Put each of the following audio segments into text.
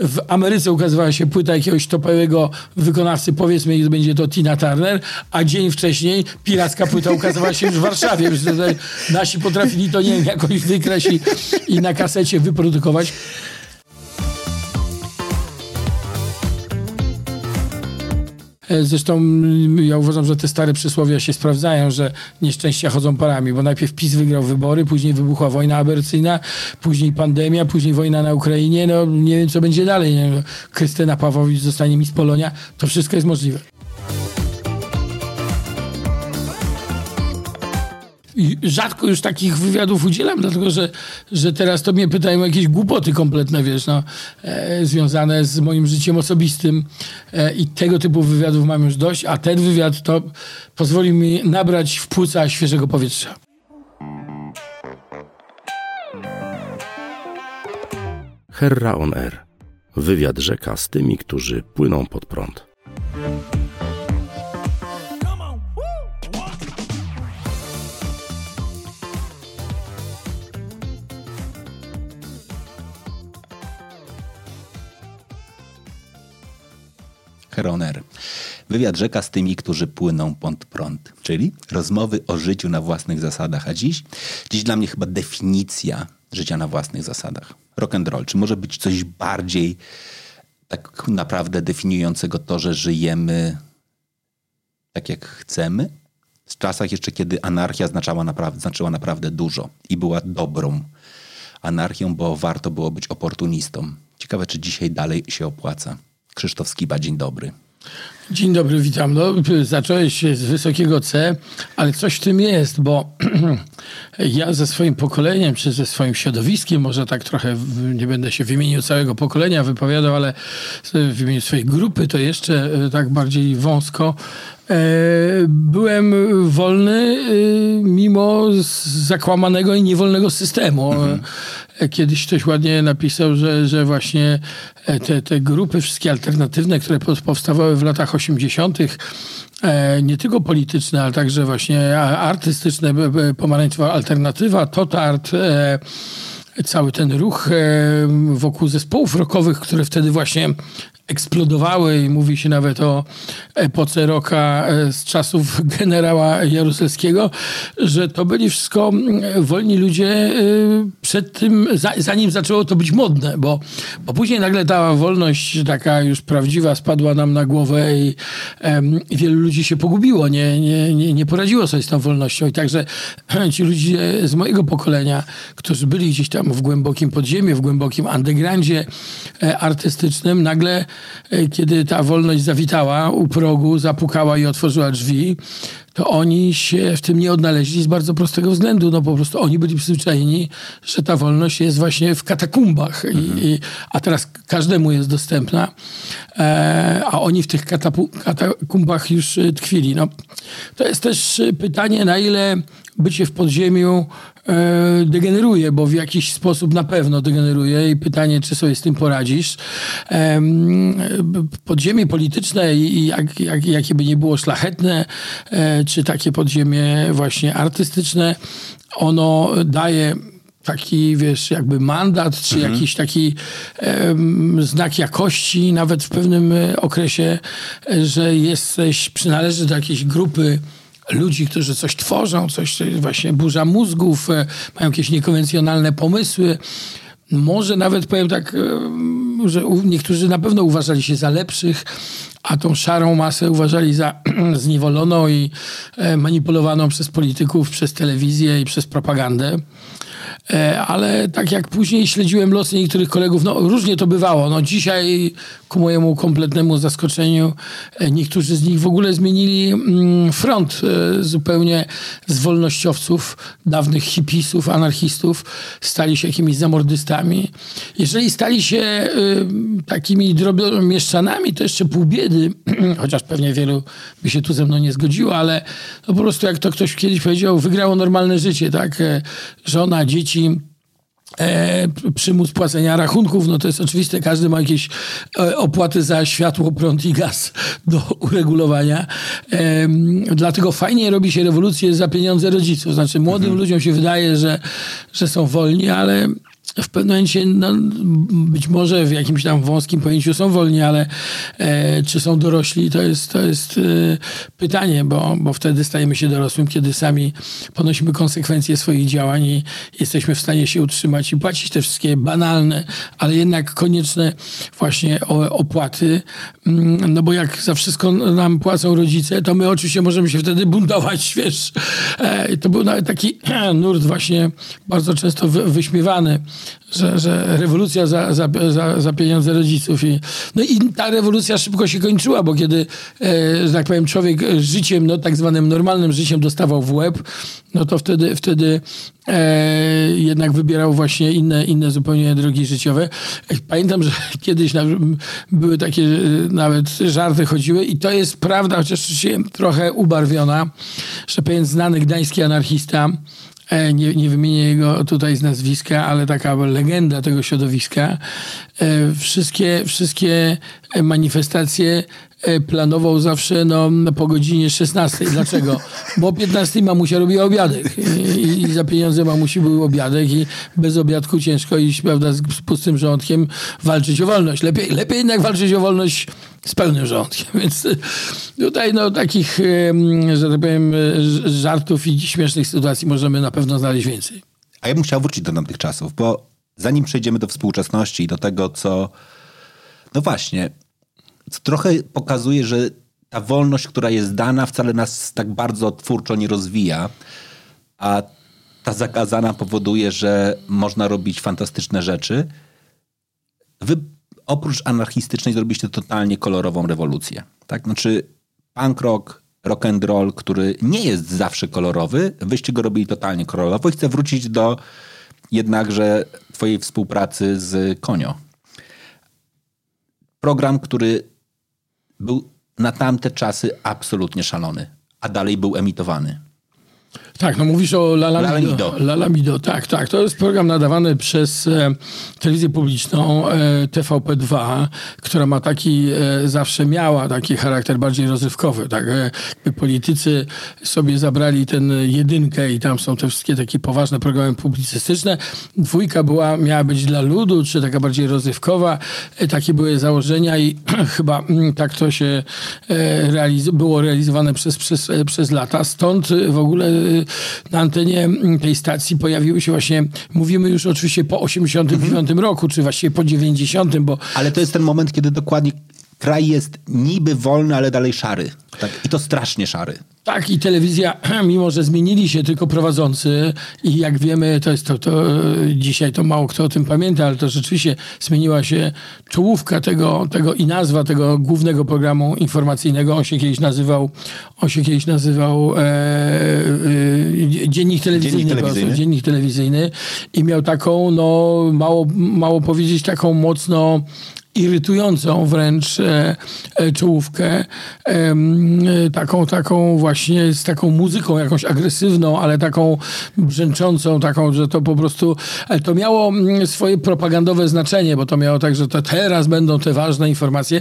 w Ameryce ukazywała się płyta jakiegoś topowego wykonawcy, powiedzmy, że będzie to Tina Turner, a dzień wcześniej piracka płyta ukazywała się już w Warszawie. Tutaj nasi potrafili to, nie wiem, jakoś wykraść i, i na kasecie wyprodukować. Zresztą mm, ja uważam, że te stare przysłowia się sprawdzają, że nieszczęścia chodzą parami, bo najpierw PiS wygrał wybory, później wybuchła wojna abercyjna, później pandemia, później wojna na Ukrainie. No nie wiem, co będzie dalej. Krystyna Pawłowicz zostanie mi z Polonia. To wszystko jest możliwe. Rzadko już takich wywiadów udzielam, dlatego że, że teraz to mnie pytają jakieś głupoty kompletne, wiesz, no, e, związane z moim życiem osobistym e, i tego typu wywiadów mam już dość, a ten wywiad to pozwoli mi nabrać w płuca świeżego powietrza. Herra on Air. Wywiad rzeka z tymi, którzy płyną pod prąd. Heroner. Wywiad rzeka z tymi, którzy płyną pod prąd, czyli rozmowy o życiu na własnych zasadach. A dziś, dziś dla mnie chyba definicja życia na własnych zasadach. Rock and roll. Czy może być coś bardziej tak naprawdę definiującego to, że żyjemy tak jak chcemy? W czasach jeszcze, kiedy anarchia znaczyła naprawdę, znaczyła naprawdę dużo i była dobrą anarchią, bo warto było być oportunistą. Ciekawe, czy dzisiaj dalej się opłaca. Krzysztof Skiba, dzień dobry. Dzień dobry, witam. No, zacząłeś się z wysokiego C, ale coś w tym jest, bo ja ze swoim pokoleniem, czy ze swoim środowiskiem, może tak trochę, nie będę się w imieniu całego pokolenia wypowiadał, ale w imieniu swojej grupy to jeszcze e, tak bardziej wąsko, byłem wolny e, mimo zakłamanego i niewolnego systemu. Mhm. Kiedyś ktoś ładnie napisał, że, że właśnie te, te grupy wszystkie alternatywne, które powstawały w latach 80., nie tylko polityczne, ale także właśnie artystyczne, pomarańczowa alternatywa, Totart, cały ten ruch wokół zespołów rockowych, które wtedy właśnie eksplodowały i mówi się nawet o epoce roka e, z czasów generała Jaruzelskiego, że to byli wszystko wolni ludzie e, przed tym, zanim zaczęło to być modne, bo, bo później nagle ta wolność taka już prawdziwa spadła nam na głowę i, i wielu ludzi się pogubiło, nie, nie, nie, nie poradziło sobie z tą wolnością. I także ci ludzie z mojego pokolenia, którzy byli gdzieś tam w głębokim podziemiu, w głębokim undergroundzie e, artystycznym, nagle E, kiedy ta wolność zawitała u progu, zapukała i otworzyła drzwi, to oni się w tym nie odnaleźli z bardzo prostego względu. No po prostu oni byli przyzwyczajeni, że ta wolność jest właśnie w katakumbach, mhm. i, a teraz każdemu jest dostępna, e, a oni w tych katakumbach już e, tkwili. No, to jest też pytanie, na ile bycie w podziemiu degeneruje, bo w jakiś sposób na pewno degeneruje i pytanie, czy sobie z tym poradzisz. Podziemie polityczne i jak, jak, jakie by nie było szlachetne, e, czy takie podziemie właśnie artystyczne, ono daje taki, wiesz, jakby mandat, czy mhm. jakiś taki um, znak jakości, nawet w pewnym okresie, że jesteś, przynależy do jakiejś grupy ludzi, którzy coś tworzą, coś właśnie burza mózgów, e, mają jakieś niekonwencjonalne pomysły. Może nawet powiem tak, e, że niektórzy na pewno uważali się za lepszych, a tą szarą masę uważali za zniewoloną i e, manipulowaną przez polityków, przez telewizję i przez propagandę. Ale tak jak później śledziłem losy niektórych kolegów, no różnie to bywało. No dzisiaj ku mojemu kompletnemu zaskoczeniu e, niektórzy z nich w ogóle zmienili mm, front e, zupełnie z wolnościowców, dawnych hipisów, anarchistów, stali się jakimiś zamordystami. Jeżeli stali się takimi drobnomieszczanami, to jeszcze pół biedy, chociaż pewnie wielu by się tu ze mną nie zgodziło, ale no po prostu jak to ktoś kiedyś powiedział, wygrało normalne życie, tak? Żona, dzieci, e, przymus płacenia rachunków, no to jest oczywiste, każdy ma jakieś e, opłaty za światło, prąd i gaz do uregulowania. E, dlatego fajnie robi się rewolucję za pieniądze rodziców. Znaczy młodym mhm. ludziom się wydaje, że, że są wolni, ale w pewnym momencie, no, być może w jakimś tam wąskim pojęciu są wolni, ale e, czy są dorośli, to jest, to jest e, pytanie, bo, bo wtedy stajemy się dorosłym, kiedy sami ponosimy konsekwencje swoich działań i jesteśmy w stanie się utrzymać i płacić te wszystkie banalne, ale jednak konieczne właśnie opłaty. Mm, no bo jak za wszystko nam płacą rodzice, to my oczywiście możemy się wtedy buntować, wiesz. E, to był taki nurt właśnie bardzo często wyśmiewany że, że rewolucja za, za, za, za, pieniądze rodziców. I, no i ta rewolucja szybko się kończyła, bo kiedy, e, że tak powiem, człowiek życiem, no tak zwanym normalnym życiem dostawał w łeb, no to wtedy, wtedy e, jednak wybierał właśnie inne, inne zupełnie drogi życiowe. Pamiętam, że kiedyś były takie e, nawet żarty chodziły i to jest prawda, chociaż się trochę ubarwiona, że pewien znany gdański anarchista nie, nie wymienię jego tutaj z nazwiska, ale taka legenda tego środowiska, e, wszystkie, wszystkie manifestacje e, planował zawsze no, po godzinie 16. Dlaczego? Bo o 15 mamusia robiła obiadek I, i za pieniądze mamusi był obiadek i bez obiadku ciężko iść prawda, z pustym żołądkiem walczyć o wolność. Lepiej, lepiej jednak walczyć o wolność z pełnym żołądkiem. Więc tutaj no, takich, że tak powiem, żartów i śmiesznych sytuacji możemy na pewno znaleźć więcej. A ja bym chciał wrócić do tamtych czasów, bo zanim przejdziemy do współczesności i do tego, co no właśnie, co trochę pokazuje, że ta wolność, która jest dana, wcale nas tak bardzo twórczo nie rozwija, a ta zakazana powoduje, że można robić fantastyczne rzeczy. Wy oprócz anarchistycznej zrobiliście totalnie kolorową rewolucję. Tak? Znaczy punk rock, rock and roll, który nie jest zawsze kolorowy, wyście go robili totalnie kolorowo i chcę wrócić do jednakże twojej współpracy z Konio. Program, który był na tamte czasy absolutnie szalony, a dalej był emitowany. Tak, no mówisz o Lalamido. Lalamido, tak, tak. To jest program nadawany przez e, telewizję publiczną e, TVP2, która ma taki, e, zawsze miała taki charakter bardziej rozrywkowy. Tak? E, politycy sobie zabrali ten jedynkę i tam są te wszystkie takie poważne programy publicystyczne. Dwójka była, miała być dla ludu, czy taka bardziej rozrywkowa. E, takie były założenia i chyba mm, tak to się e, realiz było realizowane przez, przez, przez lata. Stąd w ogóle na antenie tej stacji pojawiły się właśnie, mówimy już oczywiście po 89 mhm. roku, czy właściwie po 90, bo... Ale to jest ten moment, kiedy dokładnie kraj jest niby wolny, ale dalej szary. Tak? I to strasznie szary. Tak, i telewizja, mimo że zmienili się tylko prowadzący i jak wiemy, to jest to, to dzisiaj to mało kto o tym pamięta, ale to rzeczywiście zmieniła się czołówka tego, tego i nazwa tego głównego programu informacyjnego. On się kiedyś nazywał, on się kiedyś nazywał e, e, Dziennik Telewizyjny. Dziennik telewizyjny. Dziennik telewizyjny i miał taką, no mało, mało powiedzieć, taką mocno irytującą wręcz e, e, czołówkę, e, taką, taką właśnie z taką muzyką jakąś agresywną, ale taką brzęczącą, taką, że to po prostu, to miało mm, swoje propagandowe znaczenie, bo to miało tak, że to teraz będą te ważne informacje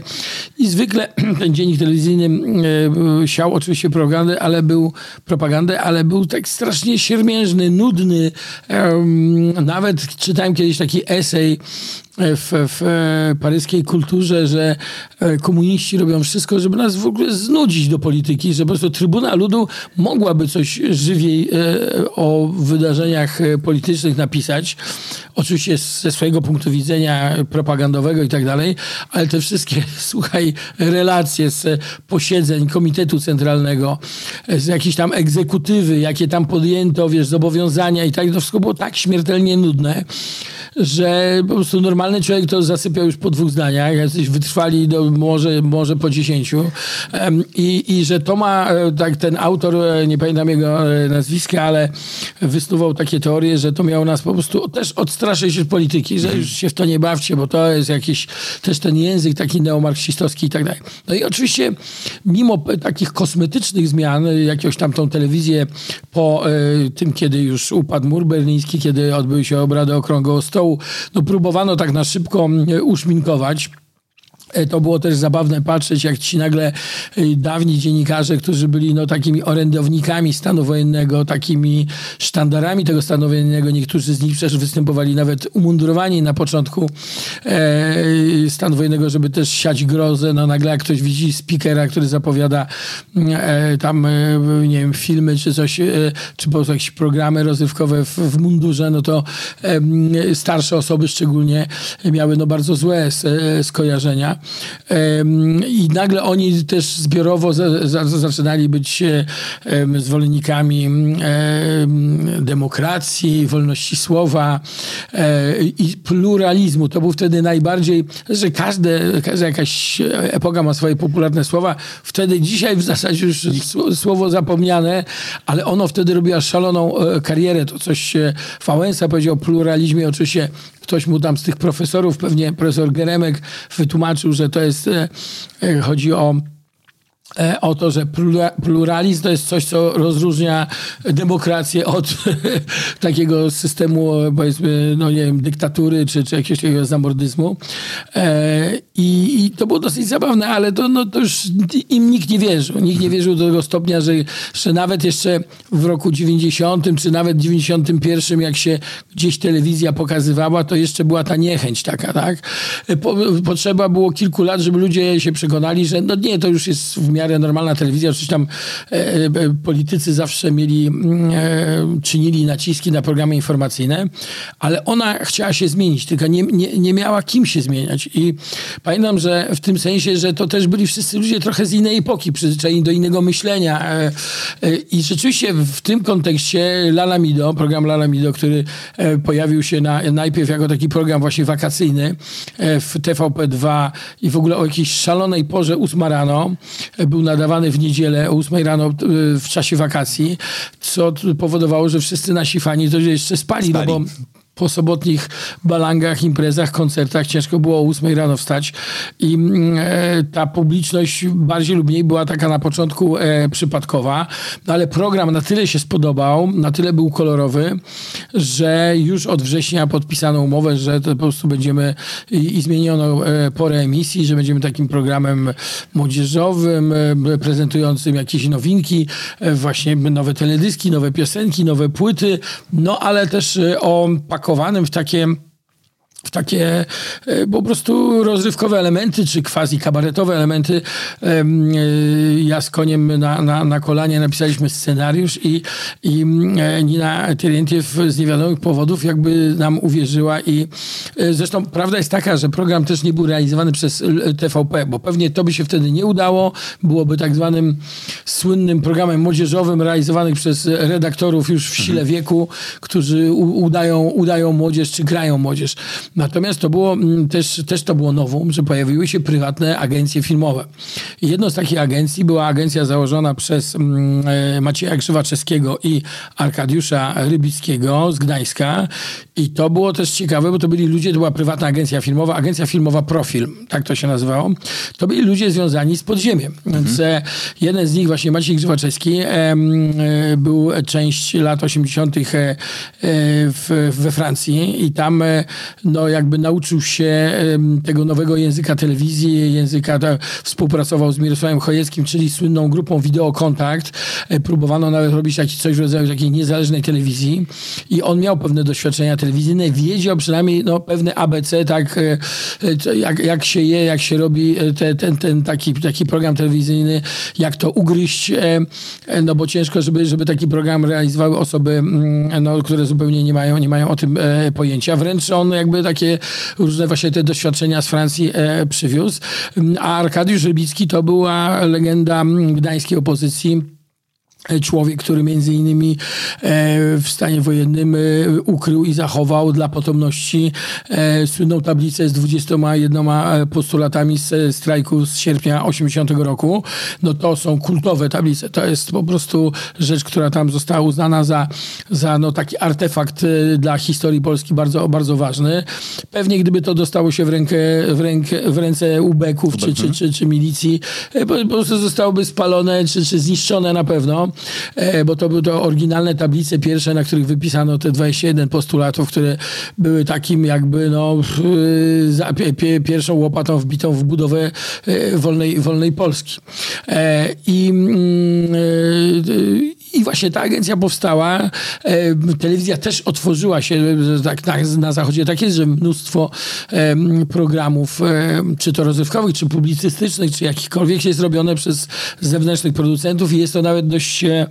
i zwykle ten dziennik telewizyjny e, siał oczywiście propagandę, ale był propagandę, ale był tak strasznie siermiężny, nudny. Nawet czytałem kiedyś taki esej w, w e, paryskiej kulturze, że e, komuniści robią wszystko, żeby nas w ogóle znudzić do polityki, że po prostu Trybuna Ludu mogłaby coś żywiej e, o wydarzeniach politycznych napisać. Oczywiście ze swojego punktu widzenia propagandowego i tak dalej, ale te wszystkie, słuchaj, relacje z posiedzeń Komitetu Centralnego, z jakiejś tam egzekutywy, jakie tam podjęto, wiesz, zobowiązania i tak, to wszystko było tak śmiertelnie nudne, że po prostu normalny człowiek to zasypiał już po dwóch zdaniach, jacyś wytrwali do, może, może po dziesięciu I, i że to ma, e, tak ten autor, e, nie pamiętam jego e, nazwiska, ale wysnuwał takie teorie, że to miało nas po prostu też odstraszyć od polityki, że już się w to nie bawcie, bo to jest jakiś też ten język taki neomarksistowski i tak dalej. No i oczywiście mimo takich kosmetycznych zmian, jakąś tam tą telewizję po tym, kiedy już upadł mur berliński, kiedy odbyły się obrady okrągłego stołu, no próbowano tak na szybko mm, uszminkować. E, to było też zabawne patrzeć, jak ci nagle e, dawni dziennikarze, którzy byli no, takimi orędownikami stanu wojennego, takimi sztandarami tego stanu wojennego, niektórzy z nich przecież występowali nawet umundurowani na początku e, stanu wojennego, żeby też siać grozę. No nagle jak ktoś widzi speakera, który zapowiada e, tam, e, nie wiem, filmy czy coś, e, czy po prostu jakieś programy rozrywkowe w, w mundurze, no to starsze osoby szczególnie miały no, bardzo złe skojarzenia. I nagle oni też zbiorowo zaczynali być zwolennikami demokracji, wolności słowa e, i pluralizmu. To był wtedy najbardziej, że każde, każda jakaś epoka ma swoje popularne słowa. Wtedy dzisiaj w zasadzie już słowo zapomniane, ale ono wtedy robiło szaloną e, karierę. To coś Wałęsa powiedział o pluralizmie. Oczywiście ktoś mu tam z tych profesorów, pewnie profesor Geremek wytłumaczył, że to jest, e, e, chodzi o o to, że pluralizm to jest coś, co rozróżnia demokrację od takiego systemu, powiedzmy, no nie wiem, dyktatury czy, czy jakiegoś takiego zamordyzmu. E, I, I, to było dosyć zabawne, ale to, no, to już im nikt nie wierzył. Nikt nie wierzył do tego stopnia, że, że nawet jeszcze w roku 90 czy nawet 91, jak się gdzieś telewizja pokazywała, to jeszcze była ta niechęć taka, tak? E, po, potrzeba było kilku lat, żeby ludzie się przekonali, że no nie, to już jest w miarę normalna telewizja, oczywiście tam e, e, politycy zawsze mieli, mm, e, czynili naciski na programy informacyjne, ale ona chciała się zmienić, tylko nie, nie, nie miała kim się zmieniać. I pamiętam, że w tym sensie, że to też byli wszyscy ludzie trochę z innej epoki, przyzwyczajeni do innego myślenia. E, e, I rzeczywiście w tym kontekście Lala Mido, program Lala Mido, który pojawił się na, najpierw jako taki program właśnie wakacyjny w TVP2 i w ogóle o jakiejś szalonej porze 8 rano, był nadawany w niedzielę o 8 rano e, w czasie wakacji, co powodowało, że wszyscy nasi fani to jeszcze spali, spali. no bo po sobotnich balangach, imprezach, koncertach. Ciężko było o 8 rano wstać. I mm, e, ta publiczność bardziej lub mniej była taka na początku e, przypadkowa, no ale program na tyle się spodobał, na tyle był kolorowy, że już od września podpisano umowę, że to po prostu będziemy i, i zmieniono e, porę emisji, że będziemy takim programem młodzieżowym, prezentującym jakieś nowinki, właśnie nowe teledyski, nowe piosenki, nowe płyty, no ale też o pakowaniu zapakowanym w takie w takie e, po prostu rozrywkowe elementy, czy quasi kabaretowe elementy. E, ja z koniem na, na, na kolanie napisaliśmy scenariusz i, i e, Nina Terentiew z niewiadomych powodów jakby nam uwierzyła i zresztą prawda jest taka, że program też nie był realizowany przez TVP, bo pewnie to by się wtedy nie udało. Byłoby tak zwanym słynnym programem młodzieżowym realizowanym przez redaktorów już w sile mhm. wieku, którzy udają, udają młodzież, czy grają młodzież. Natomiast to było mm, też, też to było nowum, że pojawiły się prywatne agencje filmowe. Jedną z takich agencji była agencja założona przez mm, e, Macieja Krzywaczewskiego i Arkadiusza Rybickiego z Gdańska. I to było też ciekawe, bo to byli ludzie, to była prywatna agencja filmowa, agencja filmowa Profilm, tak to się nazywało. To byli ludzie związani z podziemiem. Mhm. Więc e, jeden z nich, właśnie Maciej Grzywaczewski, e, był część lat 80. w, we Francji i tam no, jakby nauczył się tego nowego języka telewizji, języka, współpracował z Mirosławem Chojeckim, czyli słynną grupą Videokontakt. E, próbowano nawet robić taki, coś w rodzaju takiej niezależnej telewizji i on miał pewne doświadczenia telewizyjne, wiedział przynajmniej no, pewne ABC, tak e, e, jak, jak się je, jak się robi te, ten, ten taki, taki program telewizyjny, jak to ugryźć, no bo ciężko, żeby, żeby taki program realizowały osoby, mm, no, które zupełnie nie mają, nie mają o tym pojęcia. Wręcz on jakby takie różne właśnie te doświadczenia z Francji e, przywiózł. A Arkadiusz Rybicki to była legenda gdańskiej opozycji człowiek, który między innymi e, w stanie wojennym e, ukrył i zachował dla potomności e, słynną tablicę z 21 postulatami z strajku z sierpnia 80 roku. No to są kultowe tablice. To jest po prostu rzecz, która tam została uznana za, za no, taki artefakt dla historii Polski bardzo, bardzo ważny. Pewnie gdyby to dostało się w, rękę, w, rękę, w ręce ubeków czy, czy, czy, czy milicji, po, po prostu zostałoby spalone czy, czy zniszczone na pewno. E, bo to były to oryginalne tablice pierwsze, na których wypisano te 21 postulatów, które były takim jakby no, y, pierwszą łopatą wbitą w budowę e, wolnej, wolnej Polski. E, I mm, i właśnie ta agencja powstała. Telewizja też otworzyła się tak na, na zachodzie. Tak jest, że mnóstwo programów, czy to rozrywkowych, czy publicystycznych, czy jakichkolwiek jest robione przez zewnętrznych producentów i jest to nawet dość e,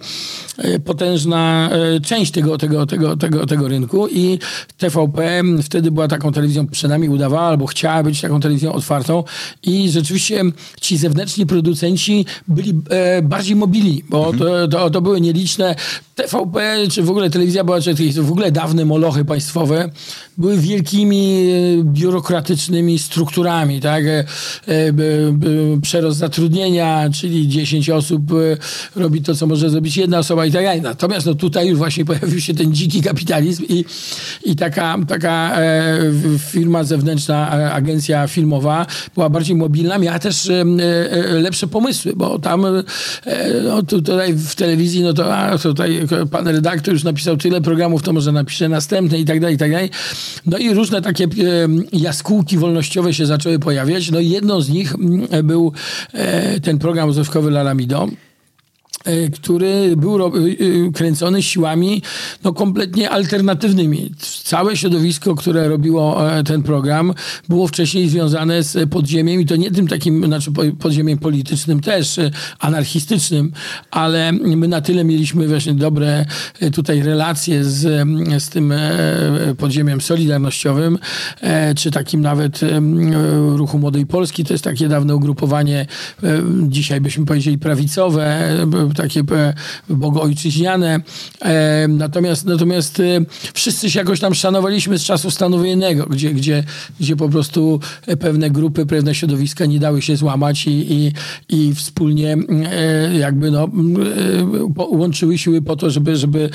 potężna e, część tego, tego, tego, tego, tego rynku i TVP wtedy była taką telewizją, przynajmniej udawała, albo chciała być taką telewizją otwartą i rzeczywiście ci zewnętrzni producenci byli e, bardziej mobilni, bo to, to, to były nieliczne TVP, czy w ogóle telewizja była, czy w ogóle dawne molochy państwowe, były wielkimi e, biurokratycznymi strukturami, tak? E, e, przerost zatrudnienia, czyli 10 osób robi to, co może zrobić jedna osoba i tak dalej. Natomiast no, tutaj już właśnie pojawił się ten dziki kapitalizm i, i taka, taka firma zewnętrzna, agencja filmowa była bardziej mobilna, miała też lepsze pomysły, bo tam no, tutaj w telewizji, no to a, tutaj pan redaktor już napisał tyle programów, to może napisze następne i tak dalej, i tak dalej. No i różne takie jaskółki wolnościowe się zaczęły pojawiać. No i jedną z nich mm, był e, ten program rozrywkowy Lalamido. E, który był e, e, kręcony siłami no, kompletnie alternatywnymi. Całe środowisko, które robiło ten program, było wcześniej związane z podziemiem i to nie tym takim, znaczy podziemiem politycznym też, anarchistycznym, ale my na tyle mieliśmy właśnie dobre tutaj relacje z, z tym podziemiem solidarnościowym, czy takim nawet ruchu Młodej Polski, to jest takie dawne ugrupowanie, dzisiaj byśmy powiedzieli prawicowe, takie e, bogoojczyźniane. E, natomiast, natomiast e, wszyscy się jakoś tam szanowaliśmy z czasów stanu wojennego, gdzie, gdzie, gdzie po prostu pewne grupy, pewne środowiska nie dały się złamać i, i, i wspólnie jakby no, łączyły siły po to, żeby, żeby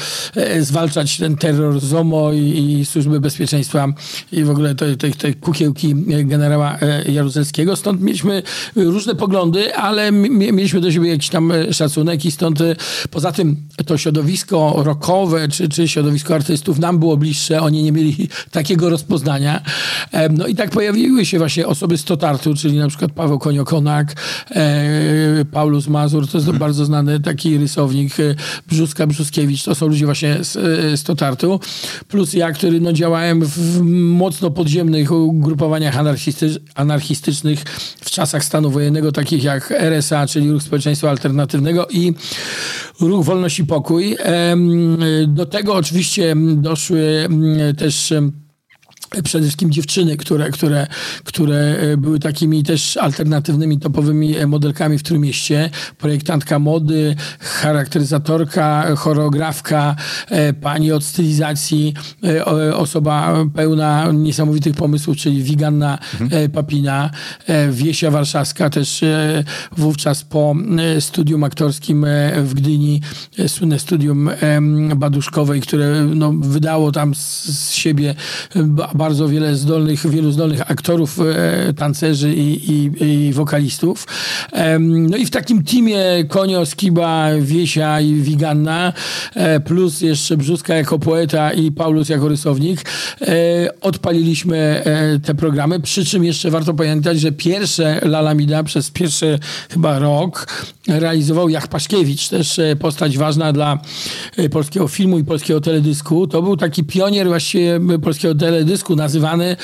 zwalczać ten terror ZOMO i, i Służby Bezpieczeństwa i w ogóle te, te, te kukiełki generała Jaruzelskiego. Stąd mieliśmy różne poglądy, ale mieliśmy do siebie jakiś tam szacunek i stąd y, poza tym to środowisko rockowe czy, czy środowisko artystów nam było bliższe, oni nie mieli takiego rozpoznania. No i tak pojawiły się właśnie osoby z Totartu, czyli na przykład Paweł Koniokonak, e, Paulus Mazur, to jest hmm. bardzo znany taki rysownik, e, Brzuska Brzuskiewicz, to są ludzie właśnie z, e, z Totartu, plus ja, który no, działałem w mocno podziemnych ugrupowaniach anarchistycznych w czasach stanu wojennego, takich jak RSA, czyli Ruch Społeczeństwa Alternatywnego i Ruch Wolność i Pokój. Do tego oczywiście doszły też przede wszystkim dziewczyny, które, które, które e, były takimi też alternatywnymi, topowymi e, modelkami w Trójmieście. Projektantka mody, charakteryzatorka, choreografka, e, pani od stylizacji, osoba pełna niesamowitych pomysłów, czyli Wiganna mhm. Papina, Wiesia Warszawska, też wówczas po studium aktorskim w Gdyni, słynne studium baduszkowej, które no, wydało tam z siebie bardzo wiele zdolnych, wielu zdolnych aktorów, e, tancerzy i, i, i wokalistów. No i w takim teamie Konio, Skiba, Wiesia i Wiganna, e, plus jeszcze Brzuska jako poeta i Paulus jako rysownik, e, odpaliliśmy te programy, przy czym jeszcze warto pamiętać, że pierwsze Lalamida przez pierwszy chyba rok realizował Jach Paszkiewicz, też postać ważna dla polskiego filmu i polskiego teledysku. To był taki pionier właściwie polskiego teledysku, nazywany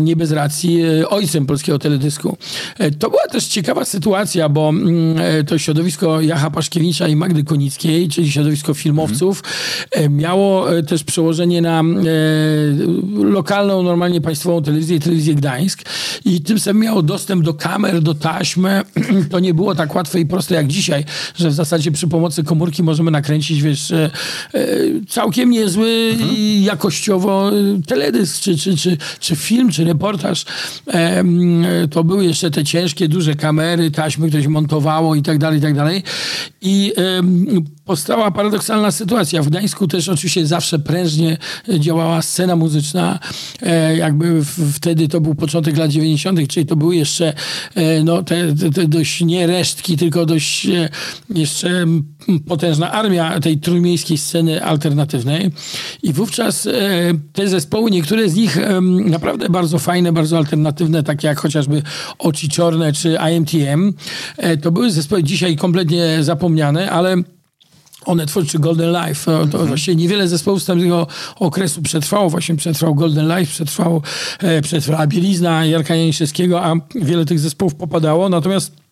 nie bez racji e, ojcem polskiego teledysku. E, to była też ciekawa sytuacja, bo mm, e, to środowisko Jacha Paszkiewicza i Magdy Konickiej, czyli środowisko filmowców, miało też przełożenie na lokalną, normalnie państwową telewizję, telewizję Gdańsk i tym samym miało dostęp do kamer, do taśmy. To nie było tak łatwe i proste jak dzisiaj, że w zasadzie przy pomocy komórki możemy nakręcić, wiesz, całkiem niezły mhm. jakościowo teledysk teledysk, czy, czy, czy, czy film, czy reportaż, to były jeszcze te ciężkie, duże kamery, taśmy, się montowało i tak dalej, i tak dalej. I powstała paradoksalna sytuacja. W Gdańsku też oczywiście zawsze prężnie działała scena muzyczna. E, jakby wtedy to był początek lat 90., czyli to były jeszcze e, no, te, te, te dość nie resztki, tylko dość e, jeszcze potężna armia tej trójmiejskiej sceny alternatywnej. I wówczas te zespoły, niektóre z nich e, naprawdę bardzo fajne, bardzo alternatywne, takie jak chociażby Oczy Czorne czy IMTM, e, to były zespoły dzisiaj kompletnie zapomniane, ale one tworzy Golden Life. To, to właściwie niewiele zespołów z tego okresu przetrwało. Właśnie przetrwał Golden Life, przetrwał, e, przetrwała Bielizna Jarka Janiszewskiego, a wiele tych zespołów popadało. Natomiast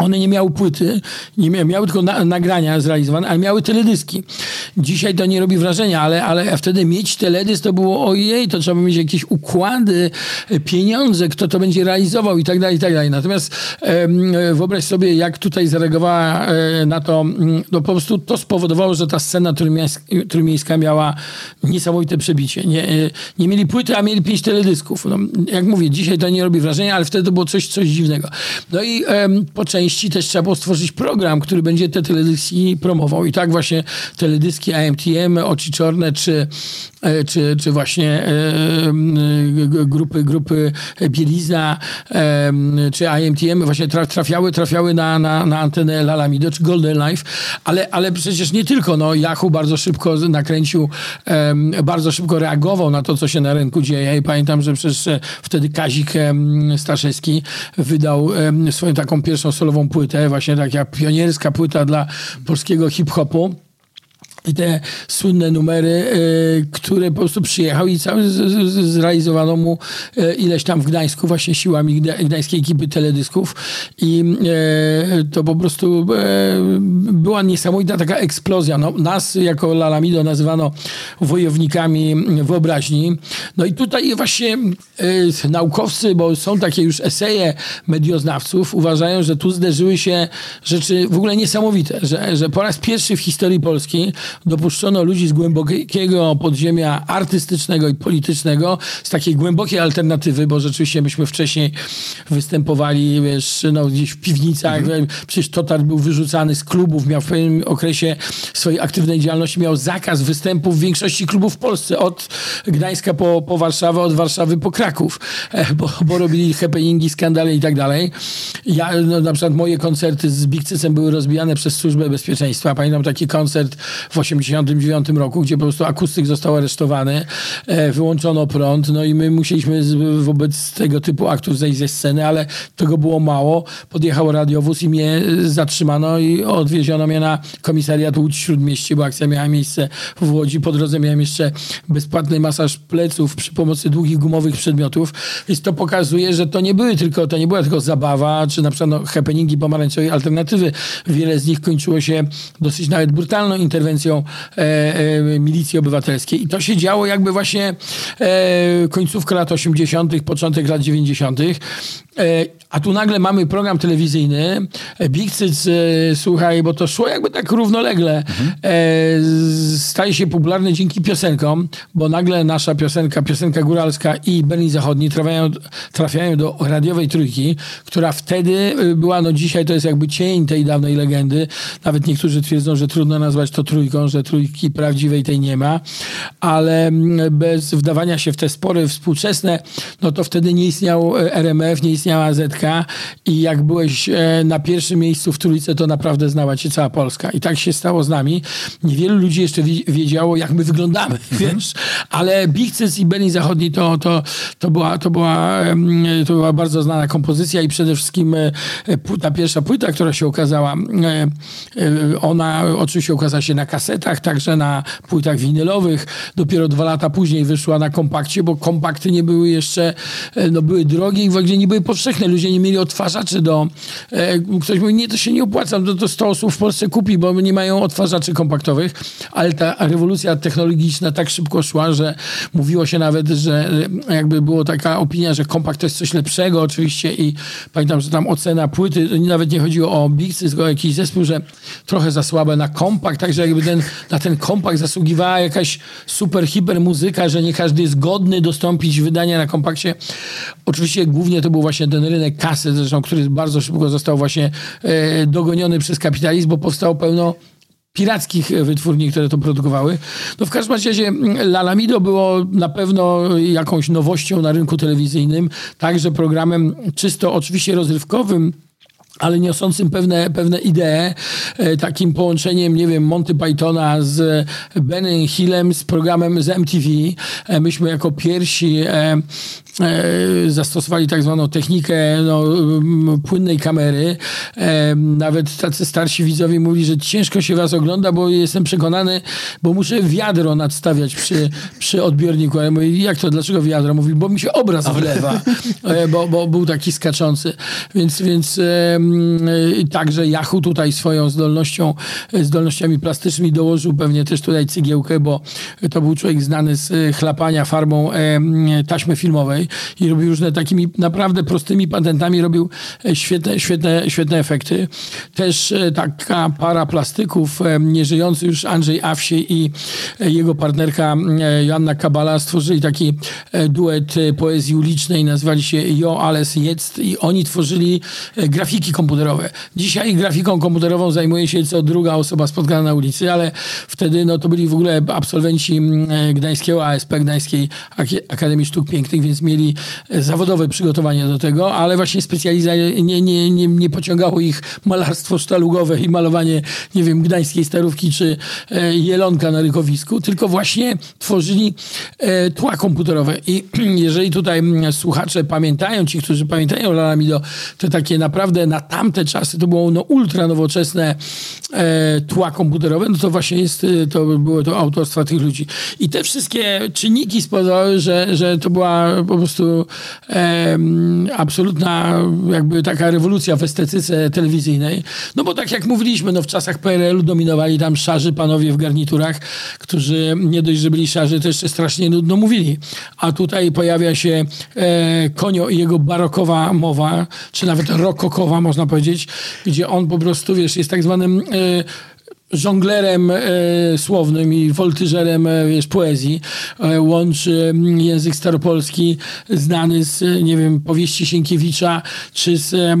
one nie miały płyty, nie miały, miały tylko na, nagrania zrealizowane, ale miały teledyski. Dzisiaj to nie robi wrażenia, ale, ale wtedy mieć teledysk to było ojej, to trzeba mieć jakieś układy, pieniądze, kto to będzie realizował i tak dalej, i tak dalej. Natomiast e, wyobraź sobie, jak tutaj zareagowała e, na to, no po prostu to spowodowało, że ta scena trójmiejska, trójmiejska miała niesamowite przebicie. Nie, e, nie mieli płyty, a mieli pięć teledysków. No, jak mówię, dzisiaj to nie robi wrażenia, ale wtedy to było coś, coś dziwnego. No i e, po części części też trzeba było stworzyć program, który będzie te teledyski promował. I tak właśnie teledyski AMTM, Oczy Czorne, czy, czy, czy właśnie e, grupy, grupy Bieliza, e, czy AMTM właśnie trafiały, trafiały na, na, na antenę Lalamido, czy Golden Life, ale, ale przecież nie tylko. No, Yahoo bardzo szybko nakręcił, bardzo szybko reagował na to, co się na rynku dzieje i pamiętam, że przecież wtedy Kazik Staszewski wydał swoją taką pierwszą solową płytę, właśnie taka pionierska płyta dla polskiego hip-hopu. I te słynne numery, y, które po prostu przyjechał i cały zrealizowano mu y, ileś tam w Gdańsku właśnie siłami gdańskiej ekipy teledysków i y, to po prostu była niesamowita taka eksplozja. No, nas jako Lalamido nazywano wojownikami wyobraźni. No i tutaj właśnie naukowcy, bo są takie już eseje medioznawców, uważają, że tu zderzyły się rzeczy w ogóle niesamowite, że, że po raz pierwszy w historii Polski dopuszczono ludzi z głębokiego podziemia artystycznego i politycznego, z takiej głębokiej alternatywy, bo rzeczywiście myśmy wcześniej występowali, wiesz, no, gdzieś w piwnicach, mhm. przecież Totar był wyrzucany z klubów, miał w pewnym okresie swojej aktywnej działalności, miał zakaz występów w większości klubów w Polsce, od Gdańska po, po Warszawę, od Warszawy po Kraków, e, bo, bo robili happeningi, skandale i tak dalej. Ja, no, na przykład moje koncerty z Bigcycem były rozbijane przez Służbę Bezpieczeństwa. Pamiętam taki koncert w 89 roku, gdzie po prostu akustyk został aresztowany, e, wyłączono prąd, no i my musieliśmy wobec tego typu aktów zejść ze sceny, ale tego było mało. Podjechał radiowóz i mnie zatrzymano i odwieziono mnie na komisariat Łódź Śródmieście, bo akcja miała miejsce w Łodzi. Po drodze miałem jeszcze bezpłatny masaż pleców przy pomocy długich gumowych przedmiotów, więc to pokazuje, że to nie były tylko, to nie była tylko zabawa, czy na przykład no, happeningi pomarańczowej alternatywy. Wiele z nich kończyło się dosyć nawet brutalną interwencją e, e, milicji obywatelskiej. I to się działo jakby właśnie e, końcówka lat 80., początek lat 90. E, a tu nagle mamy program telewizyjny, e, Big e, słuchaj, bo to szło jakby tak równolegle. Mhm. Staje się popularny dzięki piosenkom, bo nagle nasza piosenka, piosenka góralska i Berlin Zachodni trafiają, trafiają do radiowej trójki, która wtedy była, no dzisiaj to jest jakby cień tej dawnej legendy. Nawet niektórzy twierdzą, że trudno nazwać to trójką, że trójki prawdziwej tej nie ma, ale mm, bez wdawania się w te spory współczesne, no to wtedy nie istniał RMF, nie istniał istniała ZK i jak byłeś e, na pierwszym miejscu w Trójce, to naprawdę znała cię cała Polska. I tak się stało z nami. Niewielu ludzi jeszcze wiedziało, jak my wyglądamy, mhm. wiesz? Ale Bichcyc i Berlin Zachodni to, to, to, była, to, była, to była bardzo znana kompozycja i przede wszystkim e, ta pierwsza płyta, która się ukazała, e, ona oczywiście ukazała się na kasetach, także na płytach winylowych. Dopiero dwa lata później wyszła na kompakcie, bo kompakty nie były jeszcze, no były drogie i w ogóle nie były powszechne. Ludzie nie mieli odtwarzaczy do... E, ktoś mówi, nie, to się nie opłaca, to, to 100 osób w Polsce kupi, bo nie mają odtwarzaczy kompaktowych. Ale ta rewolucja technologiczna tak szybko szła, że mówiło się nawet, że e, jakby było taka opinia, że kompakt to jest coś lepszego oczywiście i pamiętam, że tam ocena płyty, nawet nie chodziło o Bixy, tylko o jakiś zespół, że trochę za słabe na kompakt, także jakby ten, na ten kompakt zasługiwała jakaś super, hiper muzyka, że nie każdy jest godny dostąpić wydania na kompakcie. Oczywiście głównie to był właśnie ten rynek kasy, zresztą, który bardzo szybko został właśnie e, dogoniony przez kapitalizm, bo powstało pełno pirackich wytwórni, które to produkowały. No w każdym razie mm, Lalamido było na pewno jakąś nowością na rynku telewizyjnym, także programem czysto oczywiście rozrywkowym, ale niosącym pewne, pewne idee, e, takim połączeniem, nie wiem, Monty Pythona z Benem Hillem, z programem z MTV. E, myśmy jako pierwsi zastosowali tak zwaną technikę no, płynnej kamery. Nawet tacy starsi widzowie mówili, że ciężko się was ogląda, bo jestem przekonany, bo muszę wiadro nadstawiać przy, przy odbiorniku. Ale mówię, jak to, dlaczego wiadro? Mówi, bo mi się obraz wlewa, bo, bo był taki skaczący. Więc, więc Także Yahoo tutaj swoją zdolnością, zdolnościami plastycznymi dołożył pewnie też tutaj cygiełkę, bo to był człowiek znany z chlapania farbą taśmy filmowej i robił różne takimi naprawdę prostymi patentami, robił świetne, świetne, świetne efekty. Też e, taka para plastyków, nieżyjący już Andrzej Awsie i jego partnerka Joanna Kabala stworzyli taki e, duet poezji ulicznej, nazwali się Jo Ales Jetzt i oni tworzyli e, grafiki komputerowe Dzisiaj grafiką komputerową zajmuje się co druga osoba spotkana na ulicy, ale wtedy no, to byli w ogóle absolwenci mm, e, Gdańskiego ASP, Gdańskiej Akademii Sztuk Pięknych, więc mieli e, zawodowe przygotowanie do tego, ale właśnie specjalizacja nie, nie, nie, nie pociągało ich malarstwo sztalugowe i malowanie, nie wiem, gdańskiej starówki czy e, jelonka na rykowisku, tylko właśnie tworzyli tła komputerowe. I jeżeli tutaj mm, słuchacze pamiętają, ci, którzy pamiętają Lalamido, to takie naprawdę na tamte czasy to było no, ultra nowoczesne e, tła komputerowe, no to właśnie jest, e, to było to autorstwa tych ludzi. I te wszystkie czynniki spowodowały, że, że to była po prostu e, absolutna jakby taka rewolucja w estetyce telewizyjnej. No bo tak jak mówiliśmy, no w czasach PRL-u dominowali tam szarzy panowie w garniturach, którzy nie dość, że byli szarzy, to jeszcze strasznie nudno mówili. A tutaj pojawia się e, Konio i jego barokowa mowa, czy nawet rokokowa, można powiedzieć, gdzie on po prostu, wiesz, jest tak zwanym e, żonglerem e, słownym i woltyżerem e, wiesz, poezji. E, łączy język staropolski znany z, nie wiem, powieści Sienkiewicza czy z e,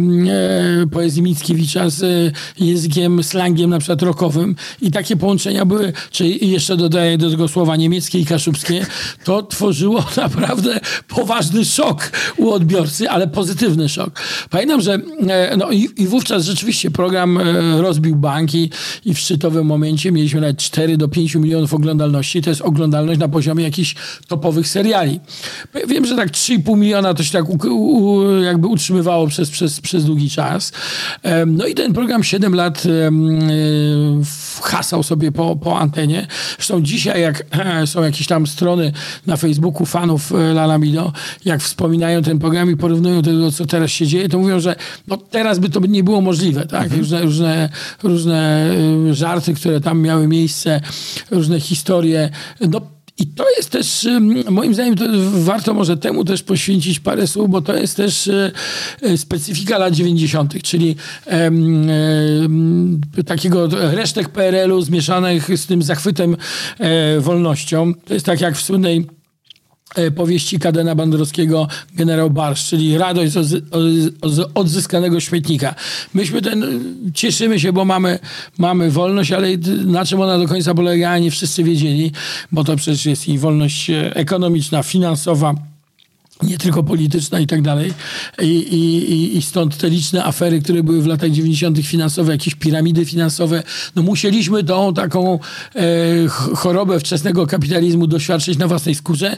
poezji Mickiewicza z językiem, slangiem na przykład rokowym. I takie połączenia były, czy jeszcze dodaję do tego słowa niemieckie i kaszubskie, to tworzyło naprawdę poważny szok u odbiorcy, ale pozytywny szok. Pamiętam, że e, no i, i wówczas rzeczywiście program e, rozbił banki i w szczytowym momencie mieliśmy nawet 4 do 5 milionów oglądalności. To jest oglądalność na poziomie jakichś topowych seriali. Wiem, że tak 3,5 miliona to się tak u, u, jakby utrzymywało przez, przez, przez długi czas. No i ten program 7 lat hasał sobie po, po antenie. Zresztą dzisiaj, jak są jakieś tam strony na Facebooku fanów e, Lalamido, jak wspominają ten program i porównują do tego, co teraz się dzieje, to mówią, że no teraz by to nie było możliwe. Tak? Mhm. Różne, różne, różne e, żarty, które tam miały miejsce, różne historie. No, i to jest też, moim zdaniem, warto może temu też poświęcić parę słów, bo to jest też e, e, specyfika lat 90., czyli takiego resztek PRL-u zmieszanych z tym zachwytem e, wolnością. To jest tak jak w słynnej powieści Kadena Bandrowskiego Generał Barsz, czyli radość z odzyskanego śmietnika. Myśmy ten, cieszymy się, bo mamy, mamy wolność, ale na czym ona do końca polega, nie wszyscy wiedzieli, bo to przecież jest i wolność e, ekonomiczna, finansowa, nie tylko polityczna i tak dalej. I, i, I stąd te liczne afery, które były w latach 90. finansowe, jakieś piramidy finansowe. No musieliśmy tą taką e, chorobę wczesnego kapitalizmu doświadczyć na własnej skórze,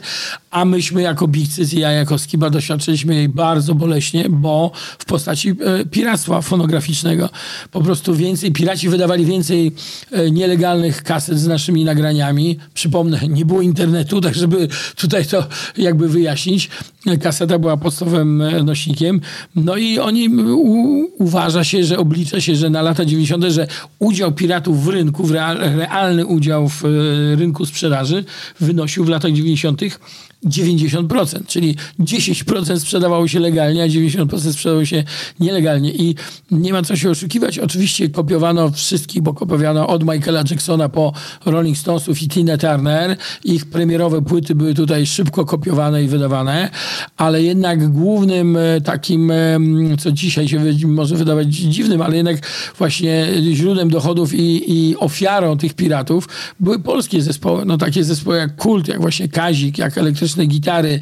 a myśmy jako Bigcys i ja jako Skiba doświadczyliśmy jej bardzo boleśnie, bo w postaci e, piractwa fonograficznego. Po prostu więcej, piraci wydawali więcej e, nielegalnych kaset z naszymi nagraniami. Przypomnę, nie było internetu, tak żeby tutaj to jakby wyjaśnić kaseta była podstawowym e, nośnikiem. No i oni u, uważa się, że oblicza się, że na lata 90., że udział piratów w rynku, w real, realny udział w e, rynku sprzedaży wynosił w latach 90 90%, czyli 10% sprzedawało się legalnie, a 90% sprzedawało się nielegalnie. I nie ma co się oszukiwać. Oczywiście kopiowano wszystkich, bo kopiowano od Michaela Jacksona po Rolling Stonesów i Tina Turner. Ich premierowe płyty były tutaj szybko kopiowane i wydawane, ale jednak głównym e, takim, e, co dzisiaj się może wydawać dziwnym, ale jednak właśnie źródłem dochodów i, i ofiarą tych piratów były polskie zespoły. No takie zespoły jak Kult, jak właśnie Kazik, jak Gitary,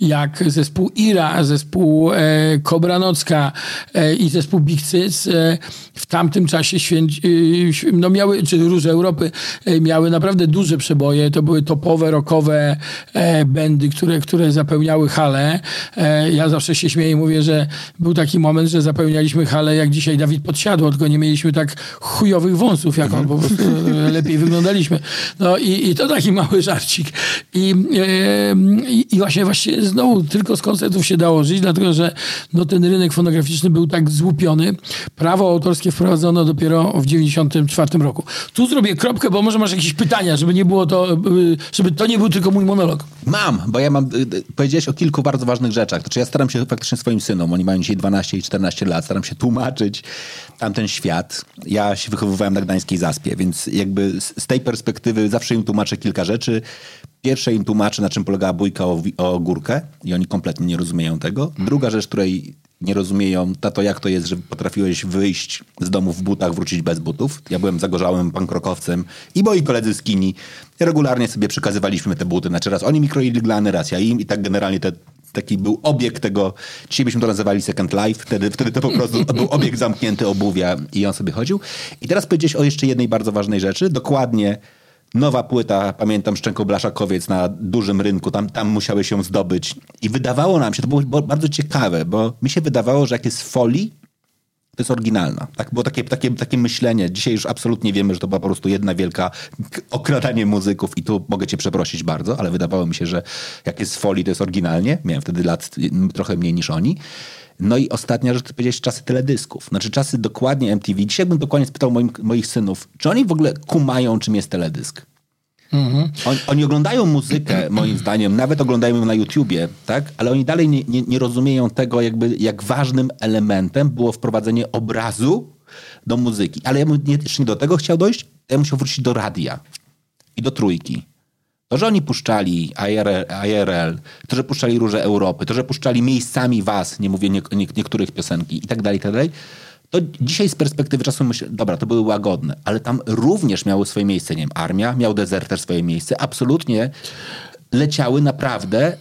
jak zespół Ira, zespół e, Kobranocka e, i zespół Big Cyc e, w tamtym czasie święci, e, no miały, czy Róże Europy e, miały naprawdę duże przeboje. To były topowe, rockowe e, bendy, które, które zapełniały hale. ja zawsze się śmieję i mówię, że był taki moment, że zapełnialiśmy hale jak dzisiaj Dawid Podsiadło, tylko nie mieliśmy tak chujowych wąsów jak on, po prostu lepiej wyglądaliśmy. No i, i to taki mały żarcik. I, i, i właśnie, właśnie znowu tylko z koncertów się dało żyć, dlatego że no, ten rynek fonograficzny był tak złupiony. Prawo autorskie wprowadzono dopiero w 94 roku. Tu zrobię kropkę, bo może masz jakieś pytania, żeby nie było to, żeby to nie był tylko mój monolog. Mam, bo ja mam, y, y, powiedziałeś o kilku bardzo ważnych rzeczach. Znaczy ja staram się faktycznie swoim synom, oni mają dzisiaj 12 i 14 lat, staram się tłumaczyć tamten świat. Ja się wychowywałem na Gdańskiej Zaspie, więc jakby z tej perspektywy zawsze im tłumaczę kilka rzeczy. Pierwsze im tłumaczę, na czym polegała bójka o, o górkę i oni kompletnie nie rozumieją tego. Druga rzecz, której nie rozumieją, tato jak to jest, że potrafiłeś wyjść z domu w butach, wrócić bez butów. Ja byłem zagorzałym pankrokowcem i moi koledzy z kini regularnie sobie przekazywaliśmy te buty. Znaczy raz oni mi kroili glany, raz ja im i tak generalnie te, taki był obieg tego, dzisiaj byśmy to nazywali Second Life, wtedy, wtedy to po prostu był obieg zamknięty obuwia i on sobie chodził. I teraz powiedzieć o jeszcze jednej bardzo ważnej rzeczy, dokładnie nowa płyta, pamiętam Szczęko Blaszakowiec na dużym rynku, tam, tam musiały się zdobyć. I wydawało nam się, to było bardzo ciekawe, bo mi się wydawało, że jak jest folii, to jest oryginalna. Tak było takie, takie, takie myślenie. Dzisiaj już absolutnie wiemy, że to była po prostu jedna wielka okradanie muzyków i tu mogę cię przeprosić bardzo, ale wydawało mi się, że jak jest folii, to jest oryginalnie. Miałem wtedy lat trochę mniej niż oni. No i ostatnia rzecz, to powiedziałeś, czasy teledysków. Znaczy czasy dokładnie MTV. Dzisiaj bym dokładnie spytał moim, moich synów, czy oni w ogóle kumają, czym jest teledysk? Mhm. Oni, oni, oglądają muzykę, moim zdaniem, nawet oglądają ją na YouTubie, tak? ale oni dalej nie, nie, nie rozumieją tego, jakby, jak ważnym elementem było wprowadzenie obrazu do muzyki. Ale ja bym nie, jeszcze nie do tego chciał dojść, ja musiał wrócić do radia i do trójki. To, że oni puszczali IRL, IRL, to, że puszczali Róże Europy, to, że puszczali miejscami was, nie mówię nie, nie, niektórych piosenki i tak dalej, i tak dalej, to dzisiaj z perspektywy czasu myślę, dobra, to były łagodne, ale tam również miały swoje miejsce, nie wiem, armia, miał dezerter swoje miejsce, absolutnie leciały naprawdę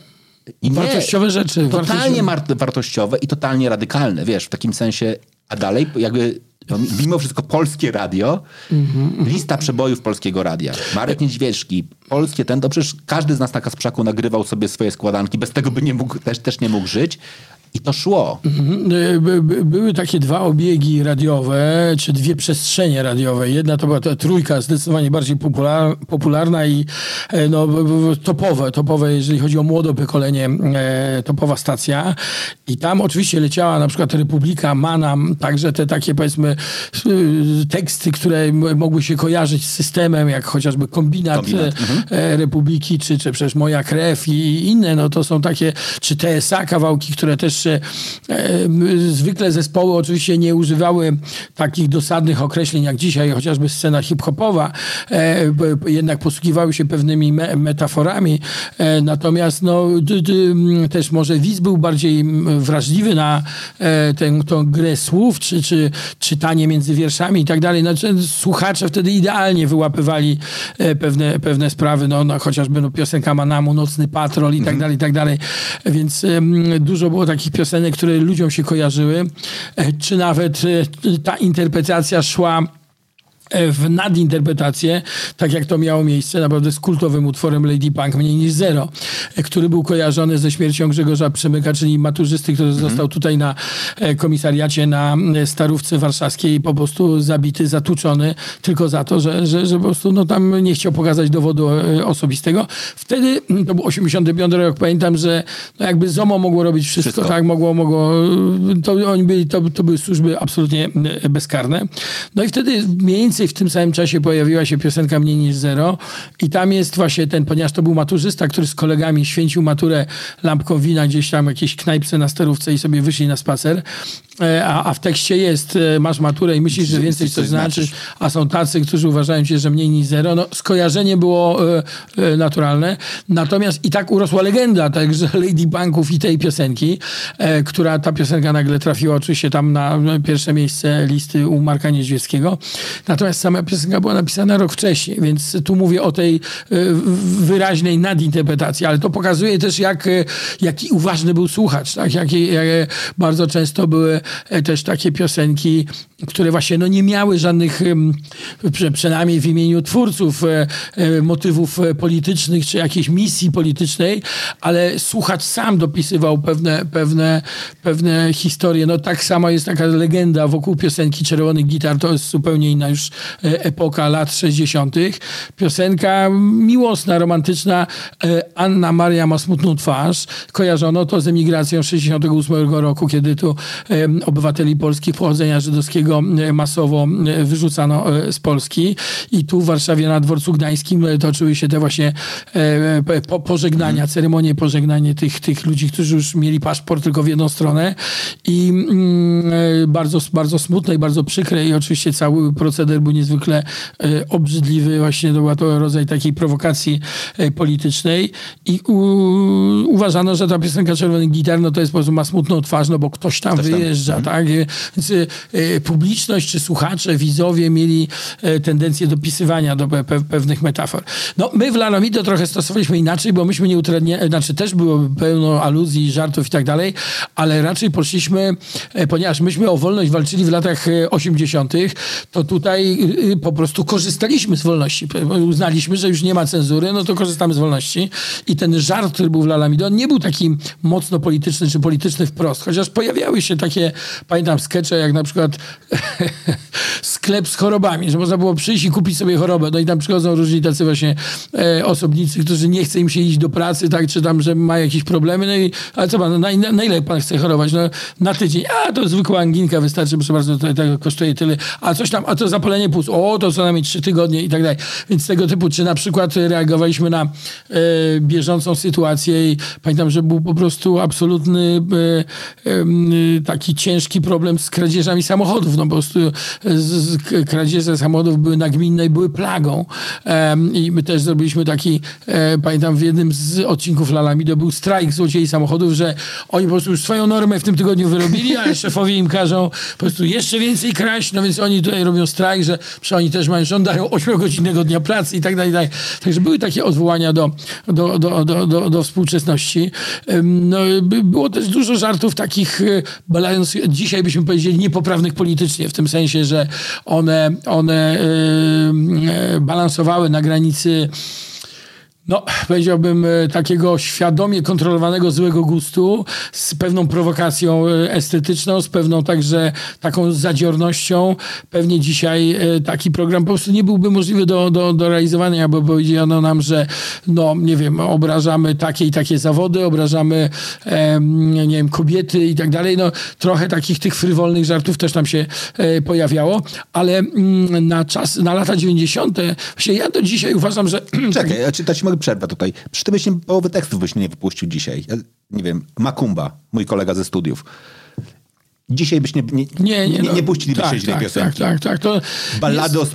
nie, wartościowe rzeczy. Totalnie wartościowe. wartościowe i totalnie radykalne, wiesz, w takim sensie, a dalej jakby to mimo wszystko polskie radio, mm-hmm. lista przebojów polskiego radia. Marek Niedźwieczki, polskie ten, to przecież każdy z nas na Kasprzaku nagrywał sobie swoje składanki, bez tego by nie mógł, też, też nie mógł żyć. I to szło. Mhm. E, były takie dwa obiegi radiowe, czy dwie przestrzenie radiowe. Jedna to była ta trójka, zdecydowanie bardziej popular, popularna i e, no, topowe, topowe, jeżeli chodzi o młode pokolenie, e, topowa stacja. I tam oczywiście leciała na przykład Republika, Manam, także te takie powiedzmy teksty, które mogły się kojarzyć z systemem, jak chociażby Kombinat, Kombinat. Mhm. Republiki, czy, czy przecież Moja Krew i inne, no to są takie, czy TSA kawałki, które też E, zwykle zespoły oczywiście nie używały takich dosadnych określeń jak dzisiaj, chociażby scena hip-hopowa, e, jednak posługiwały się pewnymi me metaforami. E, natomiast no, też może widz był bardziej wrażliwy na tę, tą grę słów, czy, czy czytanie między wierszami i tak dalej. Znaczy, słuchacze wtedy idealnie wyłapywali pewne, pewne sprawy, no, no chociażby no, piosenka Manamu, Nocny Patrol i tak mhm. dalej, i tak dalej. Więc dużo było takich piosenek, które ludziom się kojarzyły, e, czy nawet e, ta interpretacja szła w nadinterpretację, tak jak to miało miejsce naprawdę z kultowym utworem Lady Punk mniej niż zero, e, który był kojarzony ze śmiercią Grzegorza Przemyka, czyli maturzysty, który mhm. został tutaj na e, komisariacie na Starówce Warszawskiej po prostu zabity, zatuczony tylko za to, że, że, że po prostu no, tam nie chciał pokazać dowodu osobistego. Wtedy, mm, to był 85 rok, pamiętam, że no jakby ZOMO mogło robić wszystko, wszystko. tak, mogło, mogło, to oni byli, to, to były służby absolutnie bezkarne. No i wtedy mniej więcej więcej w tym samym czasie pojawiła się piosenka Mniej niż zero i tam jest właśnie ten, ponieważ to był maturzysta, który z kolegami święcił maturę lampką wina gdzieś tam jakiejś knajpce na sterówce i sobie wyszli na spacer, e, a, a w tekście jest e, masz maturę i myślisz, że więcej coś znaczysz, a są tacy, którzy uważają cię, że mniej niż zero. No, skojarzenie było e, e, naturalne. Natomiast i tak urosła legenda także Lady Punków i tej piosenki, e, która ta piosenka nagle trafiła oczywiście tam na pierwsze miejsce listy u Marka Niedźwieckiego. Natomiast sama piosenka była napisana rok wcześniej, więc tu mówię o tej e, wyraźnej nadinterpretacji, ale to pokazuje też, jak, e, jaki uważny był słuchacz. Tak? Jakie, jakie bardzo często były e, też takie piosenki, które właśnie no, nie miały żadnych, przynajmniej w imieniu twórców, e, e, motywów e, politycznych czy jakiejś misji politycznej, ale słuchacz sam dopisywał pewne, pewne, pewne historie. No tak samo jest taka legenda wokół piosenki Czerwonych Gitar, to jest zupełnie inna już e, epoka lat 60. Piosenka miłosna, romantyczna. e, Anna Maria ma smutną twarz. Kojarzono to z emigracją 68 roku, kiedy tu em, obywateli polskich pochodzenia żydowskiego e, masowo e, wyrzucano e, z Polski i tu w Warszawie na dworcu gdańskim e, toczyły się te właśnie e, po, pożegnania, ceremonie pożegnania tych, tych ludzi, którzy już mieli paszport tylko w jedną stronę i mm, e, bardzo, bardzo smutne i bardzo przykre i oczywiście cały proceder był niezwykle e, obrzydliwy, właśnie to był to rodzaj takiej prowokacji e, politycznej i u, uważano, że ta piosenka Czerwony Gitar, no to jest po prostu ma smutną twarz, no bo ktoś tam Ktoś tam. wyjeżdża, tak? Więc e, publiczność czy słuchacze, widzowie mieli tendencję do pisywania do pe, pe, pewnych metafor. No my w Lalamido trochę stosowaliśmy inaczej, bo myśmy nie utrudniali, znaczy też było pełno aluzji, żartów i tak dalej, ale raczej poszliśmy, ponieważ myśmy o wolność walczyli w latach e, 80., to tutaj po prostu korzystaliśmy z wolności. Uznaliśmy, że już nie ma cenzury, no to korzystamy z wolności. I ten żart, który był w Lalamido, nie był taki mocno polityczny czy polityczny wprost, chociaż pojawiały się takie, pamiętam, skecze, jak na przykład sklep z chorobami, że można było przyjść i kupić sobie chorobę. No i tam przychodzą różni tacy właśnie e, osobnicy, którzy nie chce im się iść do pracy, tak, czy tam, że ma jakieś problemy. No i, ale co pan, no, na, na ile pan chce chorować? No, na tydzień. A, to zwykła anginka wystarczy, proszę bardzo, to, to kosztuje tyle. A coś tam, a to zapalenie płuc. O, to co najmniej trzy tygodnie i tak dalej. Więc tego typu, czy na przykład reagowaliśmy na e, bieżącą sytuację i pamiętam, że był po prostu absolutny e, em, taki ciężki problem z kradzieżami samochodów. No po prostu z, z, kradzieże samochodów były nagminne i były plagą. I my też zrobiliśmy taki, e, pamiętam w jednym z odcinków Lalamido był strajk złodziei samochodów, że oni po prostu już swoją normę w tym tygodniu wyrobili, ale szefowie im każą po prostu jeszcze więcej kraść, no więc oni tutaj robią strajk, że że oni też mają, żądają 8-godzinnego dnia pracy i tak dalej. i tak dalej. Także były takie odwołania do, do, do, do, do, do współczesności. No, by- było też dużo żartów takich e, balans, dzisiaj byśmy powiedzieli niepoprawnych politycznie, w tym sensie, że one, one em, e, balansowały na granicy no, powiedziałbym, e, takiego świadomie kontrolowanego złego gustu, z pewną prowokacją e, estetyczną, z pewną także taką zadziornością. Pewnie dzisiaj e, taki program po prostu nie byłby możliwy do, do, do realizowania, bo powiedziano nam, że no, nie wiem, obrażamy takie i takie zawody, obrażamy, nie wiem, kobiety i tak dalej. No, trochę takich tych frywolnych żartów też tam się pojawiało, ale mm, na czas, na lata 90. właśnie ja do dzisiaj uważam, że Czekaj, ja to ci mogę przerwać tutaj. Przy tym byś nie, połowy tekstów byś nie wypuścił dzisiaj. Ja, nie wiem, Makumba, mój kolega ze studiów. Dzisiaj byś nie, nie, Nie, nie, nie, no, nie puścilibyście tak, tej tak, piosenki. Tak, tak, tak. To Ballady o?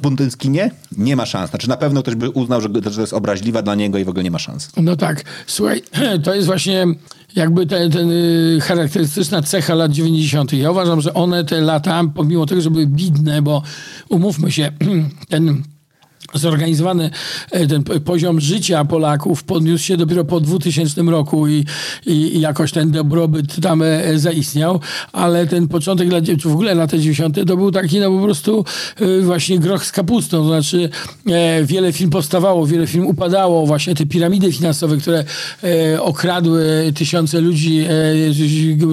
Nie ma szans. Znaczy na pewno ktoś by uznał, że, że to jest obraźliwa dla niego i w ogóle nie ma szans. No tak, słuchaj, to jest właśnie jakby ten, ten y, charakterystyczna cecha lat 90. Ja uważam, że one te lata, pomimo tego, że były bidne, bo umówmy się, ten zorganizowany e, ten poziom życia Polaków podniósł się dopiero po 2000 roku i, i, jakoś ten dobrobyt tam e, zaistniał, ale ten początek lat, w ogóle lata 90. to był taki no po prostu e, właśnie groch z kapustą, to znaczy wiele film powstawało, wiele film upadało, właśnie te piramidy finansowe, które okradły tysiące ludzi,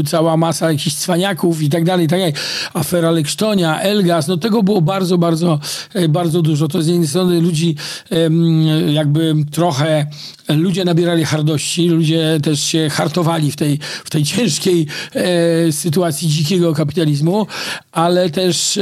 cała masa jakichś cwaniaków i tak dalej, tak. Afera Leksztonia, Elgas, no tego było bardzo, bardzo, bardzo dużo. To jest strony ludzi jakby trochę ludzie nabierali hardości, ludzie też się hartowali w tej, w tej ciężkiej e, sytuacji dzikiego kapitalizmu, ale też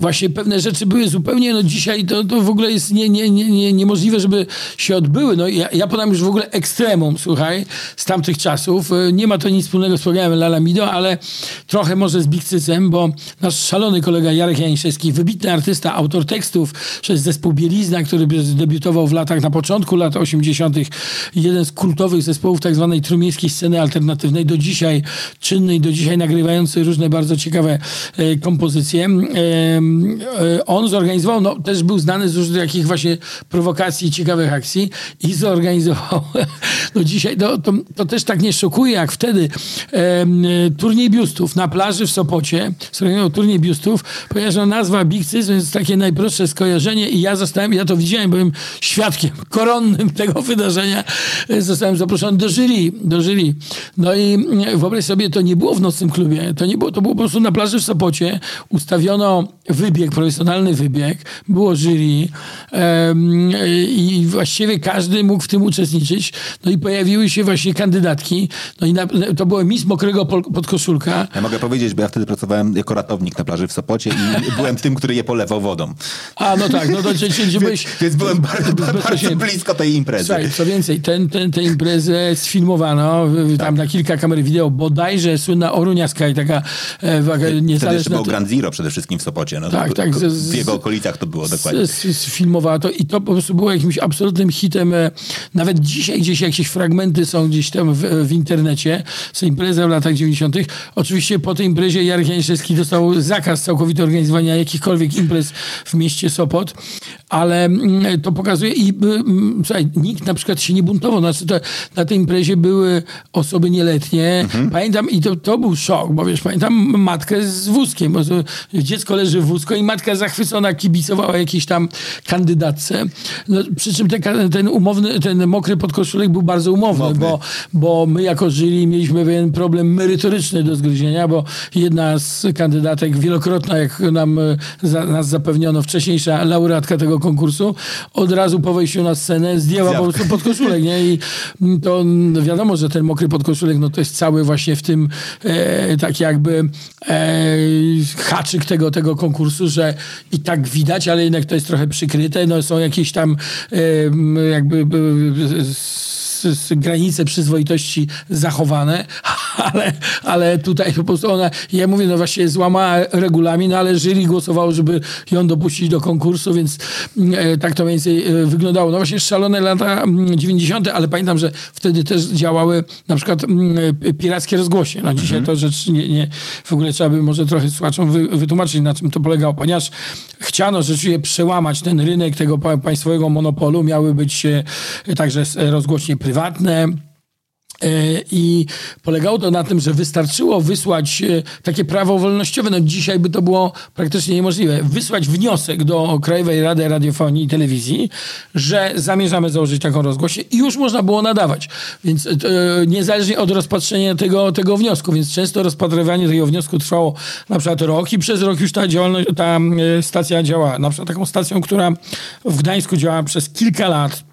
właśnie pewne rzeczy były zupełnie, no dzisiaj to, to w ogóle jest nie, nie, nie, nie, niemożliwe, żeby się odbyły. No ja, ja podam już w ogóle ekstremum, słuchaj, z tamtych czasów. E, nie ma to nic wspólnego z programem Lalamido, ale trochę może z Bikcycem, bo nasz szalony kolega Jarek Janiszewski, wybitny artysta, autor tekstów przez zespół Bielizna, który debiutował w latach, na początku lat 80 jeden z kultowych zespołów tak zwanej trumiejskiej sceny alternatywnej, do dzisiaj czynnej, do dzisiaj nagrywający różne bardzo ciekawe e, kompozycje. E, on zorganizował, no też był znany z różnych takich właśnie prowokacji, ciekawych akcji i zorganizował, no dzisiaj to, to, to też tak nie szokuje jak wtedy, e, turniej biustów na plaży w Sopocie, zorganizował turniej biustów, ponieważ no, nazwa Big Cis, więc takie najprostsze skojarzenie i ja zostałem, ja to widziałem, byłem świadkiem koronnym tego wydarzenia zostałem zaproszony do jury, do jury. No i e, wyobraź sobie, to nie było w nocnym klubie, to nie było, to było po prostu na plaży w Sopocie. Ustawiono wybieg, profesjonalny wybieg, było jury um, i właściwie każdy mógł w tym uczestniczyć. No i pojawiły się właśnie kandydatki. No i na, to było Miss Mokrego Podkoszulka. Ja mogę powiedzieć, bo ja wtedy pracowałem jako ratownik na plaży w Sopocie i byłem tym, który je polewał wodą. A, no tak, no to czy, czy, byłeś... Więc, więc byłem bardzo, bardzo blisko tej imprezy. Słuchaj, co więcej, ten, ten, tę imprezę sfilmowano tam tak. na kilka kamer wideo, bodajże słynna Oruniaska i taka e, niezależna... Wtedy jeszcze było Grand Zero przede wszystkim w Sopocie. No, tak, tak. Z, w jego okolicach to było dokładnie. Sfilmowała to i to po prostu było jakimś absolutnym hitem. E, nawet dzisiaj gdzieś jakieś fragmenty są gdzieś tam w, w internecie. Z impreza w latach 90. Oczywiście po tej imprezie Jarek Janiszewski dostał zakaz całkowity organizowania jakichkolwiek imprez w mieście Sopot, ale mm, to pokazuje i mm, słuchaj, nikt na przykład się nie buntował. Znaczy to, na tej imprezie były osoby nieletnie. Mhm. Pamiętam i to, to był szok, bo wiesz, pamiętam matkę z wózkiem. Bo dziecko leży w wózku i matka zachwycona kibicowała jakiejś tam kandydatce. No, przy czym ten, ten umowny, ten mokry podkoszulek był bardzo umowny, bo, bo my jako żyli mieliśmy pewien problem merytoryczny do zgryzienia, bo jedna z kandydatek wielokrotna, jak nam za, nas zapewniono, wcześniejsza laureatka tego konkursu, od razu po wejściu na scenę zdjęła po prostu podkoszulek, nie? I to wiadomo, że ten mokry podkoszulek, no to jest cały właśnie w tym e, tak jakby e, haczyk tego, tego konkursu, że i tak widać, ale jednak to jest trochę przykryte, no są jakieś tam e, jakby e, granice przyzwoitości zachowane, ale, ale tutaj po prostu ona, ja mówię, no właśnie złamała regulamin, ale jury głosowało, żeby ją dopuścić do konkursu, więc e, tak to mniej więcej e, wyglądało. No właśnie szalone lata 90., ale pamiętam, że wtedy też działały na przykład e, pirackie rozgłosie. No dzisiaj mhm. to rzecz nie, nie, w ogóle trzeba by może trochę słuchaczom wy, wytłumaczyć, na czym to polegało, ponieważ chciano rzeczywiście przełamać ten rynek tego państwowego monopolu. Miały być także rozgłośnie prywatne, E, I polegało to na tym, że wystarczyło wysłać e, takie prawo wolnościowe, no dzisiaj by to było praktycznie niemożliwe, wysłać wniosek do Krajowej Rady Radiofonii i Telewizji, że zamierzamy założyć taką rozgłosie i już można było nadawać. Więc e, niezależnie od rozpatrzenia tego, tego wniosku, więc często rozpatrywanie tego wniosku trwało na przykład rok i przez rok już ta działalność, ta stacja działała. Na przykład taką stacją, która w Gdańsku działała przez kilka lat,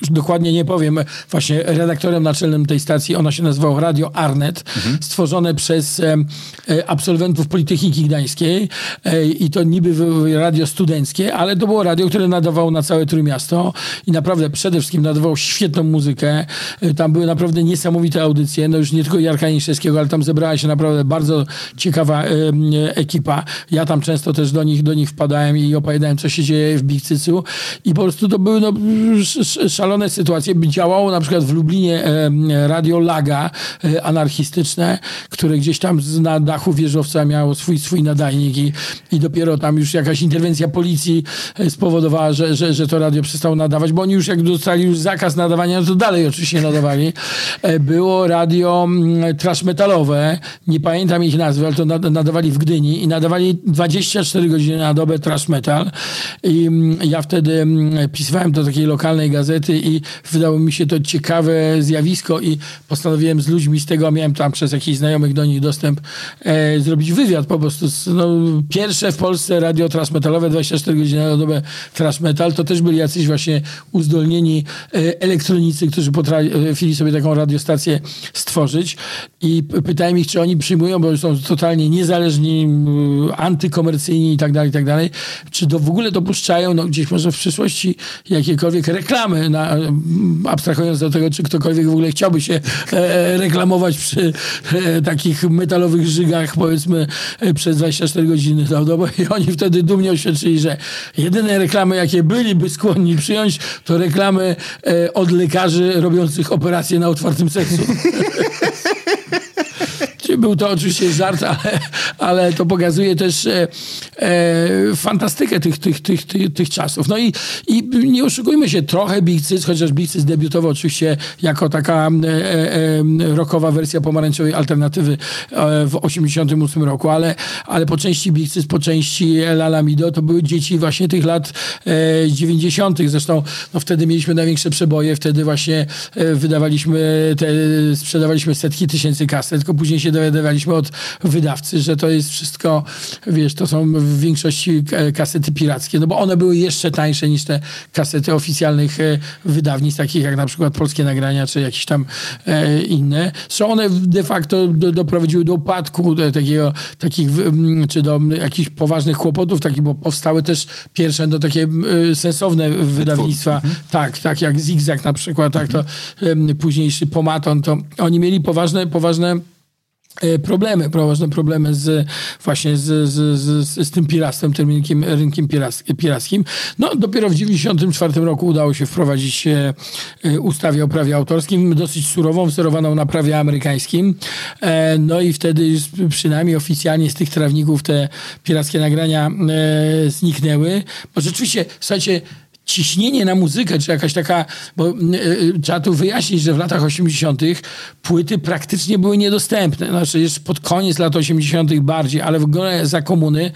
już dokładnie nie powiem, właśnie redaktorem naczelnym tej stacji, ono się nazywało Radio Arnet, mhm. stworzone przez e, absolwentów Politechniki Gdańskiej e, i to niby radio studenckie, ale to było radio, które nadawało na całe Trójmiasto i naprawdę przede wszystkim nadawało świetną muzykę. E, tam były naprawdę niesamowite audycje, no już nie tylko Jarka Niszewskiego, ale tam zebrała się naprawdę bardzo ciekawa e, ekipa. Ja tam często też do nich, do nich wpadałem i opowiadałem, co się dzieje w Bigcycu i po prostu to były no, szalone szalone sytuacje. Działało na przykład w Lublinie radio Laga e, anarchistyczne, które gdzieś tam na dachu wieżowca miało swój, swój nadajnik i, i dopiero tam już jakaś interwencja policji e, spowodowała, że, że, że to radio przestało nadawać, bo oni już jak dostali już zakaz nadawania, no to dalej oczywiście nadawali. E, było radio trash metalowe, nie pamiętam ich nazwy, ale to nadawali w Gdyni i nadawali 24 godziny na dobę trash metal i ja wtedy pisywałem do takiej lokalnej gazety i wydało mi się to ciekawe zjawisko i postanowiłem z ludźmi z tego, miałem tam przez jakichś znajomych do nich dostęp, e, zrobić wywiad po prostu. No, pierwsze w Polsce radio transmetalowe, 24 godziny na dobę transmetal, to też byli jacyś właśnie uzdolnieni e, elektronicy, którzy potrafili sobie taką radiostację stworzyć i pytałem ich, czy oni przyjmują, bo są totalnie niezależni, antykomercyjni i tak dalej, i tak dalej, czy do, w ogóle dopuszczają no, gdzieś może w przyszłości jakiekolwiek reklamy, na, abstrahując do tego, czy ktokolwiek w ogóle chciałby się e, reklamować przy e, takich metalowych żygach, powiedzmy, e, przez 24 godziny na dobę i oni wtedy dumnie oświadczyli, że jedyne reklamy, jakie byliby skłonni przyjąć, to reklamy e, od lekarzy robiących operacje na otwartym seksu. Był to oczywiście żart, ale, ale to pokazuje też e, e, fantastykę tych, tych, tych, tych, tych czasów. No i, i nie oszukujmy się, trochę Big Cyc, chociaż Big Cyc debiutował oczywiście jako taka e, e, rockowa wersja pomarańczowej alternatywy e, w 88 roku, ale, ale po części Big Cyc, po części Lalamido to były dzieci właśnie tych lat e, 90. Zresztą no, wtedy mieliśmy największe przeboje, wtedy właśnie e, wydawaliśmy, te, sprzedawaliśmy setki tysięcy kaset, tylko później się dowiadywaliśmy od wydawcy, że to jest wszystko, wiesz, to są w większości kasety pirackie, no bo one były jeszcze tańsze niż te kasety oficjalnych e, wydawnictw, takich jak na przykład Polskie Nagrania, czy jakieś tam e, inne. Są one de facto do, doprowadziły do upadku do takiego, takich, czy do jakichś poważnych kłopotów, takich, bo powstały też pierwsze do takie e, sensowne wydawnictwa, mhm. tak, tak jak Zigzag na przykład, tak to późniejszy Pomaton, to oni mieli poważne, poważne E, problemy, poważne problemy z właśnie z, z, z, z tym piractwem, tym rynkiem, rynkiem pirackim. No dopiero w 1994 roku udało się wprowadzić e, e, ustawę o prawie autorskim, dosyć surową, wzorowaną na prawie amerykańskim. No i wtedy przynajmniej oficjalnie z tych trawników te pirackie nagrania zniknęły. Bo rzeczywiście, słuchajcie, ciśnienie na muzykę, czy jakaś taka, bo y, y, trzeba tu wyjaśnić, że w latach 80. płyty praktycznie były niedostępne. Znaczy już pod koniec lat 80. bardziej, ale w ogóle za komuny,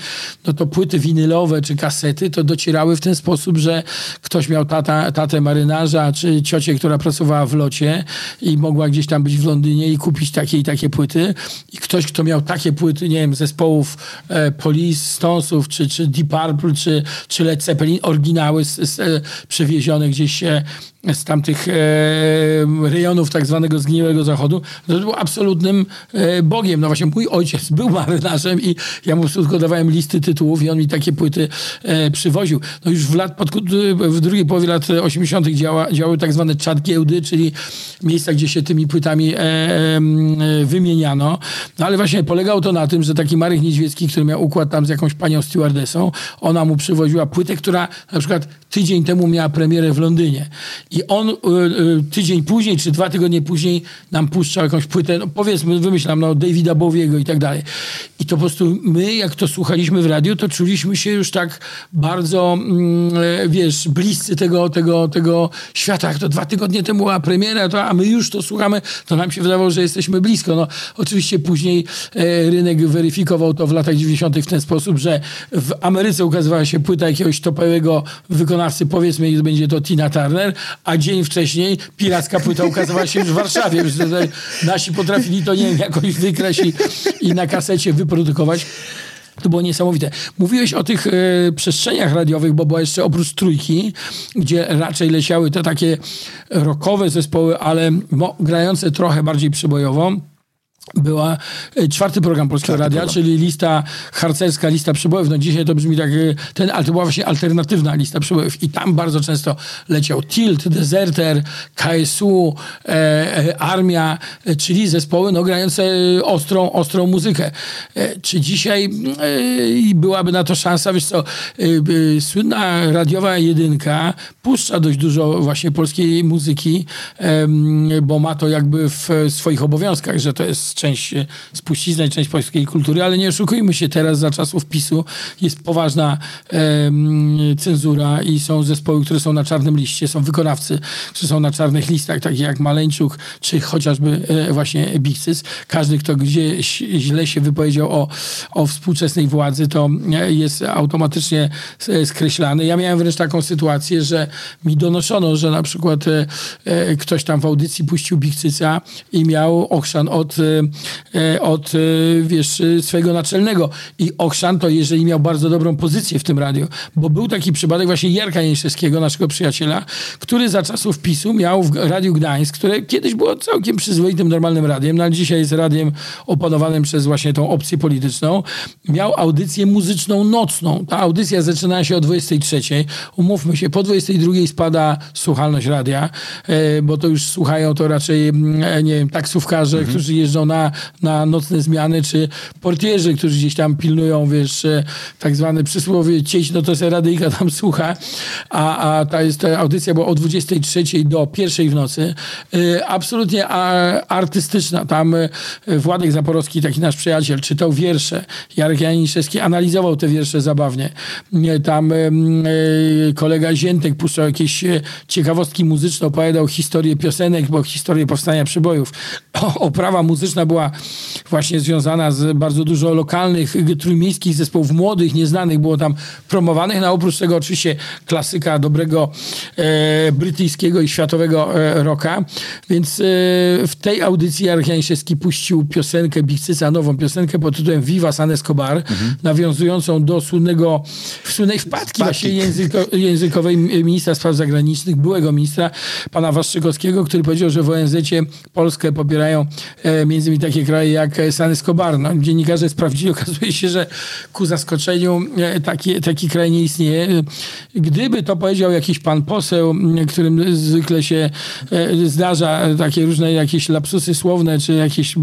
no to płyty winylowe czy kasety to docierały w ten sposób, że ktoś miał tata, tatę marynarza, czy ciocię, która pracowała w locie i mogła gdzieś tam być w Londynie i kupić takie i takie płyty. I ktoś, kto miał takie płyty, nie wiem, zespołów e, Police, Stonesów, czy, czy Deep Purple, czy, czy Led Zeppelin, oryginały z, z E, przewiezione gdzieś z tamtych e, rejonów tak zwanego zgniłego zachodu, to był absolutnym e, bogiem. No właśnie mój ojciec był marynarzem i ja mu tylko dawałem listy tytułów i on mi takie płyty e, przywoził. No już w lat, pod, w drugiej połowie lat 80. Działa, działały tak zwane czat giełdy, czyli miejsca, gdzie się tymi płytami e, e, wymieniano. No ale właśnie polegało to na tym, że taki Marek Niedźwiecki, który miał układ tam z jakąś panią stewardessą, ona mu przywoziła płytę, która na przykład tydzień temu miała premierę w Londynie. I on y, y, tydzień później, czy dwa tygodnie później nam puszczał jakąś płytę, no powiedzmy, wymyślam, no Davida Bowiego i tak dalej. I to po prostu my, jak to słuchaliśmy w radiu, to czuliśmy się już tak bardzo, mm, e, wiesz, bliscy tego, tego, tego świata. Jak to dwa tygodnie temu była premiera, to, a my już to słuchamy, to nam się wydawało, że jesteśmy blisko. No, oczywiście później e, rynek weryfikował to w latach 90. w ten sposób, że w Ameryce ukazywała się płyta jakiegoś topowego wykonawcy, powiedzmy, będzie to Tina Turner, a dzień wcześniej piracka płyta ukazała się już w Warszawie. Nasi potrafili to, nie wiem, jakoś wykraść i, na kasecie wyprodukować. To było niesamowite. Mówiłeś o tych e, przestrzeniach radiowych, bo była jeszcze oprócz trójki, gdzie raczej leciały te takie rockowe zespoły, ale mo, grające trochę bardziej przybojowo była e, czwarty program Polskiego czwarty Radia, program. czyli lista harcerska, lista przybojów. No dzisiaj to brzmi tak, e, ten, ale to była właśnie alternatywna lista przybojów i tam bardzo często leciał Tilt, Deserter, KSU, e, e, Armia, e, czyli zespoły no, grające ostrą, ostrą muzykę. E, czy dzisiaj byłaby na to szansa? Wiesz co, słynna radiowa jedynka puszcza dość dużo właśnie polskiej muzyki, bo ma to jakby w swoich obowiązkach, że to jest część e, spuścizna, część polskiej kultury, ale nie oszukujmy się, teraz za czasów PiSu jest poważna e, cenzura i są zespoły, które są na czarnym liście, są wykonawcy, którzy są na czarnych listach, takie jak Maleńczuk, czy chociażby e, właśnie Bixys. Każdy, kto gdzieś źle się wypowiedział o, o współczesnej władzy, to e, jest automatycznie skreślany. Ja miałem wręcz taką sytuację, że mi donoszono, że na przykład e, e, ktoś tam w audycji puścił Bikcyca i miał ochrzan od, e, od wiesz, swojego naczelnego. I ochrzan to jeżeli miał bardzo dobrą pozycję w tym radiu, bo był taki przypadek właśnie Jarka Jęszewskiego, naszego przyjaciela, który za czasów PiSu miał w Radiu Gdańsk, które kiedyś było całkiem przyzwoitym, normalnym radiem, no ale dzisiaj jest radiem opanowanym przez właśnie tą opcję polityczną, miał audycję muzyczną nocną. Ta audycja zaczynała się o 23. Umówmy się, po 22 spada słuchalność radia, e, bo to już słuchają to raczej, mm, nie wiem, taksówkarze, mhm. którzy jeżdżą na, na nocne zmiany, czy portierzy, którzy gdzieś tam pilnują, wiesz, e, tak zwany przysłowie cieś, no to se radyjka tam słucha, a, a ta, jest, ta audycja była o 23 do pierwszej w nocy. E, absolutnie artystyczna. Tam Władek Zaporowski, taki nasz przyjaciel, czytał wiersze. Jarek Janiszewski analizował te wiersze zabawnie. Tam kolega Ziętek puszczał jakieś e, ciekawostki muzyczne, opowiadał historię piosenek, bo historię powstania przybojów. Oprawa muzyczna była właśnie związana z bardzo dużo lokalnych, trójmiejskich zespołów młodych, nieznanych było tam promowanych, no oprócz tego oczywiście klasyka dobrego e, brytyjskiego i światowego e, rocka. Więc e, w tej audycji Archian Janiszewski puścił piosenkę Bichcyca, nową piosenkę pod tytułem Viva San Escobar, mhm. nawiązującą do słynnego, słynnej wpadki właśnie języko, językowej ministra spraw zagranicznych, byłego ministra, pana Waszczykowskiego, który powiedział, że w ONZ Polskę popierają e, między innymi takie kraje jak San Escobar. No, dziennikarze sprawdzili, okazuje się, że ku zaskoczeniu e, taki, taki kraj nie istnieje. Gdyby to powiedział jakiś pan poseł, którym zwykle się e, zdarza takie różne jakieś lapsusy słowne, czy jakieś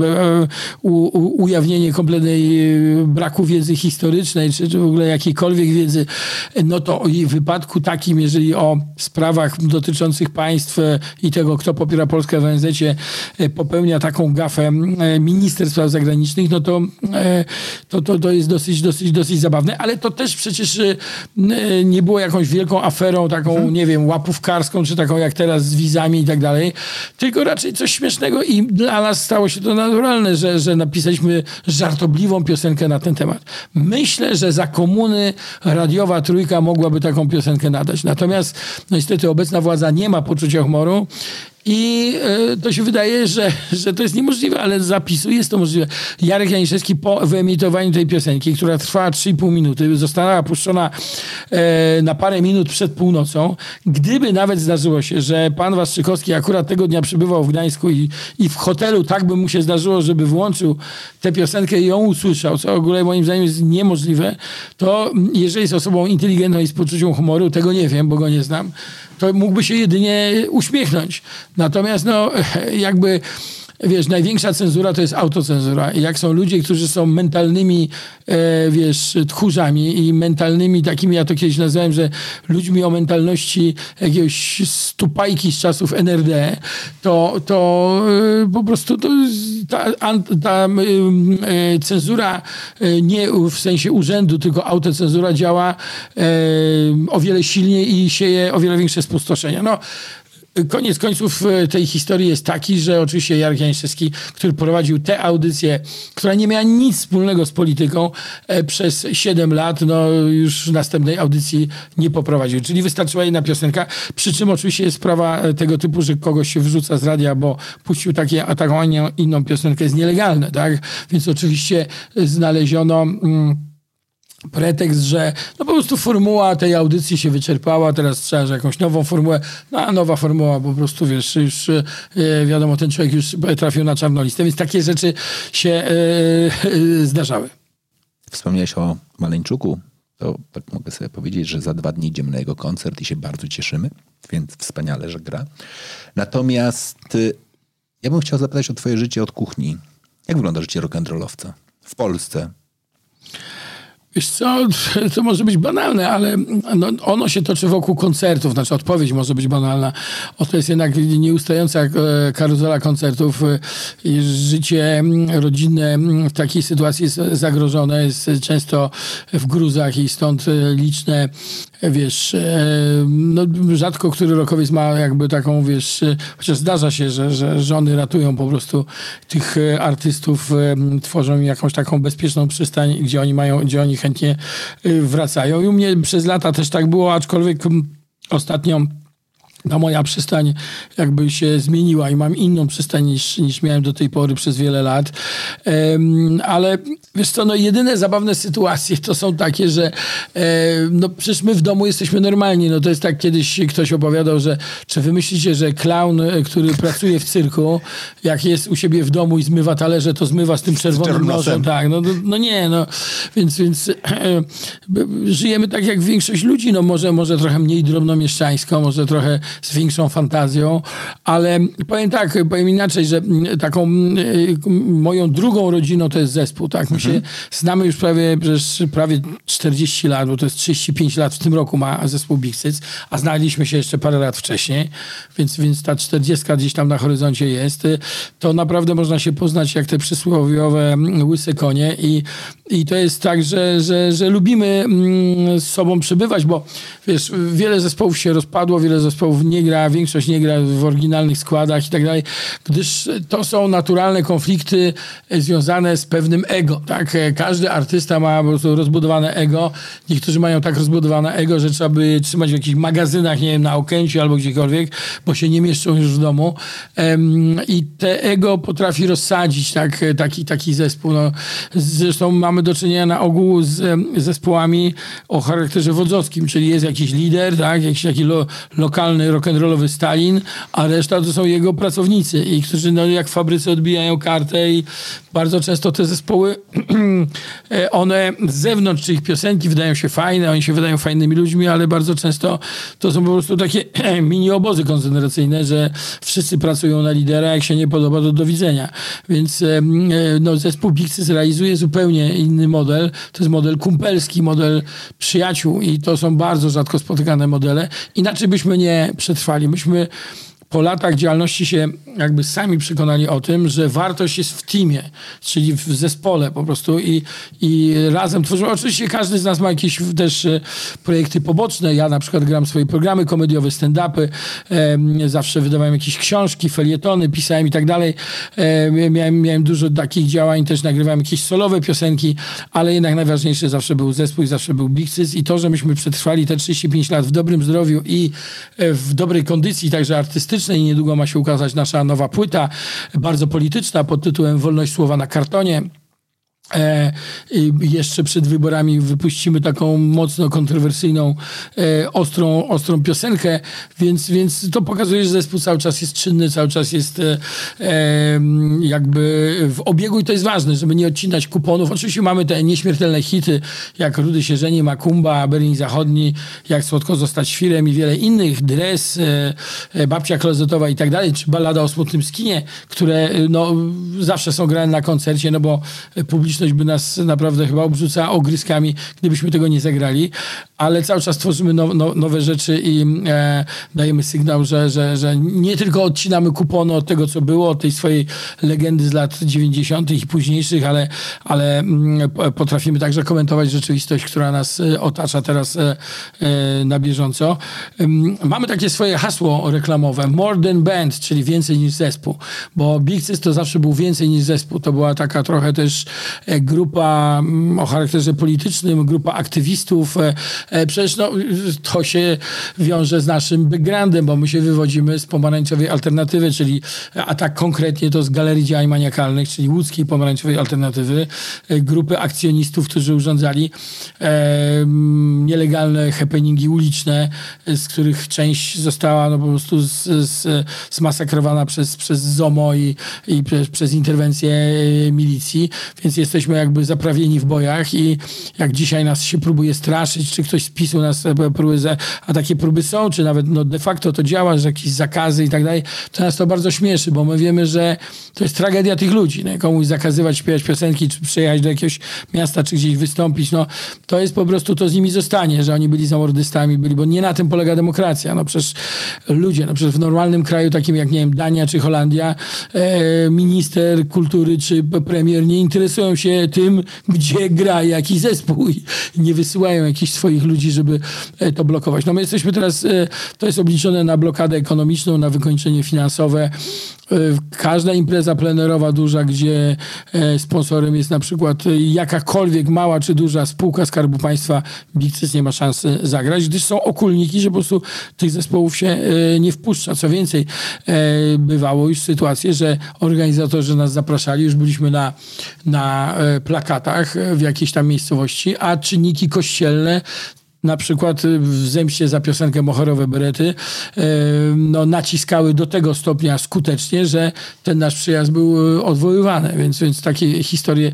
ujawnienie kompletnej braku wiedzy historycznej, czy, w ogóle jakiejkolwiek wiedzy, no to w wypadku takim, jeżeli o sprawach dotyczących państw e, i tego, kto popiera Polskę w ONZ e, popełnia taką gafę e, minister spraw zagranicznych, no to, to, to, to jest dosyć, dosyć, dosyć zabawne, ale to też przecież nie było jakąś wielką aferą, taką, hmm. nie wiem, łapówkarską, czy taką jak teraz z wizami i tak dalej, tylko raczej coś śmiesznego i dla nas stało się to naturalne, że, że napisaliśmy żartobliwą piosenkę na ten temat. Myślę, że za komuny radiowa trójka mogłaby taką piosenkę nadać. Natomiast no niestety obecna władza nie ma poczucia humoru i e, to się wydaje, że, że to jest niemożliwe, ale z zapisu jest to możliwe. Jarek Janiszewski po wyemitowaniu tej piosenki, która trwała 3,5 minuty, została puszczona e, na parę minut przed północą. Gdyby nawet zdarzyło się, że pan Waszczykowski akurat tego dnia przybywał w Gdańsku i, i w hotelu tak by mu się zdarzyło, żeby włączył tę piosenkę i ją usłyszał, co w ogóle moim zdaniem jest niemożliwe, to jeżeli jest osobą inteligentną i z poczuciem humoru, tego nie wiem, bo go nie znam, to mógłby się jedynie uśmiechnąć. Natomiast no, jakby wiesz, największa cenzura to jest autocenzura. Jak są ludzie, którzy są mentalnymi, e, wiesz, tchórzami i mentalnymi takimi, ja to kiedyś nazwałem, że ludźmi o mentalności jakiegoś stupajki z czasów NRD, to, to e, po prostu to, ta, ta e, cenzura e, nie w sensie urzędu, tylko autocenzura działa e, o wiele silniej i sieje o wiele większe spustoszenia. No, Koniec końców e, tej historii jest taki, że oczywiście Jarek Jańszewski, który prowadził tę audycję, która nie miała nic wspólnego z polityką, e, przez 7 lat, no już następnej audycji nie poprowadził. Czyli wystarczyła jedna piosenka, przy czym oczywiście jest sprawa e, tego typu, że kogoś się wrzuca z radia, bo puścił takie, a taką, a inną piosenkę jest nielegalne, tak? Więc oczywiście znaleziono... Mm, pretekst, że no po prostu formuła tej audycji się wyczerpała, teraz trzeba że jakąś nową formułę, no a nowa formuła po prostu, wiesz, już e, wiadomo, ten człowiek już trafił na czarną listę, więc takie rzeczy się e, e, zdarzały. Wspomniałeś o Maleńczuku, to tak mogę sobie powiedzieć, że za dwa dni idziemy na jego koncert i się bardzo cieszymy, więc wspaniale, że gra. Natomiast ja bym chciał zapytać o twoje życie od kuchni. Jak wygląda życie rock'n'rollowca w Polsce? Wiesz co, to może być banalne, ale no, ono się toczy wokół koncertów, znaczy odpowiedź może być banalna. Oto jest jednak nieustająca e, karuzela koncertów. E, życie rodzinne w takiej sytuacji jest zagrożone, jest często w gruzach i stąd liczne wiesz, no rzadko który rokowiec ma jakby taką, wiesz, chociaż zdarza się, że, że żony ratują po prostu tych artystów, tworzą jakąś taką bezpieczną przystań, gdzie oni mają, gdzie oni chętnie y, wracają. I u mnie przez lata też tak było, aczkolwiek ostatnio ta moja przystań jakby się zmieniła i mam inną przystań niż, niż miałem do tej pory przez wiele lat. Um, ale wiesz co, no jedyne zabawne sytuacje to są takie, że no przecież my w domu jesteśmy normalni. No to jest tak, kiedyś ktoś opowiadał, że czy wy myślicie, że clown, który pracuje w cyrku, jak jest u siebie w domu i zmywa talerze, to zmywa z tym czerwonym nożem. Tak, no, no, no, nie, no. Więc, więc e, żyjemy tak jak większość ludzi, no może, może trochę mniej drobnomieszczańsko, może trochę z większą fantazją, ale powiem tak, powiem inaczej, że taką moją drugą rodziną to jest zespół, tak? My się mhm. znamy już prawie, przez prawie 40 lat, bo to jest 35 lat w tym roku ma zespół Big Six, a znaliśmy się jeszcze parę lat wcześniej, więc, więc ta 40 gdzieś tam na horyzoncie jest. To naprawdę można się poznać jak te przysłowiowe łyse konie i, i to jest tak, że, że, że lubimy z sobą przebywać, bo wiesz, wiele zespołów się rozpadło, wiele zespołów nie gra, większość nie gra w oryginalnych składach i tak dalej, gdyż to są naturalne konflikty związane z pewnym ego, tak? Każdy artysta ma po prostu rozbudowane ego. Niektórzy mają tak rozbudowane ego, że trzeba by trzymać w jakichś magazynach, nie wiem, na Okęciu albo gdziekolwiek, bo się nie mieszczą już w domu. I te ego potrafi rozsadzić tak, taki, taki zespół. No, zresztą mamy do czynienia na ogół z zespołami o charakterze wodzowskim, czyli jest jakiś lider, tak? jakiś taki lo, lokalny rock'n'rollowy Stalin, a reszta to są jego pracownicy i którzy no, jak w fabryce odbijają kartę i bardzo często te zespoły, e, one z zewnątrz, czy ich piosenki wydają się fajne, oni się wydają fajnymi ludźmi, ale bardzo często to są po prostu takie mini obozy koncentracyjne, że wszyscy pracują na lidera, jak się nie podoba, to do widzenia. Więc e, no, zespół Bixys realizuje zupełnie inny model. To jest model kumpelski, model przyjaciół i to są bardzo rzadko spotykane modele. Inaczej byśmy nie przetrwali. Myśmy po latach działalności się jakby sami przekonali o tym, że wartość jest w teamie, czyli w zespole po prostu i, i razem tworzymy. Oczywiście każdy z nas ma jakieś też e, projekty poboczne. Ja na przykład gram swoje programy komediowe, stand-upy, zawsze wydawałem jakieś książki, felietony, pisałem i tak dalej. Miałem, miałem dużo takich działań, też nagrywałem jakieś solowe piosenki, ale jednak najważniejszy zawsze był zespół i zawsze był Big i to, że myśmy przetrwali te 35 lat w dobrym zdrowiu i e, w dobrej kondycji, także artystycznej, politycznej. Niedługo ma się ukazać nasza nowa płyta, bardzo polityczna pod tytułem Wolność Słowa na kartonie. E, jeszcze przed wyborami wypuścimy taką mocno kontrowersyjną, e, ostrą, ostrą piosenkę, więc, więc to pokazuje, że zespół cały czas jest czynny, cały czas jest e, jakby w obiegu i to jest ważne, żeby nie odcinać kuponów. Oczywiście mamy te nieśmiertelne hity, jak Rudy się żeni, Makumba, Berlin Zachodni, jak Słodko zostać świrem i wiele innych, Dres, e, e, Babcia Klozetowa i tak dalej, czy Ballada o smutnym skinie, które no, zawsze są grane na koncercie, no bo publiczność publiczność by nas naprawdę chyba obrzucała ogryskami, gdybyśmy tego nie zagrali, ale cały czas tworzymy no, no, nowe rzeczy i e, dajemy sygnał, że, że, że nie tylko odcinamy kupony od tego, co było, od tej swojej legendy z lat 90. i późniejszych, ale, ale mm, potrafimy także komentować rzeczywistość, która nas e, otacza teraz e, e, na bieżąco. Mamy takie swoje hasło reklamowe, more than band, czyli więcej niż zespół, bo Big to zawsze był więcej niż zespół. To była taka trochę też E, grupa mm, o charakterze politycznym, grupa aktywistów. E, e, przecież no, to się wiąże z naszym backgroundem, bo my się wywodzimy z pomarańczowej alternatywy, czyli, a tak konkretnie to z Galerii Działań Maniakalnych, czyli łódzkiej pomarańczowej alternatywy, grupy akcjonistów, którzy urządzali e, nielegalne happeningi uliczne, z których część została no, po prostu z, z, zmasakrowana przez, przez ZOMO i, i przez, przez interwencję milicji, więc jesteśmy jesteśmy jakby zaprawieni w bojach i jak dzisiaj nas się próbuje straszyć, czy ktoś z nas próbuje, a takie próby są, czy nawet no de facto to działa, że jakieś zakazy i tak dalej, to nas to bardzo śmieszy, bo my wiemy, że to jest tragedia tych ludzi. No, komuś zakazywać śpiewać piosenki, czy przyjechać do jakiegoś miasta, czy gdzieś wystąpić, no to jest po prostu, to z nimi zostanie, że oni byli zamordystami, byli, bo nie na tym polega demokracja. No przecież ludzie, no przecież w normalnym kraju takim jak, nie wiem, Dania czy Holandia, e, minister kultury czy premier nie interesują się tym, gdzie gra jaki zespół i nie wysyłają jakichś swoich ludzi, żeby e, to blokować. No my jesteśmy teraz, e, to jest obliczone na blokadę ekonomiczną, na wykończenie finansowe. E, każda impreza plenerowa duża, gdzie sponsorem jest na przykład jakakolwiek mała czy duża spółka Skarbu Państwa, Bigcis nie ma szansy zagrać, gdyż są okulniki, że po prostu tych zespołów się nie wpuszcza. Co więcej, bywało już sytuacje, że organizatorzy nas zapraszali, już byliśmy na, na plakatach w jakiejś tam miejscowości, a czynniki kościelne na przykład w zemście za piosenkę Mochorowe Berety e, no, naciskały do tego stopnia skutecznie, że ten nasz przyjazd był e, odwoływany, więc, więc takie historie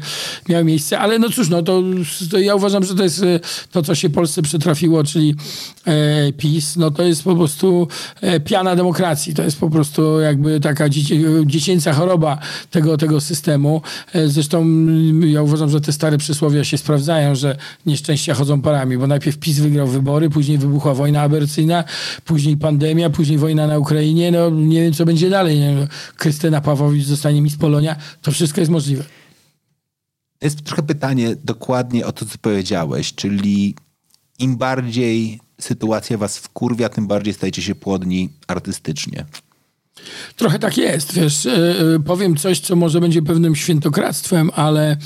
miały miejsce. Ale no cóż, no to, to ja uważam, że to jest to, co się Polsce przytrafiło, czyli e, PiS, no to jest po prostu e, piana demokracji. To jest po prostu jakby taka dzieci, dziecięca choroba tego, tego systemu. E, zresztą ja uważam, że te stare przysłowia się sprawdzają, że nieszczęścia chodzą parami, bo najpierw PiS PiS wygrał wybory, później wybuchła wojna abercyjna, później pandemia, później wojna na Ukrainie. No nie wiem, co będzie dalej. Nie wiem, Krystyna Pawłowicz zostanie mi z Polonia. To wszystko jest możliwe. Jest trochę pytanie dokładnie o to, co powiedziałeś, czyli im bardziej sytuacja was wkurwia, tym bardziej stajecie się płodni artystycznie. Trochę tak jest, wiesz, e, e, powiem coś, co może będzie pewnym świętokradztwem, ale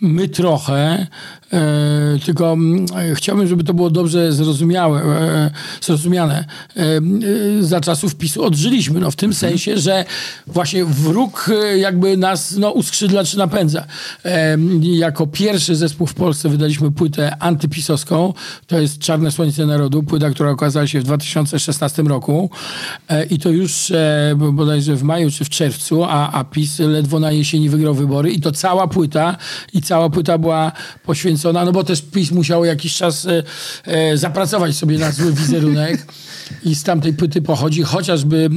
my trochę E, tylko mm, chciałbym, żeby to było dobrze zrozumiałe, e, zrozumiane. E, e, za czasów PiSu odżyliśmy, no, w tym mhm. sensie, że właśnie wróg e, jakby nas no, uskrzydla czy napędza. E, jako pierwszy zespół w Polsce wydaliśmy płytę antypisowską, to jest Czarne Słońce Narodu, płyta, która okazała się w 2016 roku i to już bodajże w maju czy w czerwcu, a, a PiS ledwo na jesieni wygrał wybory i to cała płyta i cała płyta była poświęcona no bo też PiS musiał jakiś czas e, e, zapracować sobie na zły wizerunek i z tamtej płyty pochodzi chociażby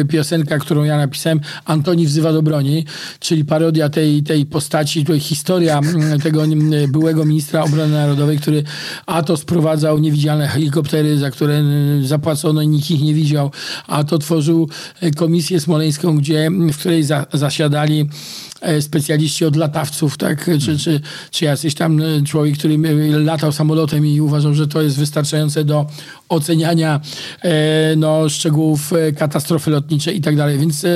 e, piosenka, którą ja napisałem, Antoni wzywa do broni, czyli parodia tej, tej postaci, tutaj historia tego byłego ministra obrony narodowej, który a to sprowadzał niewidzialne helikoptery, za które zapłacono i nikt ich nie widział, a to tworzył e, komisję smoleńską, gdzie, w której za, zasiadali specjaliści od latawców, tak? Czy, czy, czy jacyś tam e, człowiek, który latał samolotem i uważał, że to jest wystarczające do oceniania e, no, szczegółów katastrofy lotniczej i tak dalej. Więc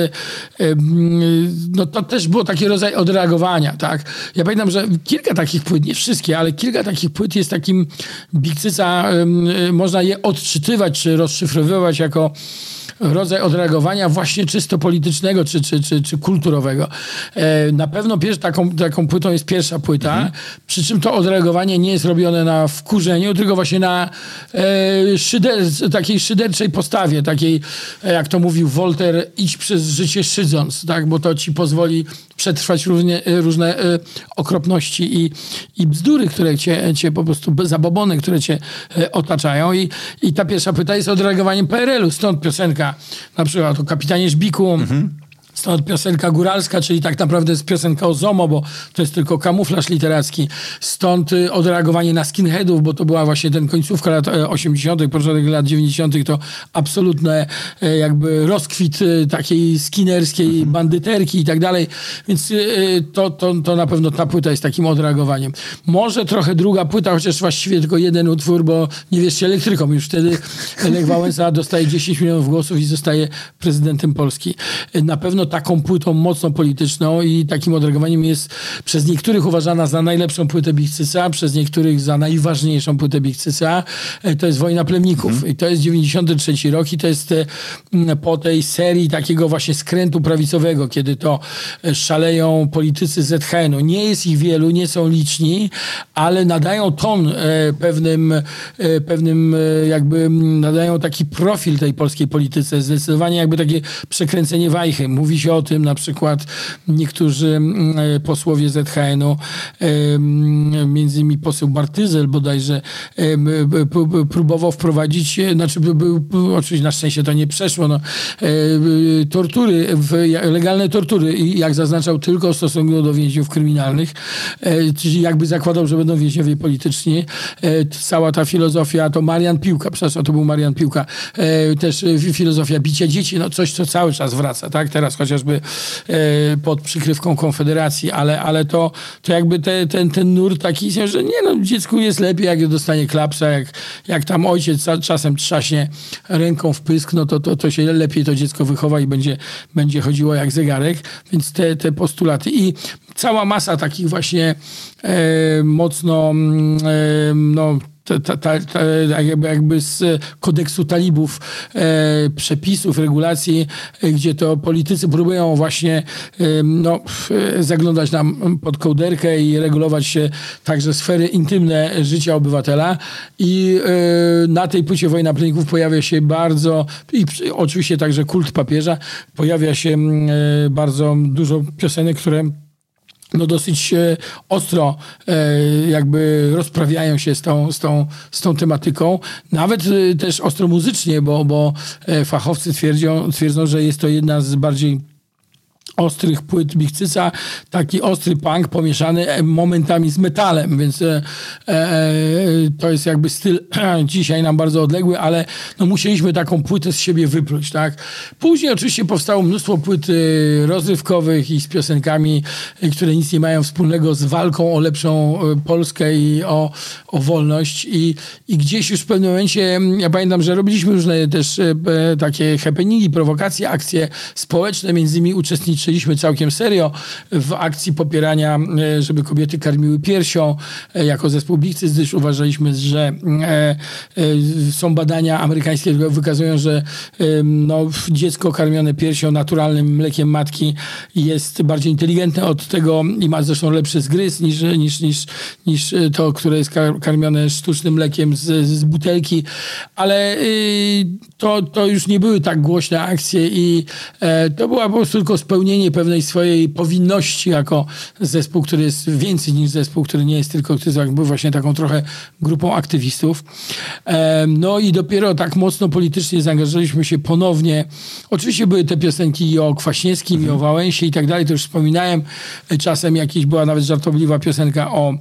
no, to też było taki rodzaj odreagowania, tak? Ja pamiętam, że kilka takich płyt, nie wszystkie, ale kilka takich płyt jest takim Bikcyca, można je odczytywać czy rozszyfrowywać jako rodzaj odreagowania właśnie czysto politycznego czy, czy, czy, czy kulturowego. E, na pewno pierwszy, taką, taką płytą jest pierwsza płyta, mhm. przy czym to odreagowanie nie jest robione na wkurzeniu, tylko właśnie na e, szyder, takiej szyderczej postawie, takiej, e, jak to mówił Wolter, idź przez życie szydząc, tak? bo to ci pozwoli przetrwać różne, różne e, okropności i, i bzdury, które cię, cię po prostu, zabobony, które cię e, otaczają. I, I ta pierwsza płyta jest odreagowaniem PRL-u, stąd piosenka na przykład o kapitanie Żbiku, mhm. Stąd piosenka góralska, czyli tak naprawdę jest piosenka o ZOMO, bo to jest tylko kamuflaż literacki. Stąd y, odreagowanie na skinheadów, bo to była właśnie ten końcówka lat 80., e, początek lat 90., to absolutne e, jakby rozkwit y, takiej skinerskiej mhm. bandyterki i tak dalej. Więc y, to, to, to na pewno ta płyta jest takim odreagowaniem. Może trochę druga płyta, chociaż właściwie tylko jeden utwór, bo nie wiesz się elektryką. Już wtedy Lech Wałęsa dostaje 10 milionów głosów i zostaje prezydentem Polski. Na pewno taką płytą mocno polityczną i takim odreagowaniem jest przez niektórych uważana za najlepszą płytę Bichcyca, przez niektórych za najważniejszą płytę Bichcyca. E, to jest Wojna Plemników mhm. i to jest 93 rok i to jest e, po tej serii takiego właśnie skrętu prawicowego, kiedy to e, szaleją politycy ZHN-u. Nie jest ich wielu, nie są liczni, ale nadają ton pewnym, pewnym jakby nadają taki profil tej polskiej polityce. Zdecydowanie jakby takie przekręcenie wajchy. Mówi mówi się o tym, na przykład niektórzy posłowie ZHN-u, między innymi poseł Bartyzel bodajże, próbował wprowadzić, znaczy był, oczywiście na szczęście to nie przeszło, no, tortury, legalne tortury jak zaznaczał tylko w stosunku do więźniów kryminalnych, czyli jakby zakładał, że będą więźniowie polityczni. Cała ta filozofia to Marian Piłka, przepraszam, to był Marian Piłka, też filozofia bicia dzieci, no coś, co cały czas wraca, tak? Teraz chociażby pod przykrywką Konfederacji, ale, ale to, to jakby te, ten, ten nurt taki, że nie no, dziecku jest lepiej, jak dostanie klapsa, jak, jak tam ojciec czasem trzaśnie ręką w pysk, no to, to, to się lepiej to dziecko wychowa i będzie, będzie chodziło jak zegarek, więc te, te postulaty i cała masa takich właśnie e, mocno mm, e, no, ta, ta, ta, jakby, jakby z kodeksu talibów e, przepisów, regulacji, e, gdzie to politycy próbują właśnie e, no, zaglądać nam pod kołderkę i regulować się także sfery intymne życia obywatela. I e, na tej płycie Wojna Pleników pojawia się bardzo, i oczywiście także kult papieża, pojawia się e, bardzo dużo piosenek, które no dosyć e, ostro e, jakby rozprawiają się z tą, z tą, z tą tematyką. Nawet e, też ostro muzycznie, bo, bo fachowcy twierdzą, twierdzą, że jest to jedna z bardziej ostrych płyt Bichcyca, taki ostry punk pomieszany momentami z metalem, więc e, e, to jest jakby styl dzisiaj nam bardzo odległy, ale no musieliśmy taką płytę z siebie wypluć, tak. Później oczywiście powstało mnóstwo płyt e, rozrywkowych i z piosenkami, e, które nic nie mają wspólnego z walką o lepszą e, Polskę i o, o wolność i, i gdzieś już w pewnym momencie, ja pamiętam, że robiliśmy różne też takie happeningi, prowokacje, akcje społeczne, między innymi uczestniczyliśmy uczestniczyliśmy całkiem serio w akcji popierania, e, żeby kobiety karmiły piersią e, jako zespół Bikcy, gdyż uważaliśmy, że e, są badania amerykańskie, które wykazują, że no, dziecko karmione piersią naturalnym mlekiem matki jest bardziej inteligentne od tego i ma zresztą lepszy zgryz niż, niż, niż, niż to, które jest karmione sztucznym mlekiem z, z butelki. Ale y, to, to już nie były tak głośne akcje i to była po prostu tylko spełnienie spełnienie pewnej swojej powinności jako zespół, który jest więcej niż zespół, który nie jest tylko, który był właśnie taką trochę grupą aktywistów. No i dopiero tak mocno politycznie zaangażowaliśmy się ponownie. Oczywiście były te piosenki i o Kwaśniewskim, mhm. i o mhm. Wałęsie i tak dalej, to już wspominałem. Czasem jakiś była nawet żartobliwa piosenka o,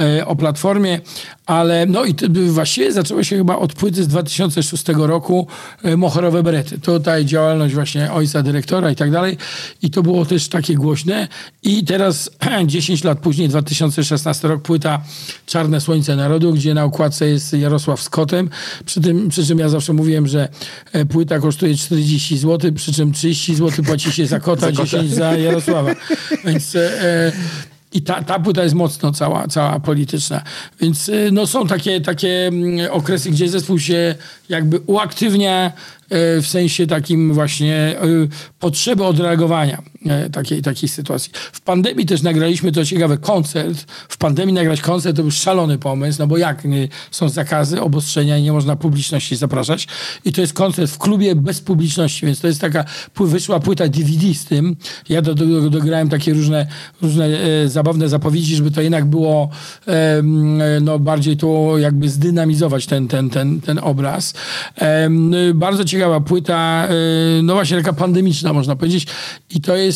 e, o Platformie, ale no i właściwie zaczęło się chyba od płyty z 2006 roku e, Mochorowe Berety. Tutaj działalność właśnie ojca dyrektora i tak dalej. I to było też takie głośne. I teraz 10 lat później, 2016 rok, płyta Czarne Słońce Narodu, gdzie na okładce jest Jarosław z kotem. Przy, tym, przy czym ja zawsze mówiłem, że e, płyta kosztuje 40 zł, przy czym 30 zł płaci się za kota, za 10 za Jarosława. Więc e, i ta, ta płyta jest mocno cała, cała polityczna. Więc y, no, są takie, takie mm, okresy, gdzie zespół się jakby uaktywnia E, w sensie takim właśnie e, potrzeby odreagowania. e, takiej, takiej sytuacji. W pandemii też nagraliśmy, to ciekawe, koncert. W pandemii nagrać koncert to był szalony pomysł, no bo jak są zakazy, obostrzenia i nie można publiczności zapraszać. I to jest koncert w klubie bez publiczności, więc to jest taka, wyszła płyta DVD z tym. Ja do, do, dograłem takie różne, różne e, zabawne zapowiedzi, żeby to jednak było e, no bardziej to jakby zdynamizować ten, ten, ten, ten obraz. E, bardzo ciekawa płyta, y, no właśnie taka pandemiczna można powiedzieć i to jest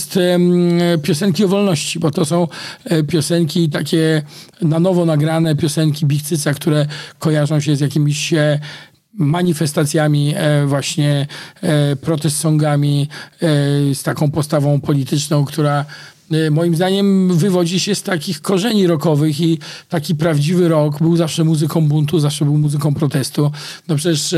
piosenki o wolności, bo to są e, piosenki takie na nowo nagrane, piosenki Bichcyca, które kojarzą się z jakimiś e, manifestacjami, e, właśnie protest songami, z taką postawą polityczną, która moim zdaniem wywodzi się z takich korzeni rockowych i taki prawdziwy rock był zawsze muzyką buntu, zawsze był muzyką protestu. No przecież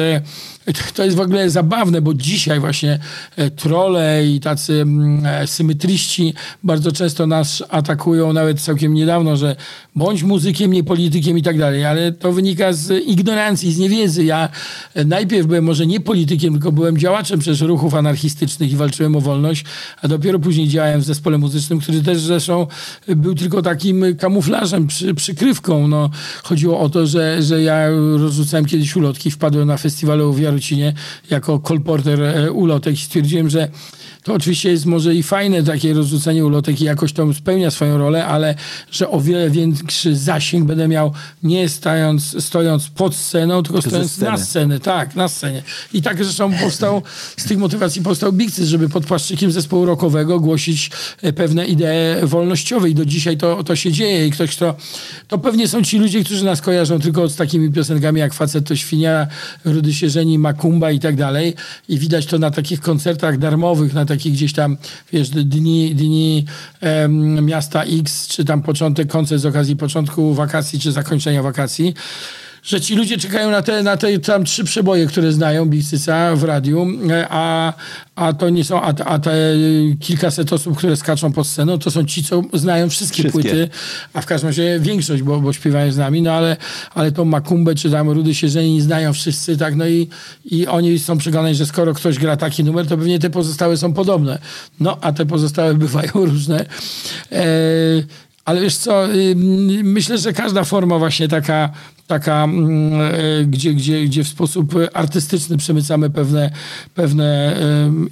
to jest w ogóle zabawne, bo dzisiaj właśnie e, trole i tacy mm, e, symetryści bardzo często nas atakują, nawet całkiem niedawno, że bądź muzykiem, nie politykiem i tak dalej, ale to wynika z ignorancji, z niewiedzy. Ja e, najpierw byłem może nie politykiem, tylko byłem działaczem przez ruchów anarchistycznych i walczyłem o wolność, a dopiero później działałem w zespole muzycznym, który też zresztą był tylko takim kamuflażem, przy, przykrywką. No, chodziło o to, że, że ja rozrzucałem kiedyś ulotki, wpadłem na festiwalu w Jarocinie jako kolporter e, ulotek stwierdziłem, że to oczywiście jest może i fajne takie rozrzucenie ulotek i jakoś to spełnia swoją rolę, ale że o wiele większy zasięg będę miał nie stając, stojąc pod sceną, tylko stojąc na scenie. Tak, na scenie. I tak zresztą powstał, z tych motywacji powstał Bigcy, żeby pod płaszczykiem zespołu rockowego głosić e, pewne idee wolnościowe i do dzisiaj to, to się dzieje i ktoś to, to pewnie są ci ludzie, którzy nas kojarzą tylko z takimi piosenkami jak Facet to Świnia, Rudy się żeni, Makumba i tak dalej i widać to na takich koncertach darmowych, na takich gdzieś tam, wiesz, dni, dni em, miasta X, czy tam początek, koncert z okazji początku wakacji, czy zakończenia wakacji że ci ludzie czekają na te, na te tam trzy przeboje, które znają Bicyca w radiu, e, a, a to nie są, a, a te kilkaset osób, które skaczą pod sceną, to są ci, co znają wszystkie, wszystkie. płyty, a w każdym razie większość, bo, bo śpiewają z nami, no ale, ale tą Makumbę czy tam Rudy Sierzeni znają wszyscy, tak, no i, i oni są przekonani, że skoro ktoś gra taki numer, to pewnie te pozostałe są podobne. No, a te pozostałe bywają różne. E, ale wiesz co, myślę, że każda forma właśnie taka taka, mm, e, gdzie, gdzie, gdzie w sposób artystyczny przemycamy pewne, pewne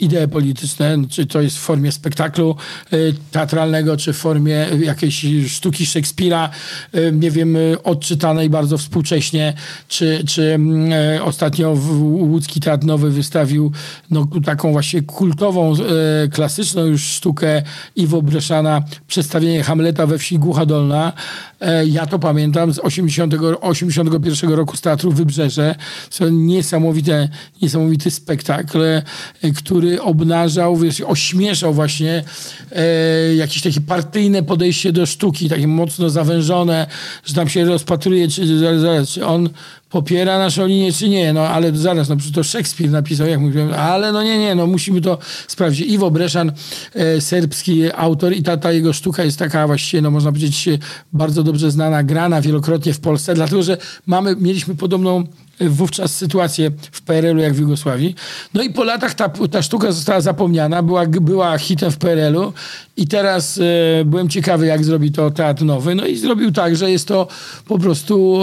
idee polityczne, czy to jest w formie spektaklu e, teatralnego, czy w formie jakiejś sztuki Szekspira, e, nie wiem, odczytanej bardzo współcześnie, czy, czy mm, ostatnio Łódzki Teatr Nowy wystawił no, taką właśnie kultową, klasyczną już sztukę Iwo Breszana, przedstawienie Hamleta we wsi Głucha Dolna. Ja to pamiętam z 88 1981 roku z Teatru Wybrzeże. To niesamowite, niesamowity spektakl, e, który obnażał, wiesz, ośmieszał właśnie e, jakieś takie partyjne podejście do sztuki, takie mocno zawężone, że tam się rozpatruje, czy, czy on popiera naszą linię, czy nie. No ale zaraz, no to Szekspir napisał, jak mówiłem, ale no nie, nie, no musimy to sprawdzić. Iwo Breszan, e, serbski autor i ta, ta jego sztuka jest taka właściwie, no można powiedzieć, bardzo dobrze znana, grana wielokrotnie w Polsce, dlatego, że mamy, mieliśmy podobną wówczas sytuację w PRL-u jak w Jugosławii. No i po latach ta, ta sztuka została zapomniana, była, była hitem w PRL-u i teraz e, byłem ciekawy, jak zrobi to Teatr Nowy. No i zrobił tak, że jest to po prostu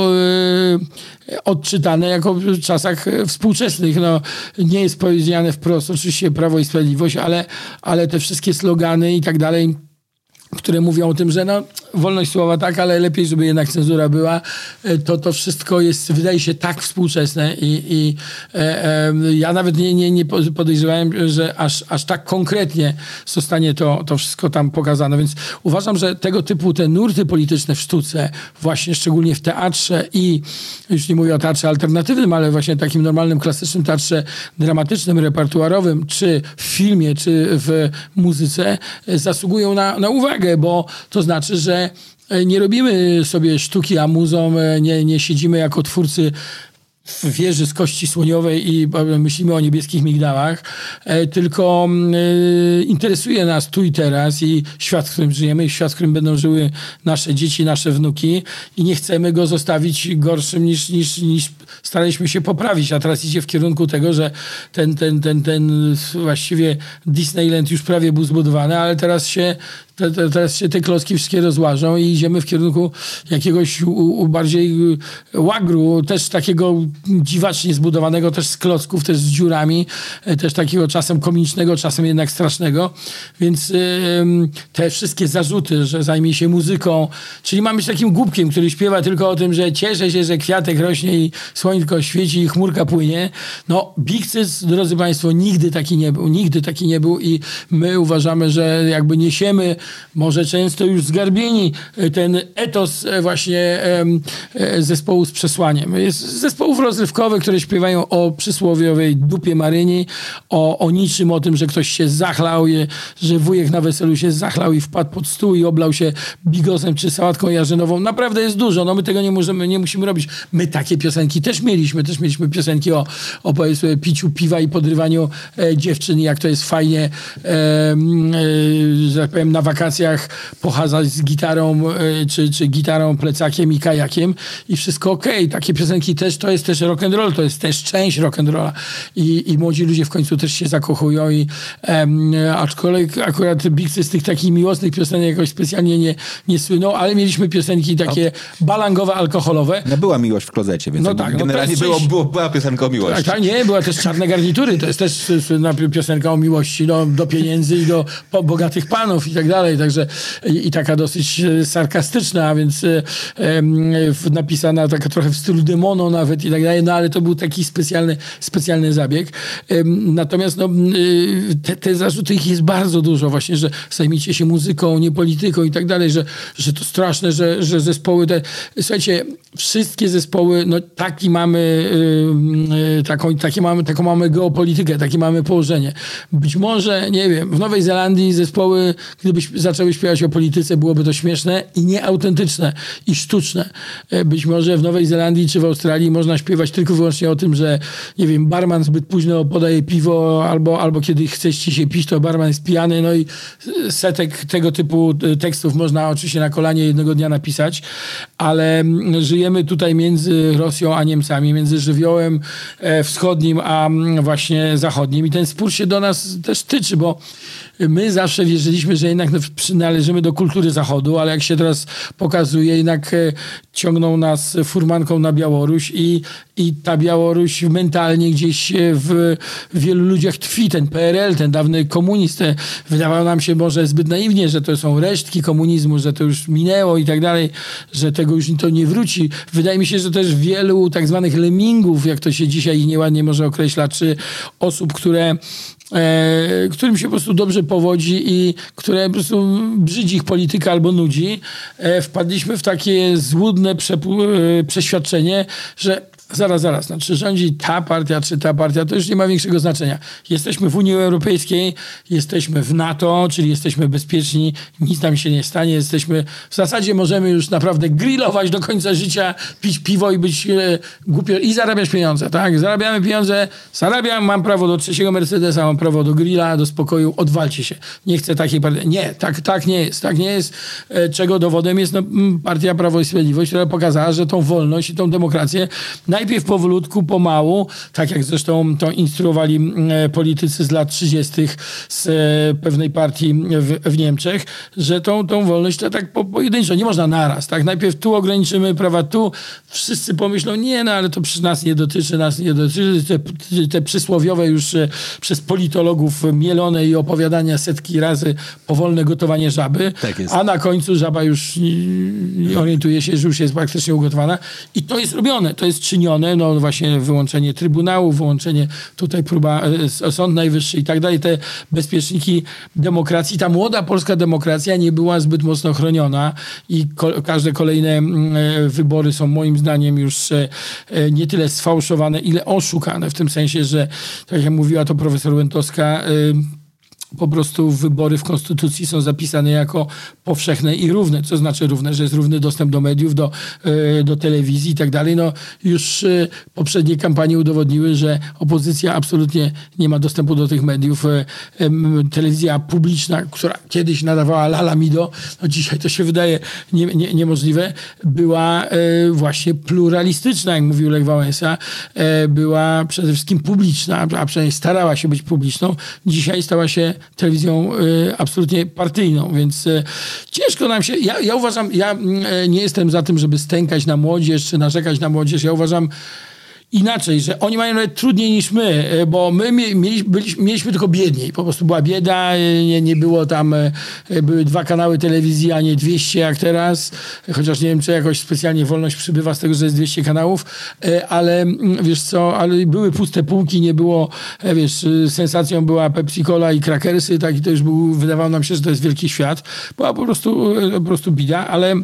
e, odczytane jako w czasach współczesnych. No, nie jest powiedziane wprost oczywiście Prawo i Sprawiedliwość, ale, ale te wszystkie slogany i tak dalej które mówią o tym, że no, wolność słowa tak, ale lepiej, żeby jednak cenzura była, e, to to wszystko jest, wydaje się, tak współczesne i, i e, e, ja nawet nie, nie, nie podejrzewałem, że aż, aż tak konkretnie zostanie to, to wszystko tam pokazane, więc uważam, że tego typu te nurty polityczne w sztuce, właśnie szczególnie w teatrze i już nie mówię o teatrze alternatywnym, ale właśnie takim normalnym, klasycznym teatrze dramatycznym, repertuarowym, czy w filmie, czy w muzyce, e, zasługują na, na uwagę, bo to znaczy, że e, nie robimy sobie sztuki amuzą, e, nie, nie siedzimy jako twórcy w wieży z kości słoniowej i myślimy o niebieskich migdałach, e, tylko interesuje nas tu i teraz i świat, w którym żyjemy, i świat, w którym będą żyły nasze dzieci, nasze wnuki i nie chcemy go zostawić gorszym niż, niż, niż staraliśmy się poprawić, a teraz idzie w kierunku tego, że ten, ten, ten, ten właściwie Disneyland już prawie był zbudowany, ale teraz się te, te, teraz się te klocki wszystkie rozłażą i idziemy w kierunku jakiegoś u, u bardziej łagru, też takiego dziwacznie zbudowanego, też z klocków, też z dziurami, e, też takiego czasem komicznego, czasem jednak strasznego. Więc te wszystkie zarzuty, że zajmie się muzyką, czyli mamy być takim głupkiem, który śpiewa tylko o tym, że cieszę się, że kwiatek rośnie i słońce świeci i chmurka płynie. No, Bigcyc, drodzy Państwo, nigdy taki nie był, nigdy taki nie był i my uważamy, że jakby niesiemy może często już zgarbieni, e, ten etos e, właśnie e, zespołu z przesłaniem. Jest zespołów rozrywkowych, które śpiewają o przysłowiowej dupie Maryni, o, o niczym, o tym, że ktoś się zachlał, że wujek na weselu się zachlał i wpadł pod stół i oblał się bigosem czy sałatką jarzynową. Naprawdę jest dużo. No my tego nie możemy, nie musimy robić. My takie piosenki też mieliśmy. Też mieliśmy piosenki o, o powiedzmy piciu piwa i podrywaniu e, dziewczyn, jak to jest fajnie, e, e, że tak powiem, na pochadzać z gitarą, e, czy, czy gitarą, plecakiem i kajakiem i wszystko okej. Okay. Takie piosenki też, to jest też rock and roll, to jest też część rock and rolla i, i młodzi ludzie w końcu też się zakochują i em, aczkolwiek akurat Bixy z tych takich miłosnych piosenek jakoś specjalnie nie, nie słyną, ale mieliśmy piosenki takie balangowe, alkoholowe. No była miłość w klozecie, więc No tak, no generalnie jest było, coś- było, była piosenka o miłości. Tak, tak, nie, była też czarne garnitury, to jest też słynna piosenka o miłości no, do pieniędzy i do po, bogatych panów i tak dalej, także i, i taka dosyć e, sarkastyczna, a więc e, napisana taka trochę w stylu demono nawet i tak dalej, no ale to był taki specjalny, specjalny zabieg. Natomiast no, y, te, te zarzuty ich jest bardzo dużo właśnie, że zajmijcie się muzyką, nie polityką i tak dalej, że, że to straszne, że, że zespoły te... Słuchajcie, wszystkie zespoły, no taki mamy, y, y, taką, takie mamy, taką mamy geopolitykę, takie mamy położenie. Być może, nie wiem, w Nowej Zelandii zespoły, gdyby zaczęły śpiewać o polityce, byłoby to śmieszne i nieautentyczne i sztuczne. E, Być może w Nowej Zelandii czy w Australii można śpiewać tylko wyłącznie o tym, że nie wiem, barman zbyt późno podaje piwo albo, albo kiedy chcesz ci się pić, to barman jest pijany, no i setek tego typu e, tekstów można oczywiście na kolanie jednego dnia napisać, ale mm, żyjemy tutaj między Rosją a Niemcami, między żywiołem e, wschodnim a mm, właśnie zachodnim. I ten spór się do nas też tyczy, bo my zawsze wierzyliśmy, że jednak przynależymy do kultury Zachodu, ale jak się teraz pokazuje, jednak e, ciągną nas furmanką na Białoruś i, i ta Białoruś mentalnie gdzieś e, w wielu ludziach tkwi. Ten PRL, ten dawny komunizm, wydawało nam się może zbyt naiwnie, że to są resztki komunizmu, że to już minęło i tak dalej, że tego już to nie wróci. Wydaje mi się, że też wielu tak zwanych lemmingów, jak to się dzisiaj nieładnie może określa, czy osób, które e, którym się po prostu dobrze powodzi i które po prostu brzydzi ich polityka albo nudzi, e, wpadliśmy w takie złudne e, przeświadczenie, że zaraz, zaraz, znaczy rządzi ta partia czy ta partia, to już nie ma większego znaczenia. Jesteśmy w Unii Europejskiej, jesteśmy w NATO, czyli jesteśmy bezpieczni, nic nam się nie stanie, jesteśmy, w zasadzie możemy już naprawdę grillować do końca życia, pić piwo i być e, głupio i zarabiać pieniądze, tak? Zarabiamy pieniądze, zarabiam, mam prawo do trzeciego Mercedesa, mam prawo do grilla, do spokoju, odwalcie się. Nie chcę takiej partii. Nie, tak, tak nie jest, tak nie jest, e, czego dowodem jest no, partia Prawo i Sprawiedliwość, która pokazała, że tą wolność i tą demokrację najpierw powolutku, pomału, tak jak zresztą to instruowali mm, e, politycy z lat 30. z e, pewnej partii w, w Niemczech, że tą, tą wolność to tak po, pojedynczo, nie można naraz, tak? Najpierw tu ograniczymy prawa, tu wszyscy pomyślą, nie, no ale to przy nas nie dotyczy, nas nie dotyczy, te, te przysłowiowe już e, przez politologów mielone i opowiadania setki razy powolne gotowanie żaby, Tak a na końcu żaba już orientuje się, że już jest praktycznie ugotowana i to jest robione, to jest czynione, no właśnie wyłączenie Trybunału, wyłączenie tutaj próba, e, Sąd Najwyższy i tak dalej, te bezpieczniki demokracji, ta młoda polska demokracja nie była zbyt mocno chroniona i ko- każde kolejne mm, e, wybory są moim zdaniem już e, nie tyle sfałszowane, ile oszukane, w tym sensie, że tak jak mówiła to profesor Łętowska, po prostu wybory w konstytucji są zapisane jako powszechne i równe. Co znaczy równe, że jest równy dostęp do mediów, do, e, do telewizji i tak dalej. No już e, poprzednie kampanie udowodniły, że opozycja absolutnie nie ma dostępu do tych mediów. E, Telewizja publiczna, która kiedyś nadawała Lala Mido, no dzisiaj to się wydaje nie, nie, niemożliwe, była właśnie pluralistyczna, jak mówił Lech Wałęsa, była przede wszystkim publiczna, a przynajmniej starała się być publiczną. Dzisiaj stała się telewizją e, absolutnie partyjną, więc e, ciężko nam się... Ja, ja uważam, ja mm, e, nie jestem za tym, żeby stękać na młodzież, czy narzekać na młodzież. Ja uważam, inaczej, że oni mają nawet trudniej niż my, e, bo my mie- mieli, byliśmy, mieliśmy tylko biedniej. Po prostu była bieda, e, nie, nie było tam, e, były dwa kanały telewizji, a nie 200 jak teraz, chociaż nie wiem, czy jakoś specjalnie wolność przybywa z tego, że jest 200 kanałów, ale mm, wiesz co, ale były puste półki, nie było, wiesz, e, sensacją była Pepsi Cola i krakersy, tak i to już był, wydawało nam się, że to jest wielki świat. Była po prostu, po prostu bida, ale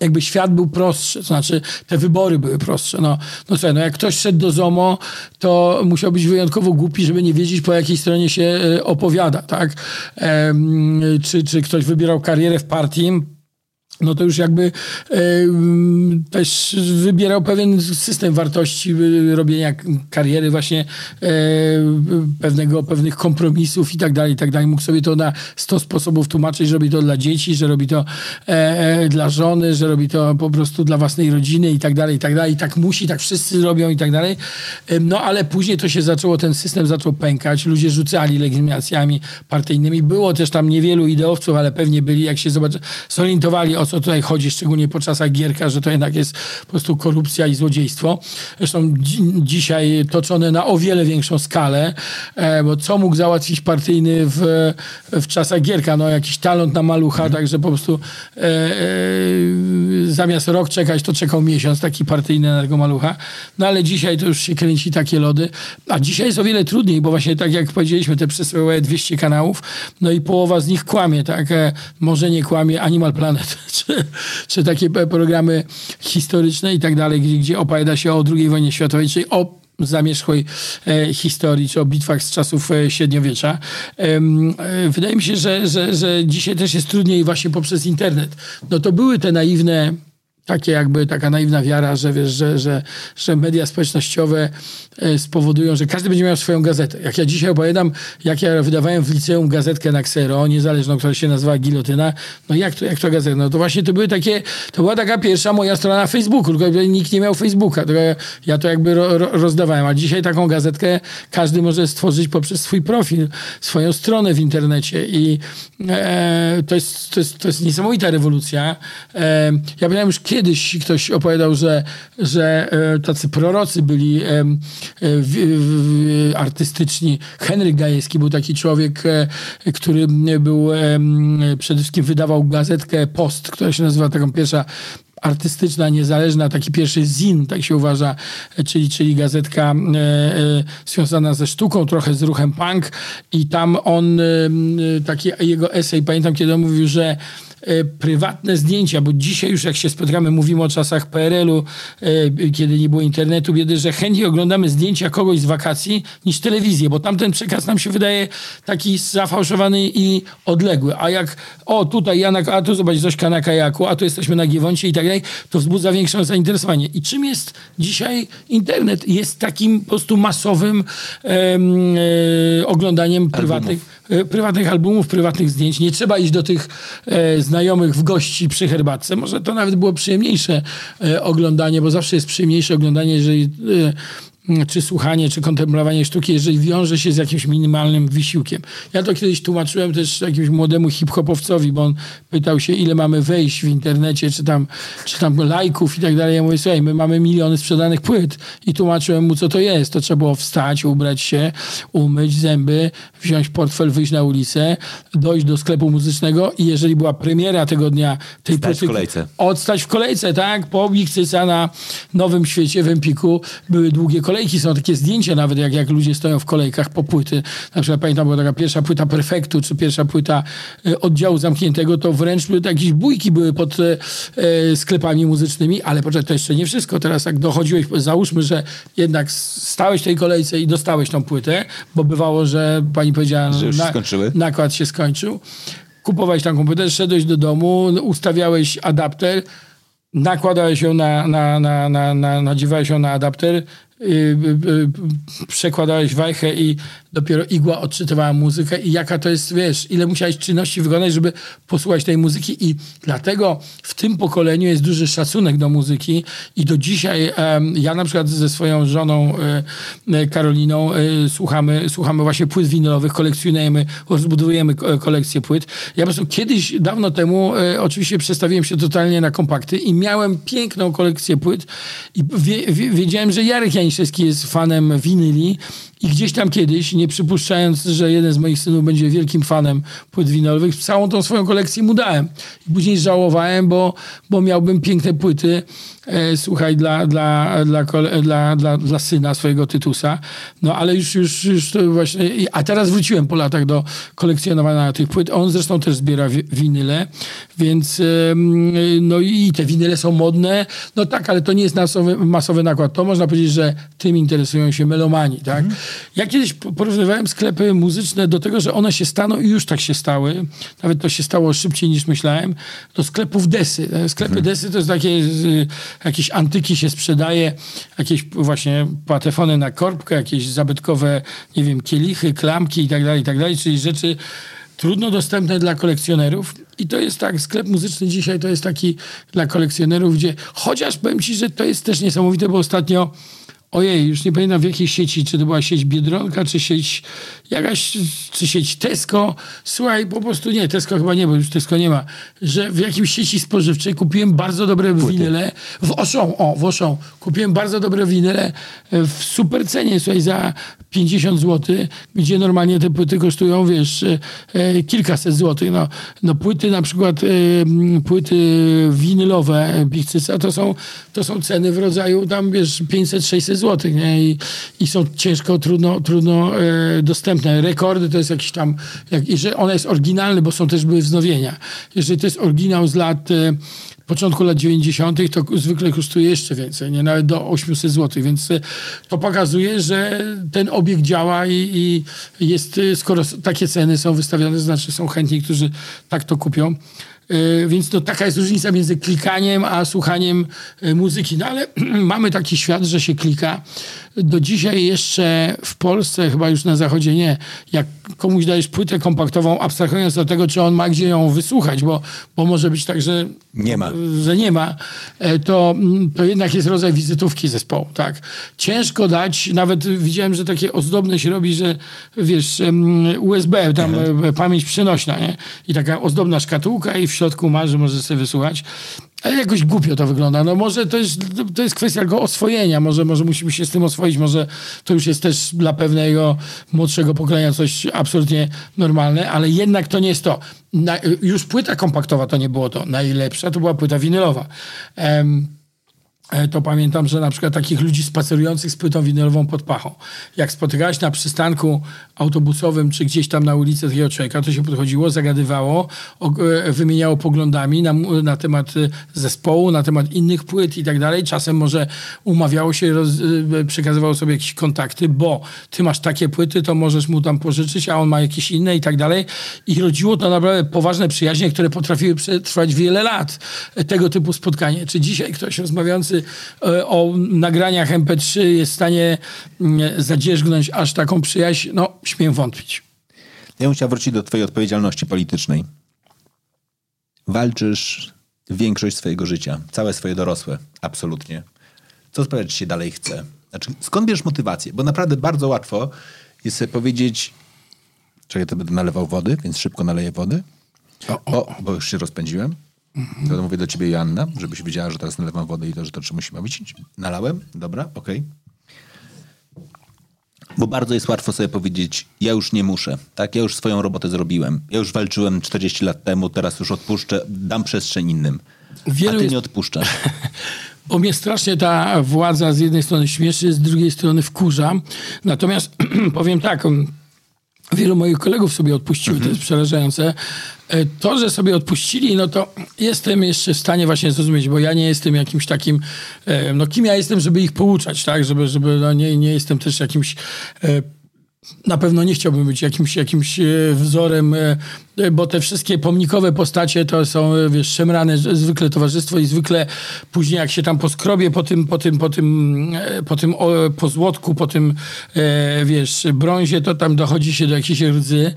jakby świat był prostszy, to znaczy te wybory były prostsze. No, no słuchaj, no jak ktoś szedł do ZOMO, to musiał być wyjątkowo głupi, żeby nie wiedzieć, po jakiej stronie się e, opowiada, tak? Em, czy, czy ktoś wybierał karierę w partii, no to już jakby e, też wybierał pewien system wartości e, robienia kariery właśnie e, pewnego, pewnych kompromisów i tak dalej, i tak dalej. Mógł sobie to na 100 sposobów tłumaczyć, że robi to dla dzieci, że robi to e, dla żony, że robi to po prostu dla własnej rodziny i tak dalej, i tak dalej. I tak musi, tak wszyscy robią i tak dalej. No ale później to się zaczęło, ten system zaczął pękać, ludzie rzucali legitymacjami partyjnymi. Było też tam niewielu ideowców, ale pewnie byli, jak się zobaczy, zorientowali o co tutaj chodzi, szczególnie po czasach Gierka, że to jednak jest po prostu korupcja i złodziejstwo. Zresztą dzi dzisiaj toczone na o wiele większą skalę, e, bo co mógł załatwić partyjny w, w czasach Gierka? No jakiś talent na malucha, mhm. także po prostu e, e, zamiast rok czekać, to czekał miesiąc, taki partyjny na tego malucha. No ale dzisiaj to już się kręci takie lody. A dzisiaj jest o wiele trudniej, bo właśnie tak jak powiedzieliśmy, te przysłowiowe 200 kanałów, no i połowa z nich kłamie, tak? E, może nie kłamie Animal Planet, czy, czy takie programy historyczne i tak dalej, gdzie, opowiada się o II wojnie światowej, czyli o zamierzchłej e, historii, czy o bitwach z czasów e, średniowiecza. E, wydaje mi się, że, że, że dzisiaj też jest trudniej właśnie poprzez internet. No to były te naiwne takie jakby taka naiwna wiara, że wiesz, że, że, że media społecznościowe e, spowodują, że każdy będzie miał swoją gazetę. Jak ja dzisiaj opowiadam, jak ja wydawałem w liceum gazetkę na Xero, niezależną, która się nazywała Gilotyna, no jak to, jak to gazeta? No to właśnie to były takie, to była taka pierwsza moja strona na Facebooku, tylko nikt nie miał Facebooka, tylko ja to jakby ro, ro, rozdawałem, a dzisiaj taką gazetkę każdy może stworzyć poprzez swój profil, swoją stronę w internecie i e, to, jest, to, jest, to jest niesamowita rewolucja. E, ja pamiętam już kiedyś ktoś opowiadał, że, że e, tacy prorocy byli e, e, artystyczni. Henryk Gajewski był taki człowiek, który był przede wszystkim wydawał gazetkę Post, która się nazywa taką pierwsza artystyczna, niezależna, taki pierwszy zin, tak się uważa, czyli, czyli gazetka e, e, związana ze sztuką, trochę z ruchem punk i tam on, e, taki jego esej, pamiętam kiedy on mówił, że E, prywatne zdjęcia, bo dzisiaj już jak się spotykamy, mówimy o czasach PRL-u, e, kiedy nie było internetu, biedy, że chętniej oglądamy zdjęcia kogoś z wakacji niż telewizję, bo tamten przekaz nam się wydaje taki zafałszowany i odległy. A jak, o tutaj Janak, a tu zobacz Zośka na kajaku, a tu jesteśmy na Giewoncie i tak dalej, to wzbudza większe zainteresowanie. I czym jest dzisiaj internet? Jest takim po prostu masowym e, oglądaniem prywatnych E, prywatnych albumów, prywatnych zdjęć. Nie trzeba iść do tych e, znajomych w gości przy herbatce. Może to nawet było przyjemniejsze e, oglądanie, bo zawsze jest przyjemniejsze oglądanie, jeżeli e, czy słuchanie, czy kontemplowanie sztuki, jeżeli wiąże się z jakimś minimalnym wysiłkiem. Ja to kiedyś tłumaczyłem też jakimś młodemu hip-hopowcowi, bo on pytał się, ile mamy wejść w internecie, czy tam, czy tam lajków i tak dalej. Ja mówię, słuchaj, my mamy miliony sprzedanych płyt i tłumaczyłem mu, co to jest. To trzeba było wstać, ubrać się, umyć zęby, wziąć portfel, wyjść na ulicę, dojść do sklepu muzycznego i jeżeli była premiera tego dnia tej Stać płyty... w kolejce. Odstać w kolejce, tak? Po Bigcyca na Nowym Świecie w Empiku były długie kolejki kolejki są takie zdjęcia nawet, jak, jak ludzie stoją w kolejkach po płyty. Na przykład pamiętam, była taka pierwsza płyta Perfektu, czy pierwsza płyta e, oddziału zamkniętego, to wręcz jakieś bójki były pod e, e, sklepami muzycznymi, ale poczekaj, to jeszcze nie wszystko. Teraz jak dochodziłeś, załóżmy, że jednak stałeś w tej kolejce i dostałeś tą płytę, bo bywało, że pani powiedziała, że już na, skończyły. nakład się skończył. Kupowałeś tam komputer, szedłeś do domu, ustawiałeś adapter, nakładałeś ją na, na, na, na, na, nadziewałeś ją na adapter, przekładałeś wajchę i dopiero igła odczytywała muzykę. I jaka to jest, wiesz, ile musiałeś czynności wykonać, żeby posłuchać tej muzyki? I dlatego w tym pokoleniu jest duży szacunek do muzyki. I do dzisiaj ja na przykład ze swoją żoną Karoliną słuchamy, słuchamy właśnie płyt winylowych, kolekcjonujemy, rozbudowujemy kolekcję płyt. Ja po prostu kiedyś, dawno temu oczywiście przestawiłem się totalnie na kompakty i miałem piękną kolekcję płyt i wiedziałem, że Jarek Jański Jańszewski jest fanem winyli i gdzieś tam kiedyś, nie przypuszczając, że jeden z moich synów będzie wielkim fanem płyt winylowych, całą tą swoją kolekcję mu dałem. I później żałowałem, bo, bo miałbym piękne płyty, słuchaj, dla, dla, dla, dla, dla, dla syna swojego Tytusa. No ale już, już, już to właśnie... A teraz wróciłem po latach do kolekcjonowania tych płyt. On zresztą też zbiera wi winyle, więc e, no i te winyle są modne. No tak, ale to nie jest masowy, masowy nakład. To można powiedzieć, że tym interesują się melomani, tak? Mhm. Ja kiedyś porównywałem sklepy muzyczne do tego, że one się staną i już tak się stały. Nawet to się stało szybciej niż myślałem. Do sklepów desy. Sklepy mhm. desy to jest takie, jakieś antyki się sprzedaje, jakieś właśnie patefony na korbkę, jakieś zabytkowe, nie wiem, kielichy, klamki tak tak dalej, czyli rzeczy trudno dostępne dla kolekcjonerów. I to jest tak, sklep muzyczny dzisiaj to jest taki dla kolekcjonerów, gdzie chociaż powiem ci, że to jest też niesamowite, bo ostatnio ojej, już nie pamiętam w jakiej sieci, czy to była sieć Biedronka, czy sieć jakaś, czy sieć Tesco. Słuchaj, po prostu nie, Tesco chyba nie, bo już Tesco nie ma, że w jakimś sieci spożywczej kupiłem bardzo dobre Płyty. winyle w Oszą, o, w Oszą. Kupiłem bardzo dobre winyle w super cenie, słuchaj, za 50 zł, gdzie normalnie te płyty kosztują, wiesz, e, kilkaset złotych. No, no płyty na przykład, e, płyty winylowe Bichcyca to są, to są ceny w rodzaju tam, wiesz, 500-600 zł, nie? I, I są ciężko, trudno, trudno dostępne. Rekordy to jest jakiś tam, jak, że ona jest oryginalny, bo są też były wznowienia. Jeżeli to jest oryginał z lat początku lat 90. to zwykle kosztuje jeszcze więcej, nie nawet do 800 zł, więc e, to pokazuje, że ten obiekt działa i, i jest, e, skoro takie ceny są wystawione, znaczy są chętni, którzy tak to kupią. E, więc to taka jest różnica między klikaniem a słuchaniem muzyki. No ale mamy taki świat, że się klika do dzisiaj jeszcze w Polsce, chyba już na zachodzie nie, jak komuś dajesz płytę kompaktową, abstrahując od tego, czy on ma gdzie ją wysłuchać, bo, bo może być tak, że nie ma, że nie ma e, to, to jednak jest rodzaj wizytówki zespołu. Tak? Ciężko dać, nawet widziałem, że takie ozdobne się robi, że wiesz, USB, tam mhm. E, pamięć przenośna, nie? I taka ozdobna szkatułka i w środku ma, że może sobie wysłuchać. Ale jakoś głupio to wygląda. No może to jest, to jest kwestia go oswojenia. Może, może musimy się z tym oswoić. Może to już jest też dla pewnego młodszego pokolenia coś absolutnie normalne, ale jednak to nie jest to. Na, już płyta kompaktowa to nie było to. Najlepsza to była płyta winylowa. Um, to pamiętam, że na przykład takich ludzi spacerujących z płytą winylową pod pachą. Jak spotykałeś na przystanku autobusowym, czy gdzieś tam na ulicy takiego człowieka, to się podchodziło, zagadywało, e, wymieniało poglądami na, na temat e, zespołu, na temat innych płyt i tak dalej. Czasem może umawiało się, roz, przekazywało sobie jakieś kontakty, bo ty masz takie płyty, to możesz mu tam pożyczyć, a on ma jakieś inne i tak dalej. I rodziło to naprawdę poważne przyjaźnie, które potrafiły przetrwać wiele lat. Tego typu spotkanie. Czy dzisiaj ktoś rozmawiający E, o nagraniach MP3 jest w stanie mm, zadzierzgnąć aż taką przyjaźń, no śmiem wątpić. Ja bym chciał wrócić do twojej odpowiedzialności politycznej. Walczysz większość swojego życia, całe swoje dorosłe, absolutnie. Co sprawia, że się dalej chce? Znaczy, skąd bierzesz motywację? Bo naprawdę bardzo łatwo jest sobie powiedzieć, czekaj, to będę nalewał wody, więc szybko naleję wody. O, o. o bo już się rozpędziłem. Mhm. To mówię do ciebie, Joanna, żebyś wiedziała, że teraz nalewam wodę i to, że to czy musi być. Nalałem? Dobra, okej. Okay. Bo bardzo jest łatwo sobie powiedzieć, ja już nie muszę, tak? Ja już swoją robotę zrobiłem. Ja już walczyłem 40 lat temu, teraz już odpuszczę, dam przestrzeń innym. Wielu A ty nie odpuszczasz. Bo mnie strasznie ta władza z jednej strony śmieszy, z drugiej strony wkurza. Natomiast powiem tak, wielu moich kolegów sobie odpuściły, mhm. to jest przerażające. E, to, że sobie odpuścili, no to jestem jeszcze w stanie właśnie zrozumieć, bo ja nie jestem jakimś takim, e, no kim ja jestem, żeby ich pouczać, tak, żeby, żeby no nie, nie jestem też jakimś e, na pewno nie chciałbym być jakimś, jakimś wzorem bo te wszystkie pomnikowe postacie to są, e, wiesz, szemrane zwykle towarzystwo i zwykle później jak się tam poskrobie po tym, po tym, po tym, e, po tym po złotku, po tym, wiesz, brązie, to tam dochodzi się do jakiejś rdzy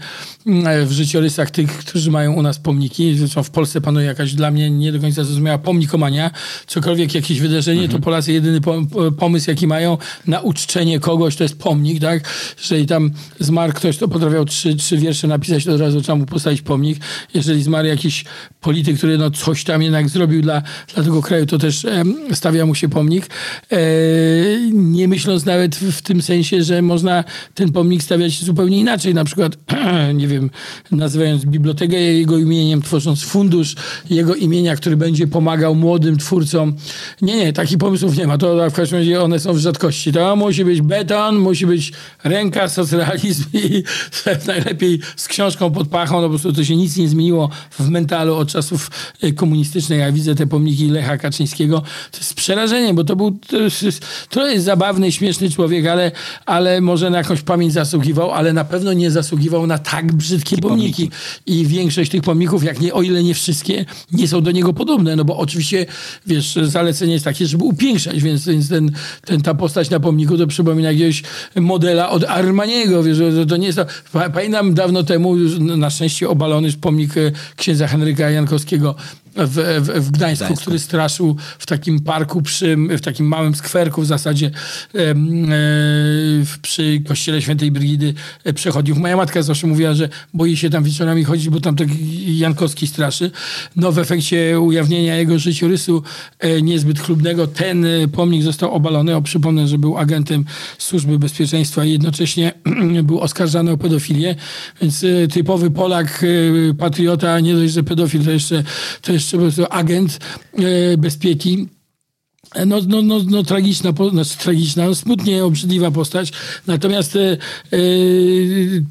w życiorysach tych, którzy mają u nas pomniki. Zresztą w Polsce panuje jakaś dla mnie nie do końca zrozumiała pomnikomania. Cokolwiek jakieś wydarzenie, mhm. to Polacy jedyny pomysł, jaki mają na uczczenie kogoś, to jest pomnik, tak? Jeżeli tam zmarł ktoś, to potrafiał trzy, trzy wiersze napisać, to od razu trzeba mu postawić postawić pomnik. Jeżeli zmarł jakiś polityk, który no coś tam jednak zrobił dla, dla tego kraju, to też e, stawia mu się pomnik. E, nie myśląc nawet w, w, tym sensie, że można ten pomnik stawiać zupełnie inaczej. Na przykład, nie wiem, nazywając bibliotekę jego imieniem, tworząc fundusz jego imienia, który będzie pomagał młodym twórcom. Nie, nie, takich pomysłów nie ma. To w każdym razie one są w rzadkości. To musi być beton, musi być ręka, socrealizm i najlepiej z książką pod pachą, no po prostu to się nic nie zmieniło w mentalu od czasów e, komunistycznych. Ja widzę te pomniki Lecha Kaczyńskiego. To jest przerażeniem, bo to był to jest, to jest zabawny, śmieszny człowiek, ale, ale może na jakąś pamięć zasługiwał, ale na pewno nie zasługiwał na tak brzydkie pomniki. pomniki. I większość tych pomników, jak nie, o ile nie wszystkie, nie są do niego podobne, no bo oczywiście, wiesz, zalecenie jest takie, żeby upiększać, więc, więc ten, ten, ta postać na pomniku to przypomina jakiegoś modela od Armaniego, wiesz, to, to nie jest to... Pamiętam dawno temu, na szczęście obalony pomnik e, księdza Henryka Jankowskiego w, w, w Gdańsku, Gdańsku, który straszył w takim parku, przy, w takim małym skwerku w zasadzie e, przy kościele świętej Brygidy e, przechodniów. Moja matka zawsze mówiła, że boi się tam wieczorami chodzić, bo tam tak Jankowski straszy. No w efekcie ujawnienia jego życiorysu e, niezbyt chlubnego ten pomnik został obalony. O, przypomnę, że był agentem Służby Bezpieczeństwa i jednocześnie był oskarżany o pedofilię, więc typowy Polak, patriota, nie dość, że pedofil, to jeszcze, to jeszcze jeszcze agent e, bezpieki no, no, no, no tragiczna, znaczy tragiczna, no, smutnie obrzydliwa postać. Natomiast e, e,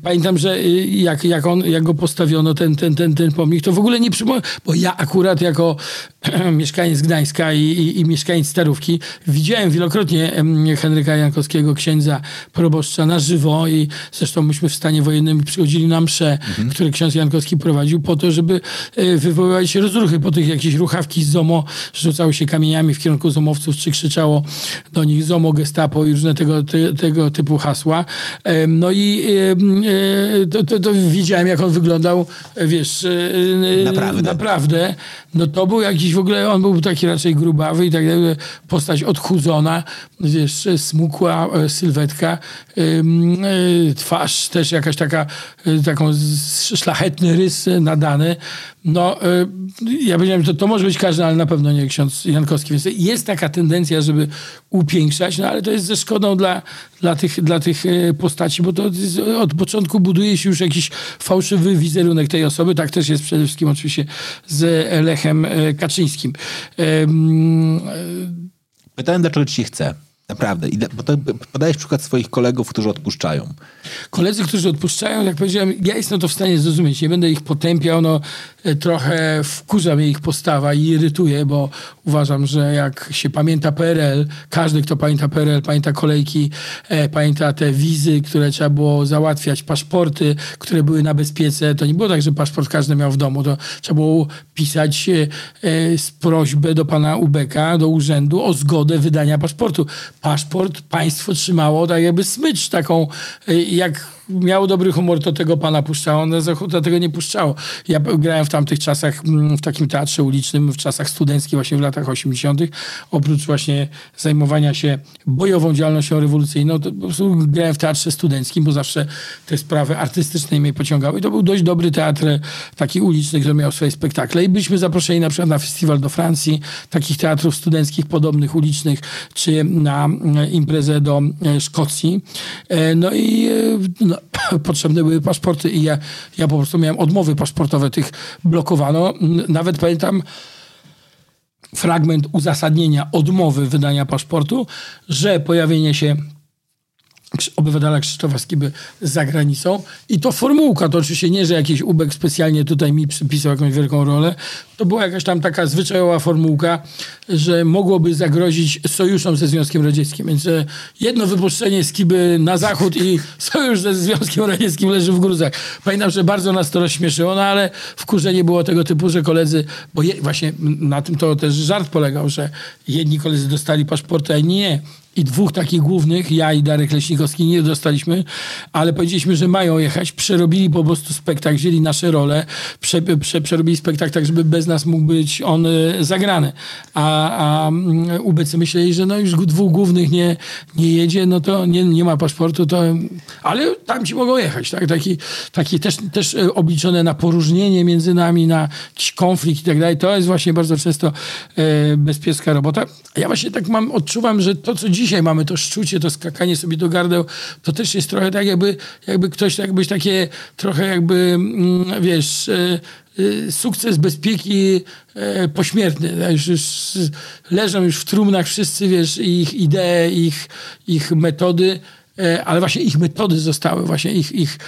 pamiętam, że e, jak, jak, on, jak go postawiono, ten, ten, ten, ten pomnik, to w ogóle nie przypomnę, bo ja akurat jako mieszkaniec Gdańska i, i, i, mieszkaniec Starówki widziałem wielokrotnie Henryka Jankowskiego, księdza proboszcza na żywo i zresztą myśmy w stanie wojennym przychodzili na msze, mhm. które ksiądz Jankowski prowadził po to, żeby e, wywoływać rozruchy po tych jakieś ruchawki z ZOMO, rzucały się kamieniami w kierunku ZOMO zomowców, czy krzyczało do nich ZOMO, Gestapo i różne tego, te, tego typu hasła. No i e, to, to, to, widziałem, jak on wyglądał, wiesz, e, naprawdę. naprawdę. No to był jakiś w ogóle, on był taki raczej grubawy i tak dalej, postać odchudzona, wiesz, smukła e, sylwetka, twarz też jakaś taka, taką szlachetny rys nadany. No, ja powiedziałem, że to, to może być każdy, ale na pewno nie ksiądz Jankowski, więc jest taka tendencja, żeby upiększać, no ale to jest ze szkodą dla, dla, tych, dla tych e, postaci, bo to od początku buduje się już jakiś fałszywy wizerunek tej osoby. Tak też jest przede wszystkim oczywiście z Lechem e, Kaczyńskim. E, Pytałem, dlaczego ci chce. Naprawdę. I podajesz przykład swoich kolegów, którzy odpuszczają. Koledzy, którzy odpuszczają, jak powiedziałem, ja jestem to w stanie zrozumieć. Nie będę ich potępiał. No, e, trochę wkurza mnie ich postawa i irytuje, bo uważam, że jak się pamięta PRL, każdy, kto pamięta PRL, pamięta kolejki, e, pamięta te wizy, które trzeba było załatwiać, paszporty, które były na bezpiece. To nie było tak, że paszport każdy miał w domu. To trzeba było pisać e, e, prośbę do pana Ubeka, do urzędu o zgodę wydania paszportu paszport państwo trzymało tak jakby smycz taką, y, jak miał dobry humor, to tego pana puszczało, na zachód tego nie puszczało. Ja grałem w tamtych czasach mm, w takim teatrze ulicznym, w czasach studenckich, właśnie w latach 80., oprócz właśnie zajmowania się bojową działalnością rewolucyjną, to po prostu grałem w teatrze studenckim, bo zawsze te sprawy artystyczne mnie pociągały. I to był dość dobry teatr taki uliczny, który miał swoje spektakle. I byliśmy zaproszeni na przykład na festiwal do Francji, takich teatrów studenckich podobnych, ulicznych, czy na mm, imprezę do e, Szkocji. E, no i e, potrzebne były paszporty i ja, ja po prostu miałem odmowy paszportowe, tych blokowano. Nawet pamiętam fragment uzasadnienia odmowy wydania paszportu, że pojawienie się obywatela Krzysztofa Skiby za granicą. I to formułka, to oczywiście nie, że jakiś ubek specjalnie tutaj mi przypisał jakąś wielką rolę. To była jakaś tam taka zwyczajowa formułka, że mogłoby zagrozić sojuszom ze Związkiem Radzieckim. Więc jedno wypuszczenie Skiby na zachód i sojusz ze Związkiem Radzieckim leży w gruzach. Pamiętam, że bardzo nas to rozśmieszyło, no ale wkurzenie było tego typu, że koledzy, bo je, właśnie na tym to też żart polegał, że jedni koledzy dostali paszporty, a inni nie i dwóch takich głównych, ja i Darek Leśnikowski, nie dostaliśmy, ale powiedzieliśmy, że mają jechać. Przerobili po prostu spektakl, wzięli nasze role, prze, prze, przerobili spektakl tak, żeby bez nas mógł być on y, zagrany. A, a mm, ubecy myśleli, że no już dwóch głównych nie, nie jedzie, no to nie, nie ma paszportu, to... Ale tam ci mogą jechać, tak? Taki, taki też, też y, obliczone na poróżnienie między nami, na jakiś konflikt i tak dalej. To jest właśnie bardzo często e, bezpieczna robota. Ja właśnie tak mam, odczuwam, że to, co dziś dzisiaj mamy to szczucie, to skakanie sobie do gardeł, to też jest trochę tak, jakby, jakby ktoś, jakbyś takie trochę jakby, mm, wiesz, e, e, sukces bezpieki e, pośmiertny. Już, już leżą już w trumnach wszyscy, wiesz, ich idee, ich, ich metody ale właśnie ich metody zostały, właśnie ich, ich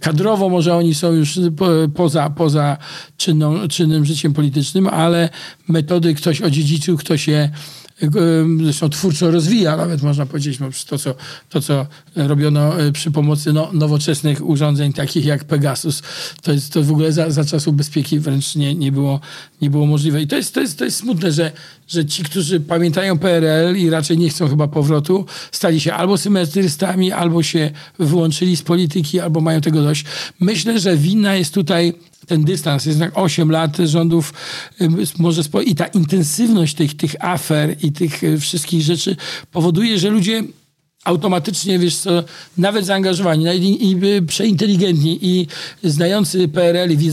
kadrowo może oni są już po, poza, poza czynną, czynnym życiem politycznym, ale metody ktoś odziedziczył, ktoś je zresztą twórczo rozwija, nawet można powiedzieć, to co, to, co robiono e, przy pomocy no, nowoczesnych urządzeń takich jak Pegasus. To jest to w ogóle za, za czasów bezpieki wręcz nie, nie, było, nie było możliwe. I to jest, to jest, to jest smutne, że, że ci, którzy pamiętają PRL i raczej nie chcą chyba powrotu, stali się albo symetrystami, albo się wyłączyli z polityki, albo mają tego dość. Myślę, że winna jest tutaj ten dystans, jest jednak 8 lat rządów, może spo... i ta intensywność tych, tych afer i tych y, wszystkich rzeczy powoduje, że ludzie automatycznie, wiesz co, nawet zaangażowani i, i przeinteligentni i znający PRL i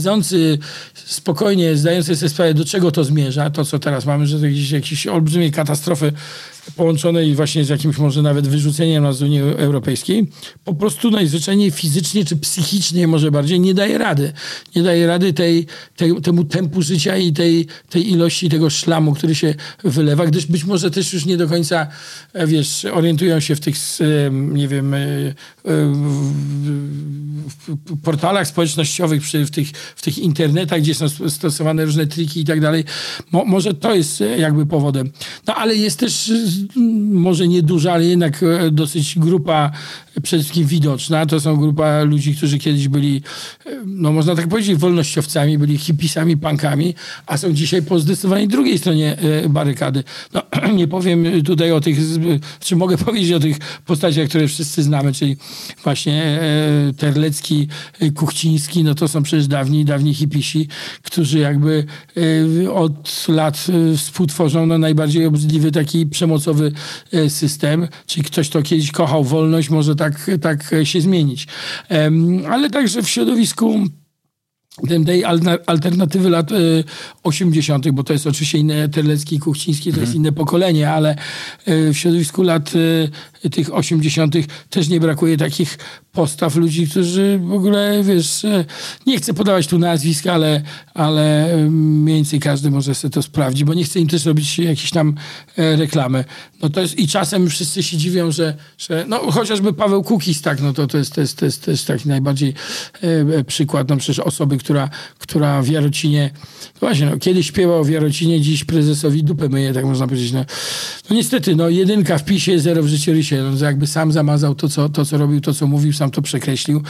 spokojnie, zdający sobie sprawę, do czego to zmierza, to co teraz mamy, że to jakieś, jakieś olbrzymie katastrofy połączonej właśnie z jakimś może nawet wyrzuceniem nas z Unii Europejskiej, po prostu najzwyczajniej fizycznie czy psychicznie może bardziej nie daje rady. Nie daje rady tej, tej, temu tempu życia i tej, tej ilości tego szlamu, który się wylewa, gdyż być może też już nie do końca, e, wiesz, orientują się w tych, nie wiem, e, e, portalach społecznościowych, w tych, w tych internetach, gdzie są stosowane różne triki i tak dalej. Mo, może to jest jakby powodem. No ale jest też może nieduża, ale jednak e, dosyć grupa przede wszystkim widoczna. To są grupa ludzi, którzy kiedyś byli, e, no można tak powiedzieć, wolnościowcami, byli hipisami, punkami, a są dzisiaj po zdecydowanie drugiej stronie e, barykady. No, nie powiem tutaj o tych, czy mogę powiedzieć o tych postaciach, które wszyscy znamy, czyli właśnie Terlecki, Kuchciński, no to są przecież dawni, dawni hipisi, którzy jakby od lat współtworzą no, najbardziej obrzydliwy taki przemocowy e, system, czyli ktoś, kto kiedyś kochał wolność, może tak, tak się zmienić. Ale także w środowisku tej alternatywy lat 80., e, bo to jest oczywiście inne Terlecki i Kuchciński, to jest mhm. inne pokolenie, ale e, w środowisku lat tych 80. też nie brakuje takich postaw ludzi, którzy w ogóle, wiesz, nie chcę podawać tu nazwisk, ale, ale mniej więcej każdy może sobie to sprawdzić, bo nie chcę im też robić jakieś tam e, reklamy. No to jest, i czasem wszyscy się dziwią, że, że no chociażby Paweł Kukis, tak, no to, to jest, to jest, to jest, to jest taki najbardziej e, przykład, no przecież osoby, która, która w Jarocinie, no właśnie, no, kiedyś śpiewał w Jarocinie, dziś prezesowi dupę myje, tak można powiedzieć, no, no niestety, no jedynka w PiSie, zero w życiorysie, no, jakby sam zamazał to co, to, co robił, to, co mówił, sam to przekreślił.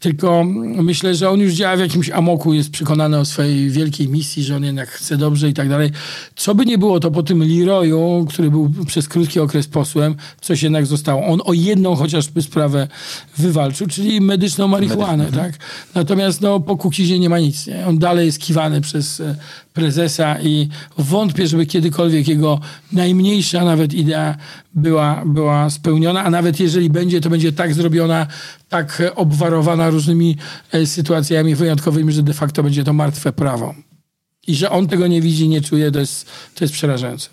Tylko myślę, że on już działa w jakimś amoku, jest przekonany o swojej wielkiej misji, że on jednak chce dobrze i tak dalej. Co by nie było, to po tym Leroyu, który był przez krótki okres posłem, coś jednak zostało. On o jedną chociażby sprawę wywalczył, czyli medyczną marihuanę, tak? Natomiast no, po Kukizie nie ma nic. Nie? On dalej jest kiwany przez e, prezesa i wątpię, żeby kiedykolwiek jego najmniejsza nawet idea była, była spełniona, a nawet jeżeli będzie, to będzie tak zrobiona, tak obwarowana różnymi e, sytuacjami wyjątkowymi, że de facto będzie to martwe prawo. I że on tego nie widzi, nie czuje, to jest, to jest przerażające.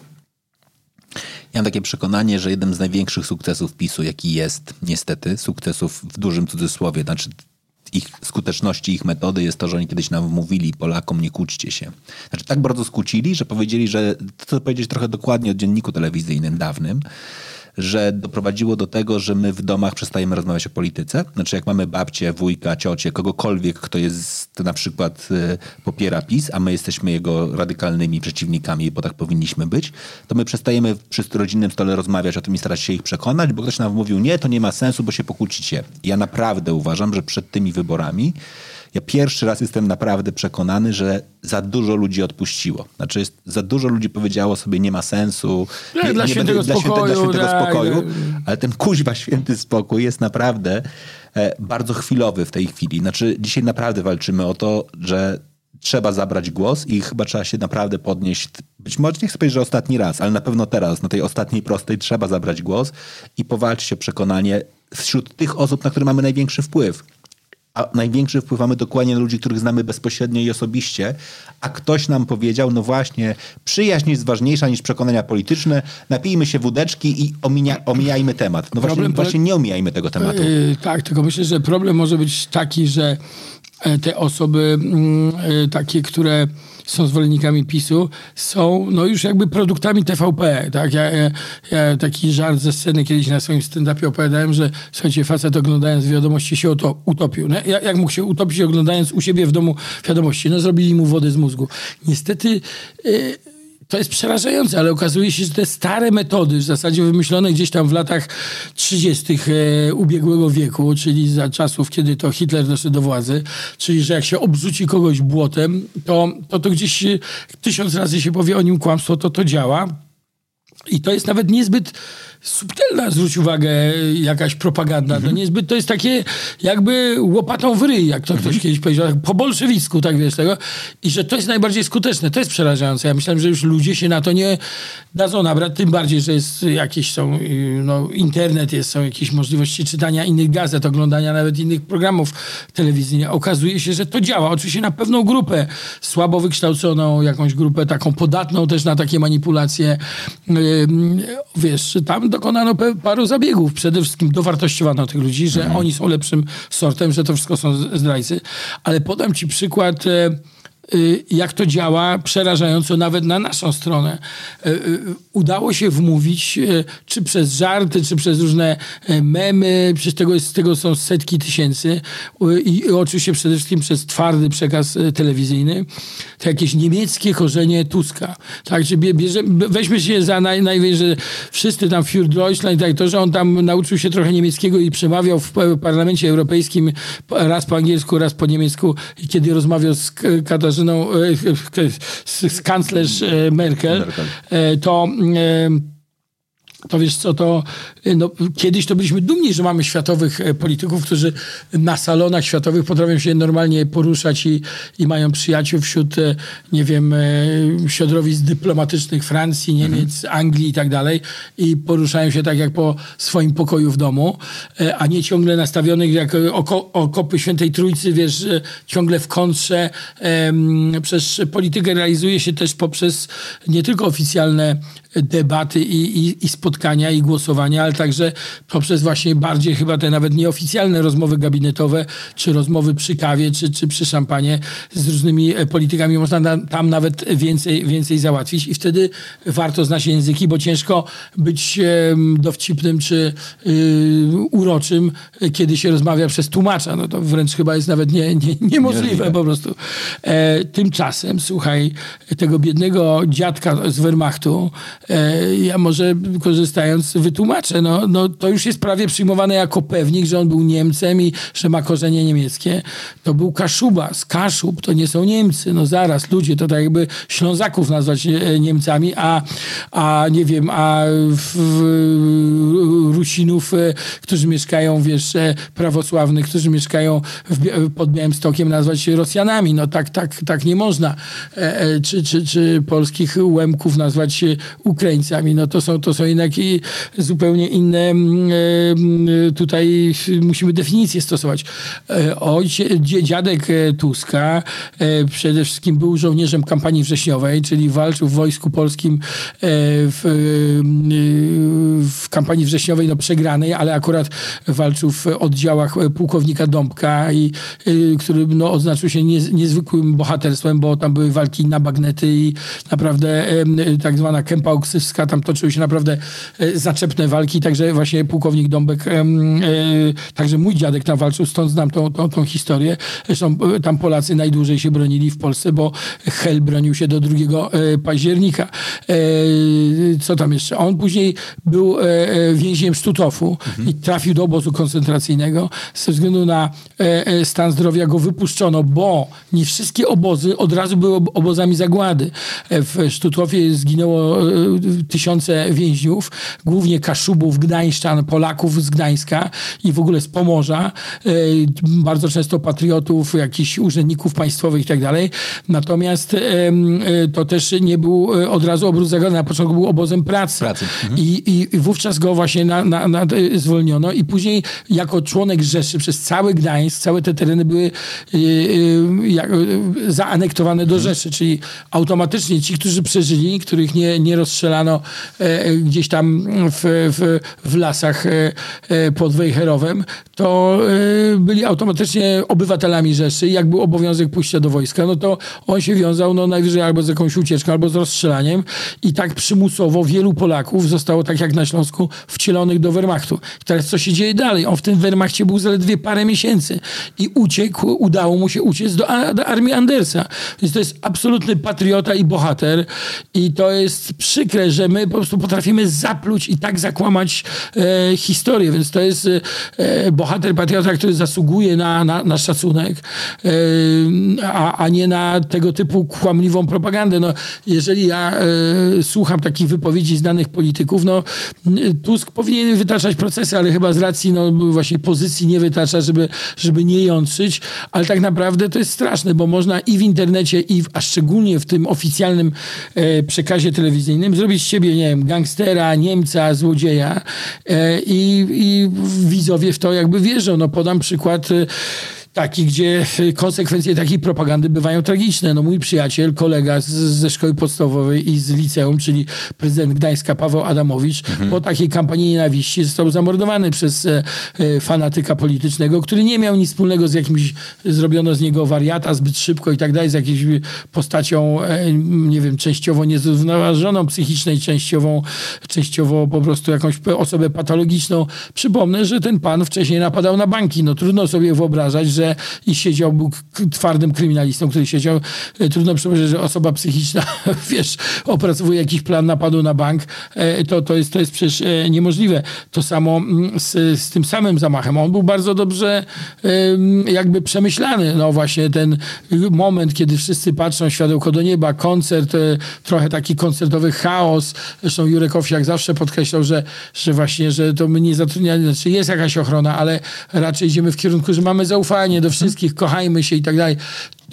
Ja mam takie przekonanie, że jeden z największych sukcesów PiSu, jaki jest niestety, sukcesów w dużym cudzysłowie, znaczy ich skuteczności, ich metody jest to, że oni kiedyś nam mówili Polakom nie kłóćcie się. Znaczy tak bardzo skłócili, że powiedzieli, że to powiedzieć trochę dokładnie o dzienniku telewizyjnym dawnym, że doprowadziło do tego, że my w domach przestajemy rozmawiać o polityce. Znaczy, jak mamy babcię, wujka, ciocię, kogokolwiek, kto jest na przykład y, popiera PiS, a my jesteśmy jego radykalnymi przeciwnikami, bo tak powinniśmy być, to my przestajemy przy rodzinnym stole rozmawiać o tym i starać się ich przekonać, bo ktoś nam mówił, nie, to nie ma sensu, bo się pokłócicie. Ja naprawdę uważam, że przed tymi wyborami ja pierwszy raz jestem naprawdę przekonany, że za dużo ludzi odpuściło. Znaczy jest, za dużo ludzi powiedziało sobie nie ma sensu. Nie, nie, dla, nie świętego będę, spokoju, dla świętego, tak, spokoju. Tak. Ale ten kuźba święty spokój jest naprawdę e, bardzo chwilowy w tej chwili. Znaczy dzisiaj naprawdę walczymy o to, że trzeba zabrać głos i chyba trzeba się naprawdę podnieść. Być może nie chcę powiedzieć, że ostatni raz, ale na pewno teraz, na tej ostatniej prostej, trzeba zabrać głos i powalczyć o przekonanie wśród tych osób, na które mamy największy wpływ a największy wpływ mamy dokładnie na ludzi, których znamy bezpośrednio i osobiście, a ktoś nam powiedział, no właśnie, przyjaźń jest ważniejsza niż przekonania polityczne, napijmy się wódeczki i omija, omijajmy temat. No właśnie, właśnie nie omijajmy tego tematu. Yy, tak, tylko myślę, że problem może być taki, że e, te osoby yy, takie, które są zwolennikami PiSu, są no już jakby produktami TVP. Tak? Ja, ja, ja taki żart ze sceny kiedyś na swoim stand-upie opowiadałem, że słuchajcie, facet oglądając wiadomości się to utopił. Nie? Jak mógł się utopić oglądając u siebie w domu wiadomości? No zrobili mu wodę z mózgu. Niestety... Yy, to jest przerażające, ale okazuje się, że te stare metody, w zasadzie wymyślone gdzieś tam w latach 30. E, ubiegłego wieku, czyli za czasów, kiedy to Hitler doszedł do władzy, czyli że jak się obrzuci kogoś błotem, to to, to gdzieś tysiąc razy się powie o nim kłamstwo, to to działa. I to jest nawet niezbyt subtelna, zwróć uwagę, jakaś propaganda. Mhm. To, niezbyt, to jest takie jakby łopatą w ryj, jak to mhm. ktoś kiedyś powiedział, po bolszewicku, tak wiesz tego. I że to jest najbardziej skuteczne. To jest przerażające. Ja myślałem, że już ludzie się na to nie dadzą nabrać, tym bardziej, że jest jakieś są, no, internet jest, są jakieś możliwości czytania innych gazet, oglądania nawet innych programów telewizyjnych. Okazuje się, że to działa. Oczywiście na pewną grupę słabo wykształconą, jakąś grupę taką podatną też na takie manipulacje. Wiesz, tam dokonano paru zabiegów. Przede wszystkim dowartościowano tych ludzi, że mhm. oni są lepszym sortem, że to wszystko są zdrajcy. Ale podam ci przykład e, jak to działa przerażająco nawet na naszą stronę. Y, y, udało się wmówić, czy przez żarty, czy przez różne memy, przecież tego, z tego są setki tysięcy i oczywiście przede wszystkim przez twardy przekaz telewizyjny, to jakieś niemieckie korzenie Tuska. Tak, że bierze, weźmy się za naj, najwyżej, że wszyscy tam für Deutschland, tak, to, że on tam nauczył się trochę niemieckiego i przemawiał w parlamencie europejskim raz po angielsku, raz po niemiecku i kiedy rozmawiał z Katarzyną Katarzyną, e, z kanclerz e, Merkel, Merkel. E, to to wiesz co, to no, kiedyś to byliśmy dumni, że mamy światowych e, polityków, którzy na salonach światowych potrafią się normalnie poruszać i, i mają przyjaciół wśród, e, nie wiem, e, środowisk dyplomatycznych Francji, Niemiec, mhm. Anglii i tak dalej i poruszają się tak jak po swoim pokoju w domu, a nie ciągle nastawionych jak oko, okopy Świętej Trójcy, wiesz, ciągle w kontrze. Przez politykę realizuje się też poprzez nie tylko oficjalne debaty i, i, i spotkania i głosowania, ale także poprzez właśnie bardziej chyba te nawet nieoficjalne rozmowy gabinetowe, czy rozmowy przy kawie, czy, czy przy szampanie z różnymi e, politykami. Można na, tam nawet więcej, więcej załatwić i wtedy warto znać języki, bo ciężko być dowcipnym czy e, uroczym, kiedy się rozmawia przez tłumacza. No to wręcz chyba jest nawet nie, nie, niemożliwe po prostu. E, tymczasem, słuchaj, tego biednego dziadka z Wehrmachtu, E, ja może korzystając wytłumaczę, no, no to już jest prawie przyjmowane jako pewnik, że on był Niemcem i że ma korzenie niemieckie. To był Kaszubas. Kaszub to nie są Niemcy. No zaraz, ludzie, to tak jakby Ślązaków nazwać e, Niemcami, a, a nie wiem, a w, w Rusinów, e, którzy mieszkają, wiesz, prawosławnych, którzy mieszkają w, pod Białymstokiem nazwać Rosjanami. No tak, tak, tak nie można. Czy, czy, czy polskich Łemków nazwać Ukraińcami. No to są, to są jednak zupełnie inne, mm, e, tutaj musimy definicję stosować. E, ojciec, dziadek e, Tuska przede wszystkim był żołnierzem kampanii wrześniowej, czyli walczył w Wojsku Polskim w, w kampanii wrześniowej, no przegranej, ale akurat walczył w oddziałach pułkownika Dąbka, i, który no, odznaczył się niezwykłym bohaterstwem, bo tam były walki na bagnety i naprawdę tak zwana kępa oksyska, tam toczyły się naprawdę zaczepne walki, także właśnie pułkownik Dąbek, e, także mój dziadek tam walczył, stąd znam tą, tą, tą historię. Zresztą e, tam Polacy najdłużej się bronili w Polsce, bo Hel bronił się do 2 października. Co tam jeszcze? On później był więźniem Sztutofu mhm. i trafił do obozu koncentracyjnego. Ze względu na stan zdrowia go wypuszczono, bo nie wszystkie obozy od razu były obozami zagłady. W Sztutofie zginęło tysiące więźniów, głównie Kaszubów, Gdańszczan, Polaków z Gdańska i w ogóle z Pomorza, e, bardzo często patriotów, jakichś urzędników państwowych i tak dalej. Natomiast e, to też nie był e, od razu obóz zagłady, na początku był obozem pracy. pracy. Mhm. I, I, wówczas go właśnie na, na, na zwolniono i później jako członek Rzeszy przez cały Gdańsk, całe te tereny były zaanektowane do mhm. Rzeszy, czyli automatycznie ci, którzy przeżyli, których nie, nie rozstrzelano gdzieś tam tam w, w, w lasach pod Wejherowem, to byli automatycznie obywatelami Rzeszy. Jak był obowiązek pójścia do wojska, no to on się wiązał no, najwyżej albo z jakąś ucieczką, albo z rozstrzelaniem. I tak przymusowo wielu Polaków zostało, tak jak na Śląsku, wcielonych do Wehrmachtu. Teraz co się dzieje dalej? On w tym Wehrmachcie był zaledwie parę miesięcy i uciekł, udało mu się uciec do, do armii Andersa. Więc to jest absolutny patriota i bohater. I to jest przykre, że my po prostu potrafimy zapluć i tak zakłamać e, historię. Więc to jest e, bohater, patriota, który zasługuje na, na, na szacunek, e, a, a nie na tego typu kłamliwą propagandę. No, jeżeli ja e, słucham takich wypowiedzi znanych polityków, no Tusk powinien wytaczać procesy, ale chyba z racji no, właśnie pozycji nie wytacza, żeby, żeby nie jątrzyć, ale tak naprawdę to jest straszne, bo można i w internecie, i w, a szczególnie w tym oficjalnym e, przekazie telewizyjnym zrobić z siebie, nie wiem, gangstera, Niemca, złodzieja e, i, i widzowie w to jakby wierzą. No podam przykład e, taki, gdzie konsekwencje takiej propagandy bywają tragiczne. No mój przyjaciel, kolega z, ze szkoły podstawowej i z liceum, czyli prezydent Gdańska Paweł Adamowicz, mhm. po takiej kampanii nienawiści został zamordowany przez e, e, fanatyka politycznego, który nie miał nic wspólnego z jakimś, zrobiono z niego wariata zbyt szybko i tak dalej, z jakąś postacią, e, nie wiem, częściowo niezrównoważoną psychicznej, częściową, częściowo po prostu jakąś osobę patologiczną. Przypomnę, że ten pan wcześniej napadał na banki. No trudno sobie wyobrażać, że i siedział, był twardym kryminalistą, który siedział. E, trudno przypomnieć, że osoba psychiczna, wiesz, opracowuje jakiś plan napadu na bank. E, to, to, jest, to jest przecież e, niemożliwe. To samo mm, z, z tym samym zamachem. On był bardzo dobrze jakby przemyślany. No właśnie ten moment, kiedy wszyscy patrzą światełko do nieba, koncert, trochę taki koncertowy chaos. Zresztą Jurek Owsiak zawsze podkreślał, że, że właśnie, że to my nie zatrudniamy, znaczy jest jakaś ochrona, ale raczej idziemy w kierunku, że mamy zaufanie do wszystkich, kochajmy się i tak dalej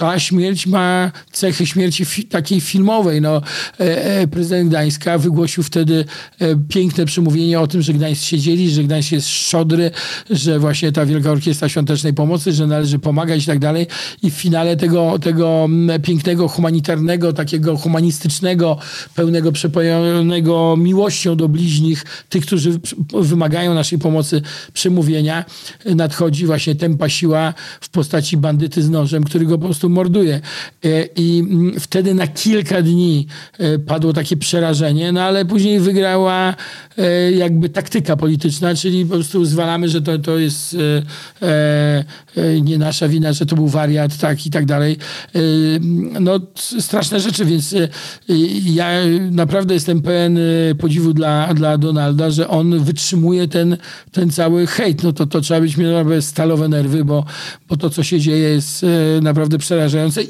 ta śmierć ma cechy śmierci fi takiej filmowej. No, e, e, prezydent Gdańska wygłosił wtedy e, piękne przemówienie o tym, że Gdańsk się dzieli, że Gdańsk jest szczodry, że właśnie ta Wielka Orkiestra Świątecznej Pomocy, że należy pomagać i tak dalej. I w finale tego, tego pięknego, humanitarnego, takiego humanistycznego, pełnego, przepełnionego miłością do bliźnich, tych, którzy wymagają naszej pomocy przemówienia, nadchodzi właśnie tempa siła w postaci bandyty z nożem, który go po prostu morduje. E, I mm, wtedy na kilka dni e, padło takie przerażenie, no ale później wygrała e, jakby taktyka polityczna, czyli po prostu zwalamy, że to, to jest nie nasza wina, że to był wariat, tak i tak dalej. No straszne rzeczy, więc ja naprawdę jestem pełen podziwu dla, dla Donalda, że on wytrzymuje ten, ten cały hejt. No to, to trzeba być mieć naprawdę stalowe nerwy, bo, bo to, co się dzieje jest naprawdę przerażające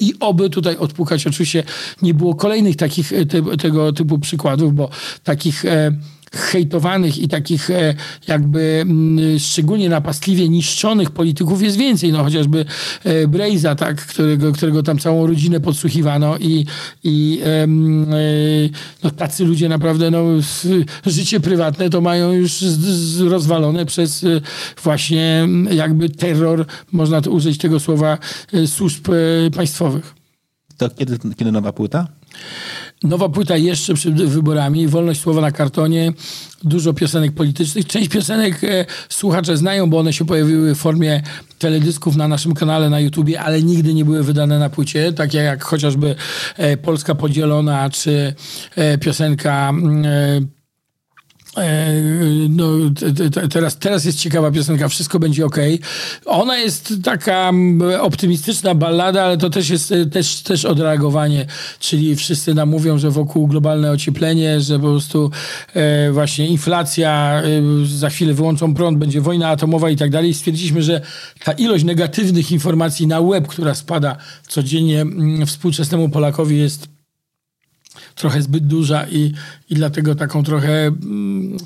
i oby tutaj odpukać. Oczywiście nie było kolejnych takich te, tego typu przykładów, bo takich e, hejtowanych i takich e, jakby mm, szczególnie napastliwie niszczonych polityków jest więcej. No chociażby e, Brejza, tak, którego, którego tam całą rodzinę podsłuchiwano i, i e, no, tacy ludzie naprawdę no, życie prywatne to mają już rozwalone przez właśnie jakby terror, można to użyć tego słowa, służb państwowych. To kiedy, kiedy nowa płyta? Nowa płyta jeszcze przed wyborami, wolność słowa na kartonie, dużo piosenek politycznych. Część piosenek e, słuchacze znają, bo one się pojawiły w formie teledysków na naszym kanale na YouTubie, ale nigdy nie były wydane na płycie, takie jak chociażby e, Polska Podzielona, czy e, piosenka mm, e, no, teraz, teraz jest ciekawa piosenka, wszystko będzie ok. Ona jest taka optymistyczna ballada, ale to też jest e, też, też odreagowanie, czyli wszyscy nam mówią, że wokół globalne ocieplenie, że po prostu e, właśnie inflacja, e, za chwilę wyłączą prąd, będzie wojna atomowa i tak dalej. Stwierdziliśmy, że ta ilość negatywnych informacji na web, która spada codziennie współczesnemu Polakowi jest trochę zbyt duża i, i dlatego taką trochę mm,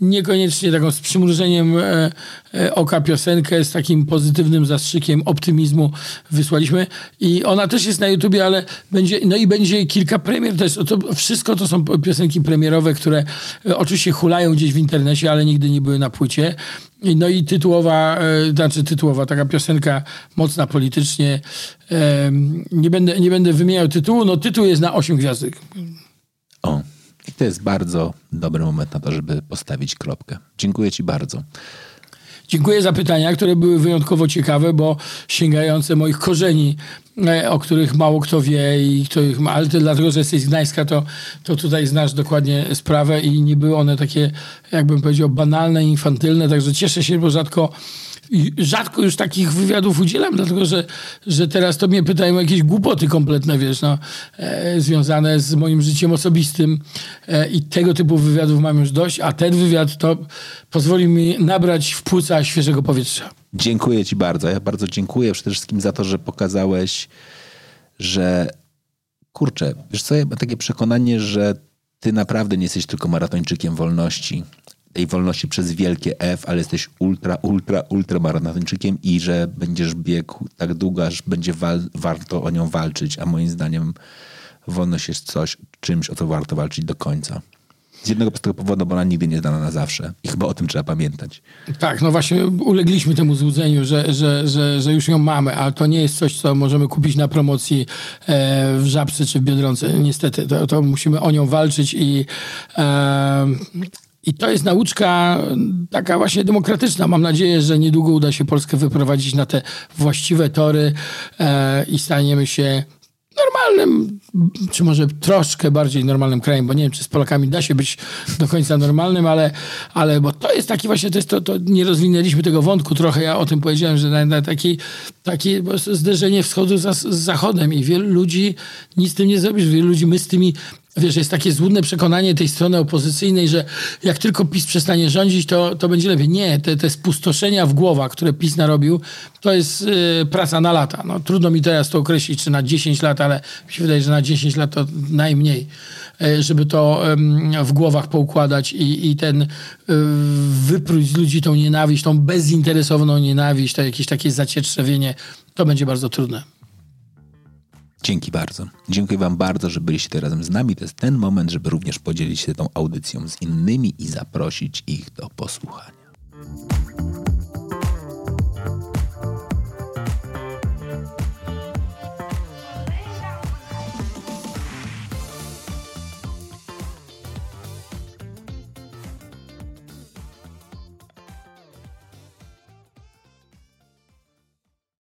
niekoniecznie taką z przymrużeniem e, e, oka piosenkę z takim pozytywnym zastrzykiem optymizmu wysłaliśmy i ona też jest na YouTubie, ale będzie, no i będzie kilka premier, to, jest, to wszystko to są piosenki premierowe, które e, oczywiście hulają gdzieś w internecie, ale nigdy nie były na płycie. No i tytułowa, znaczy tytułowa, taka piosenka mocna politycznie. Nie będę, nie będę wymieniał tytułu, no tytuł jest na osiem gwiazdek. O, to jest bardzo dobry moment na to, żeby postawić kropkę. Dziękuję Ci bardzo. Dziękuję za pytania, które były wyjątkowo ciekawe, bo sięgające moich korzeni, e, o których mało kto wie i których ma, ale ty dlatego, że jesteś z Gdańska, to, to tutaj znasz dokładnie sprawę i nie były one takie, jakbym powiedział, banalne, infantylne, także cieszę się, bo rzadko i rzadko już takich wywiadów udzielam, dlatego że, że teraz to mnie pytają jakieś głupoty kompletne, wiesz, no, e, związane z moim życiem osobistym e, i tego typu wywiadów mam już dość, a ten wywiad to pozwoli mi nabrać w płuca świeżego powietrza. Dziękuję ci bardzo. Ja bardzo dziękuję przede wszystkim za to, że pokazałeś, że kurczę, wiesz co, ja mam takie przekonanie, że ty naprawdę nie jesteś tylko maratończykiem wolności, tej wolności przez wielkie F, ale jesteś ultra, ultra, ultra maratończykiem i że będziesz biegł tak długo, aż będzie wal- warto o nią walczyć, a moim zdaniem wolność jest coś, czymś, o co warto walczyć do końca. Z jednego prostego powodu, bo ona nigdy nie jest dana na zawsze. I chyba o tym trzeba pamiętać. Tak, no właśnie ulegliśmy temu złudzeniu, że, że, że, że już ją mamy, ale to nie jest coś, co możemy kupić na promocji e, w Żabce czy w Biedronce. Niestety, to, to musimy o nią walczyć i... E, i to jest nauczka taka właśnie demokratyczna. Mam nadzieję, że niedługo uda się Polskę wyprowadzić na te właściwe tory e, i staniemy się normalnym, czy może troszkę bardziej normalnym krajem, bo nie wiem, czy z Polakami da się być do końca normalnym, ale, ale bo to jest taki właśnie, to jest to, to nie rozwinęliśmy tego wątku trochę, ja o tym powiedziałem, że na, na taki, takie zderzenie wschodu z, z zachodem i wielu ludzi nic z tym nie zrobisz, wielu ludzi my z tymi Wiesz, jest takie złudne przekonanie tej strony opozycyjnej, że jak tylko PiS przestanie rządzić, to, to będzie lepiej. Nie, te, te spustoszenia w głowach, które PiS narobił, to jest y, praca na lata. No, trudno mi teraz to określić, czy na 10 lat, ale mi się wydaje, że na 10 lat to najmniej, y, żeby to y, w głowach poukładać i, i ten y, wypróć z ludzi tą nienawiść, tą bezinteresowną nienawiść, to jakieś takie zacietrzewienie, to będzie bardzo trudne. Dzięki bardzo. Dziękuję Wam bardzo, że byliście razem z nami. To jest ten moment, żeby również podzielić się tą audycją z innymi i zaprosić ich do posłuchania.